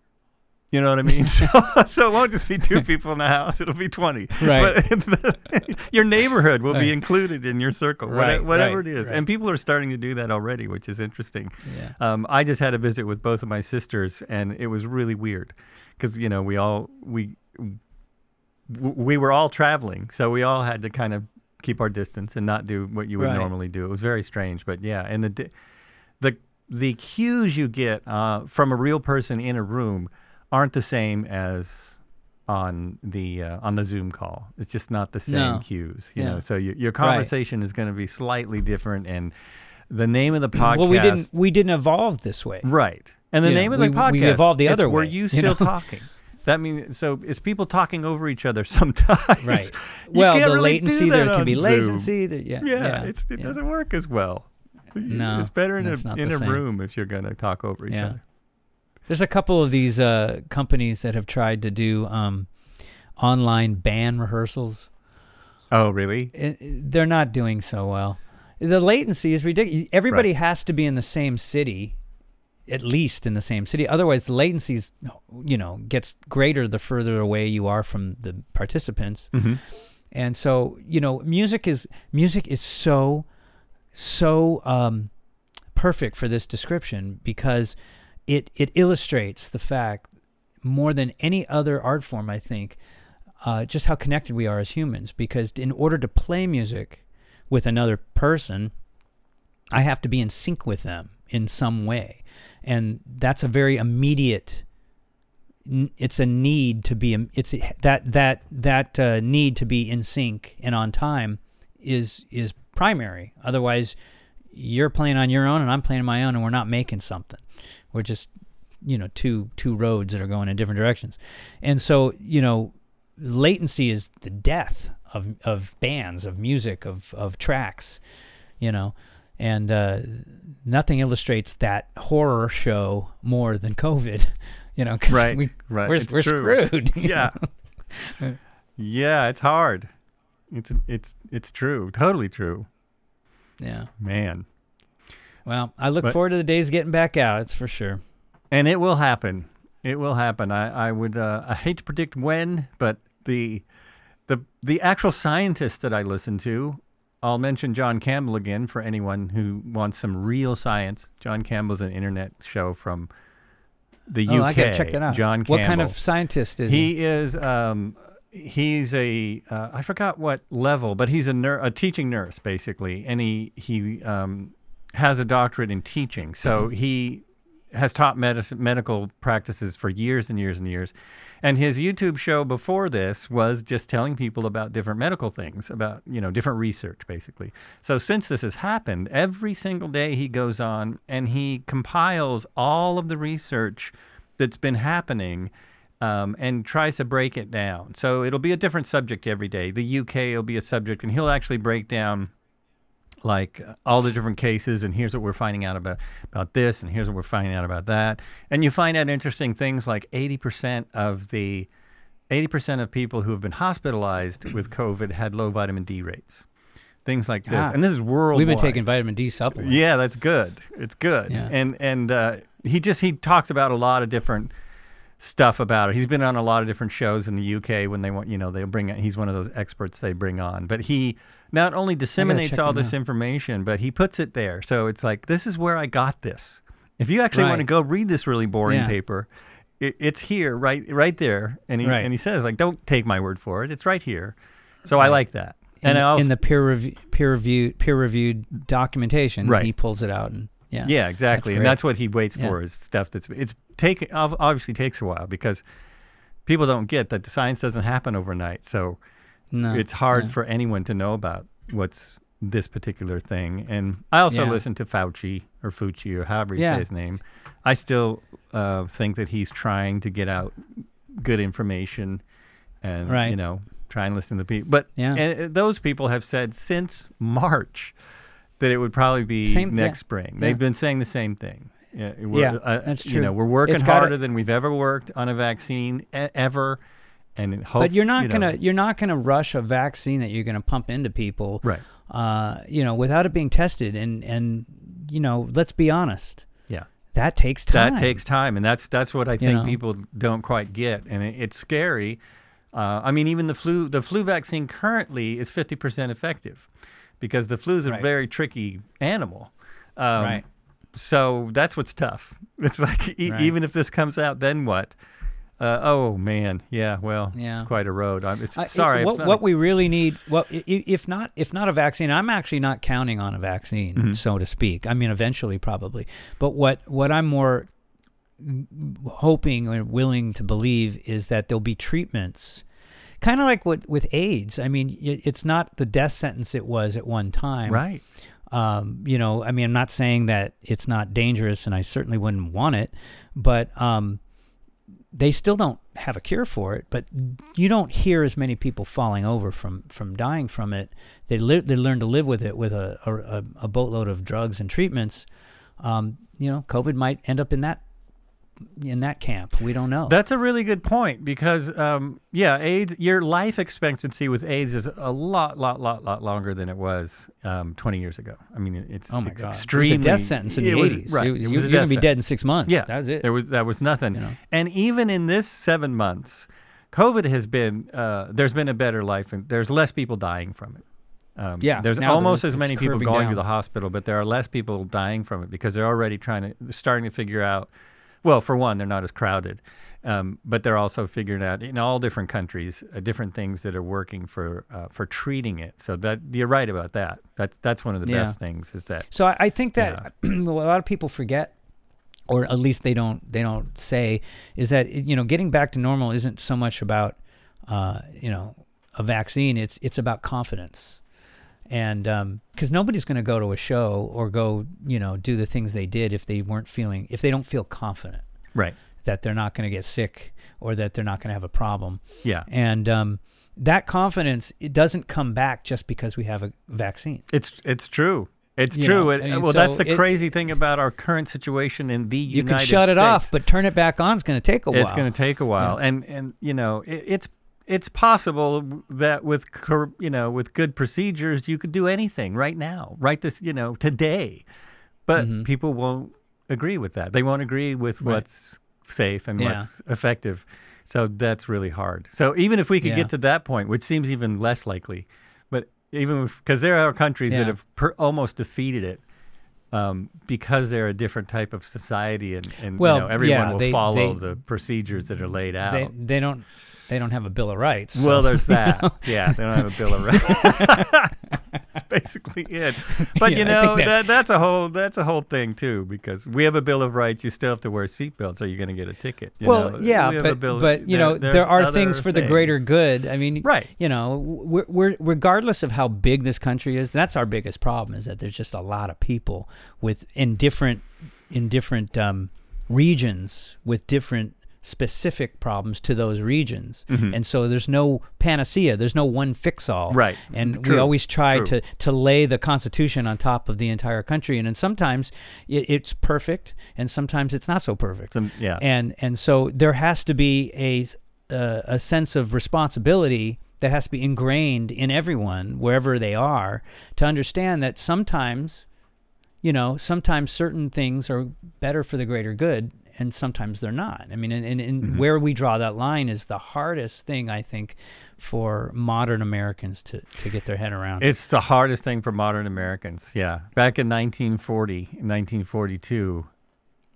You know what I mean? so, so it won't just be two people in the house. It'll be twenty. Right. But your neighborhood will be included in your circle, Right, whatever, right, it is. right. And people are starting to do that already, which is interesting. Yeah. Um, I just had a visit with both of my sisters, and it was really weird because you know we all we we were all traveling, so we all had to kind of keep our distance and not do what you would Right. normally do. It was very strange, but yeah, and the the the cues you get uh, from a real person in a room aren't the same as on the uh, on the Zoom call. It's just not the same No. cues, you Yeah. know. So your your conversation is going to be slightly different, and the name of the podcast. Well, we didn't. We didn't evolve this way. Right. And the You know, name of the we- podcast. we evolved the other Were way, you you still know? talking? That means so it's people talking over each other sometimes. Right. You well, the really latency there can be Zoom. latency. There, yeah. Yeah, Yeah. it's, it yeah. doesn't work as well. No, it's better in a in a same. room if you're going to talk over each Yeah. other. There's a couple of these uh, companies that have tried to do um, online band rehearsals. Oh, really? i- i- they're not doing so well. The latency is ridiculous. Everybody has to be in the same city, at least in the same city. Otherwise, the latency you know, gets greater the further away you are from the participants. Mm-hmm. And so, you know, music is music is so so um, perfect for this description because it it illustrates the fact more than any other art form, I think, uh, just how connected we are as humans. Because in order to play music with another person, I have to be in sync with them in some way, and that's a very immediate. It's a need to be. It's that that that uh, need to be in sync and on time is is primary. Otherwise, you're playing on your own and I'm playing on my own, and we're not making something. We're just you know two two roads that are going in different directions and so you know latency is the death of of bands of music of of tracks you know and uh, nothing illustrates that horror show more than covid you know 'cause Right. we, right. we're, it's we're true. screwed Yeah. yeah, it's hard. It's it's it's true. Totally true. Yeah. Man. Well, I look But- forward to the days getting back out. It's for sure. And it will happen. It will happen. I, I would uh, I hate to predict when, but the the the actual scientists that I listen to, I'll mention John Campbell again for anyone who wants some real science. John Campbell's an internet show from the UK. oh, I gotta check that out. John Campbell. What kind of scientist is he? He is. Um, he's a. Uh, I forgot what level, but he's a nur- a teaching nurse basically, and he he um, has a doctorate in teaching. So he has taught medicine, medical practices for years and years and years. And his YouTube show before this was just telling people about different medical things, about you know different research, basically. So since this has happened, every single day he goes on and he compiles all of the research that's been happening um, and tries to break it down. So it'll be a different subject every day. The UK will be a subject, and he'll actually break down like all the different cases and here's what we're finding out about about this and here's what we're finding out about that and you find out interesting things like 80% of the 80% of people who have been hospitalized with covid had low vitamin d rates things like this Ah. and this is worldwide We've been taking vitamin D supplements. yeah, that's good. It's good. Yeah. And and uh, he just he talks about a lot of different stuff about it. He's been on a lot of different shows in the UK when they want, you know, they'll bring it he's one of those experts they bring on. But he not only disseminates all this out. information, but he puts it there. So it's like this is where I got this. If you actually want to go read this really boring Yeah. paper, it, it's here right right there. And he Right. and he says like don't take my word for it. It's right here. So I like that. In, and also, in the peer review, peer reviewed, peer reviewed documentation, Right. he pulls it out and yeah, Yeah, exactly, and that's what he waits Yeah. for is stuff that's it's take obviously takes a while because people don't get that the science doesn't happen overnight. So No, it's hard yeah. for anyone to know about what's this particular thing. And I also Yeah. listen to Fauci or Fucci or however you Yeah. say his name. I still uh, think that he's trying to get out good information and Right. you know try and listen to people. But Yeah. and, uh, those people have said since March that it would probably be Same- next yeah. spring. They've been saying the same thing. Yeah, we're, Yeah, uh, that's You know, true. we're working It's gotta- harder than we've ever worked on a vaccine e- ever, and hope, But you're not you know- gonna you're not gonna rush a vaccine that you're gonna pump into people, right. uh, you know, without it being tested. And and you know, let's be honest, Yeah. that takes time. That takes time, and that's that's what I think know? people don't quite get, and it, it's scary. Uh, I mean, even the flu the flu vaccine currently is fifty percent effective, because the flu is a Right. very tricky animal. Um, right. So that's what's tough. It's like e- Right. even if this comes out, then what? Uh, oh man, yeah. Well, Yeah. it's quite a road. I'm, it's I- sorry. What, it's not what a- we really need, what i- if not if not a vaccine? I'm actually not counting on a vaccine, Mm-hmm. so to speak. I mean, eventually, probably. But what what I'm more hoping or willing to believe is that there'll be treatments, kind of like what with AIDS. I mean, it's not the death sentence it was at one time, right. Um, you know, I mean, I'm not saying that it's not dangerous, and I certainly wouldn't want it, but um, they still don't have a cure for it. But you don't hear as many people falling over from from dying from it. They live, they learn to live with it with a a, a boatload of drugs and treatments. Um, you know, COVID might end up in that in that camp. We don't know. That's a really good point because, um, yeah, AIDS. Your life expectancy with AIDS is a lot, lot, lot, lot longer than it was um, 20 years ago. I mean, it's oh my it's god, extremely it was a death sentence in it the was- 80s. Right, You- it you- was a you're gonna be dead in six months. Yeah, that's it. There was that was nothing. You know. And even in this seven months, COVID has been. Uh, there's been a better life, and there's less people dying from it. Um, Yeah, there's almost as many people going down. to the hospital, but there are less people dying from it because they're already trying to, starting to figure out. Well, for one, they're not as crowded, um, but they're also figuring out in all different countries uh, different things that are working for uh, for treating it. So that you're right about that. That's that's one of the Yeah. best things is that So I, I think that what a lot of people forget, or at least they don't they don't say, is that you know getting back to normal isn't so much about uh, you know a vaccine. It's it's about confidence, and because nobody's going to go to a show or go you know do the things they did if they weren't feeling if they don't feel confident right. that they're not going to get sick or that they're not going to have a problem. Yeah, And um, that confidence it doesn't come back just because we have a vaccine. it's it's true. It's You true. know, It- I mean, well, that's the it- crazy thing about our current situation in the You United States. You can shut it off, but turn it back on is going to take a while. It's going to take a while, and and you know it, it's it's possible that with you know with good procedures you could do anything right now, right this you know today, but Mhm. people won't agree with that. They won't agree with Right. what's safe and Yeah. what's effective. So that's really hard. So even if we could Yeah. get to that point, which seems even less likely, but even because there are countries that have per- almost defeated it. Um, because they're a different type of society, and, and Well, you know, everyone yeah, will they- follow they- the procedures that are laid out. They they don't they don't have a bill of rights. so, Well, there's you that. know. Yeah, they don't have a bill of rights. That's basically it. But Yeah, you know that, that- that's a whole that's a whole thing too because we have a bill of rights. You still have to wear seatbelts, or you're going to get a ticket. you well, know? yeah, We but bill- but you there- know there are things for the greater good. I mean, Right. You know, we're, we're regardless of how big this country is, that's our biggest problem is that there's just a lot of people with in different in different um, regions with different specific problems to those regions, Mhm. and so there's no panacea. There's no one fix all. Right. And we always try True. to to lay the Constitution on top of the entire country, and then sometimes it, it's perfect, and sometimes it's not so perfect Some, yeah. and and so there has to be a uh, a sense of responsibility that has to be ingrained in everyone wherever they are to understand that sometimes you know sometimes certain things are better for the greater good and sometimes they're not i mean and, and, and Mhm. where we draw that line is the hardest thing i think for modern americans to, to get their head around It's the hardest thing for modern Americans. Yeah. Back in 1940, 1942,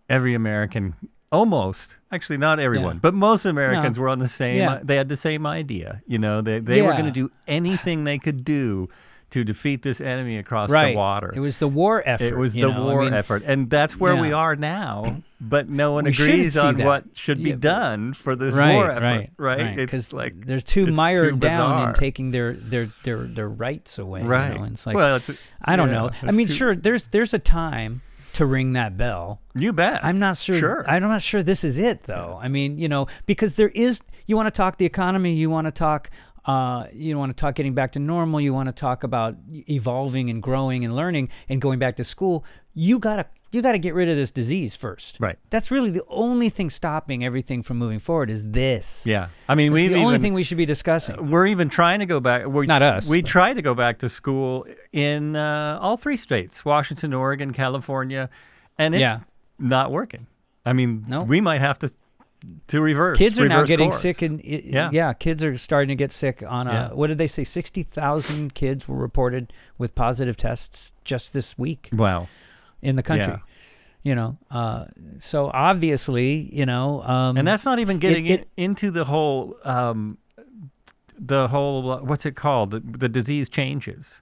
every American, almost, actually not everyone, Yeah. but most Americans No. were on the same, Yeah. they had the same idea. You know, they, they were going to do anything they could do to defeat this enemy across right the water. it was the war effort It was the know? I war mean, effort. And that's where we are now, but no one We agrees on that. what should be Yeah, done for this right, war effort. right, Right? Because like, they're too mired too down in taking their their their their rights away. you right. know, and it's like well, it's, I don't yeah, know. I mean, too- sure, there's there's a time to ring that bell. You bet. I'm not sure. Sure. I'm not sure this is it though. I mean, you know, because there is. You want to talk the economy. You want to talk. Uh, you don't want to talk getting back to normal. You want to talk about evolving and growing and learning and going back to school. You gotta you gotta get rid of this disease first. Right. That's really the only thing stopping everything from moving forward is this. Yeah. I mean, we the even, only thing we should be discussing. we're even trying to go back. We're, Not us, We but- tried to go back to school in uh, all three states: Washington, Oregon, California, and it's Yeah. not working. I mean, No. we might have to to reverse. Kids are now getting course. sick, and Yeah. yeah, kids are starting to get sick. On a, Yeah. what did they say? Sixty thousand kids were reported with positive tests just this week Wow. in the country. Yeah. You know, uh, so obviously, you know, um, and that's not even getting it- in- into the whole um, the whole uh, what's it called the, the disease changes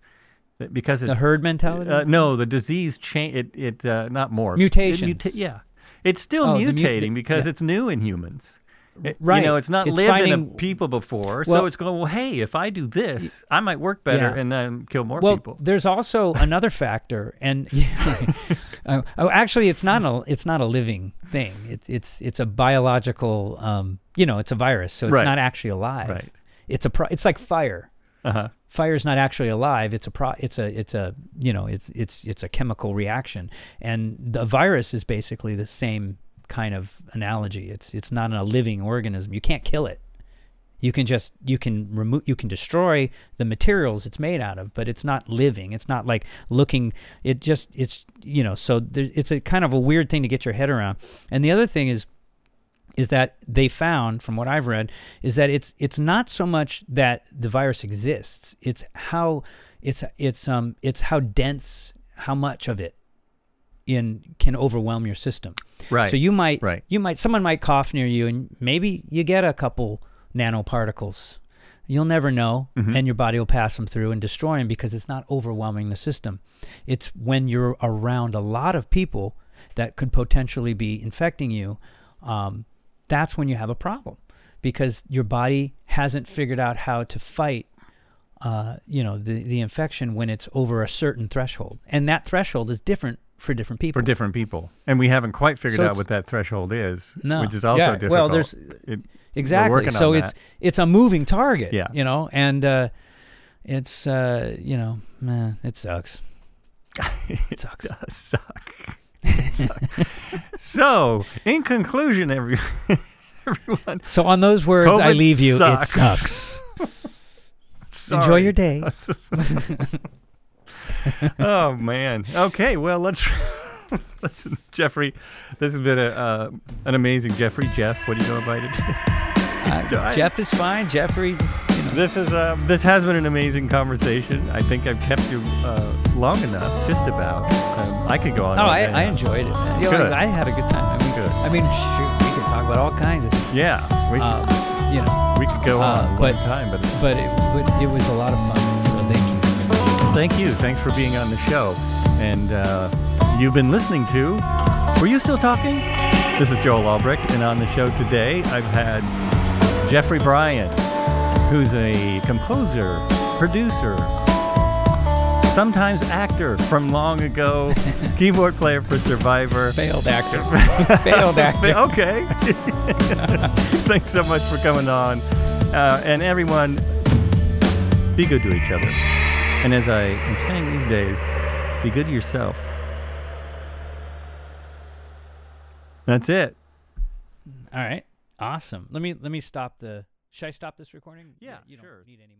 because it's the herd mentality. uh, no the disease change it it uh, not more Mutations. yeah it's still Oh, mu- mutating because yeah. it's new in humans It- Right. you know it's not It's lived in finding- a people before so it's going well hey if i do this i might work better Yeah. and then kill more well, people there's also another factor, and uh, oh, actually, it's not a it's not a living thing. It's it's it's a biological, um, you know, it's a virus, so it's Right. not actually alive. Right. It's a pro- it's like fire. Uh-huh. Not actually alive. It's a pro it's a it's a you know it's it's it's a chemical reaction. And the virus is basically the same kind of analogy. It's it's not a living organism. You can't kill it. You can just you can remove you can destroy the materials it's made out of but it's not living. It's not like looking it just it's you know so there, it's a kind of a weird thing to get your head around. And the other thing is is that they found from what I've read is that it's it's not so much that the virus exists it's how it's it's um it's how dense how much of it in can overwhelm your system right so you might Right. you might someone might cough near you and maybe you get a couple nanoparticles you'll never know Mhm. and your body will pass them through and destroy them because it's not overwhelming the system it's when you're around a lot of people that could potentially be infecting you um, that's when you have a problem because your body hasn't figured out how to fight uh, you know the, the infection when it's over a certain threshold. And that threshold is different for different people. For different people. And we haven't quite figured So out what that threshold is no. which is also yeah, difficult. well there's It- exactly. so it's that. it's a moving target Yeah. you know and uh, it's uh, you know man it sucks. It sucks. does suck. So, in conclusion, every, everyone. So on those words, I leave you. sucks. It sucks. Enjoy your day. oh man. Okay. Well, let's listen, Jeffrey. This has been a uh, an amazing Jeffrey. Jeff, what do you know about it? Uh, Jeff is fine. Jeffrey, just, you know, This is uh, this has been an amazing conversation. I think I've kept you uh, long enough, just about. Um, I could go on. Oh, I, I enjoyed it, man. You know, Good. I, I had a good time. I mean, Good. I mean, shoot, we could talk about all kinds of, stuff. Yeah, we, um, you know, we could go uh, on a but- time, but but it, but it was a lot of fun. So thank you. thank you. Thanks for being on the show. And uh, you've been listening to. Were you still talking? This is Joel Albrecht, and on the show today, I've had Jeffrey Bryan, who's a composer, producer, sometimes actor from long ago, keyboard player for Survivor. Failed actor. Failed actor. okay. Thanks so much for coming on. Uh, and everyone, be good to each other. And as I am saying these days, be good to yourself. That's it. All right. Awesome. Let me let me stop the. Should I stop this recording? Yeah, You don't sure. need any more.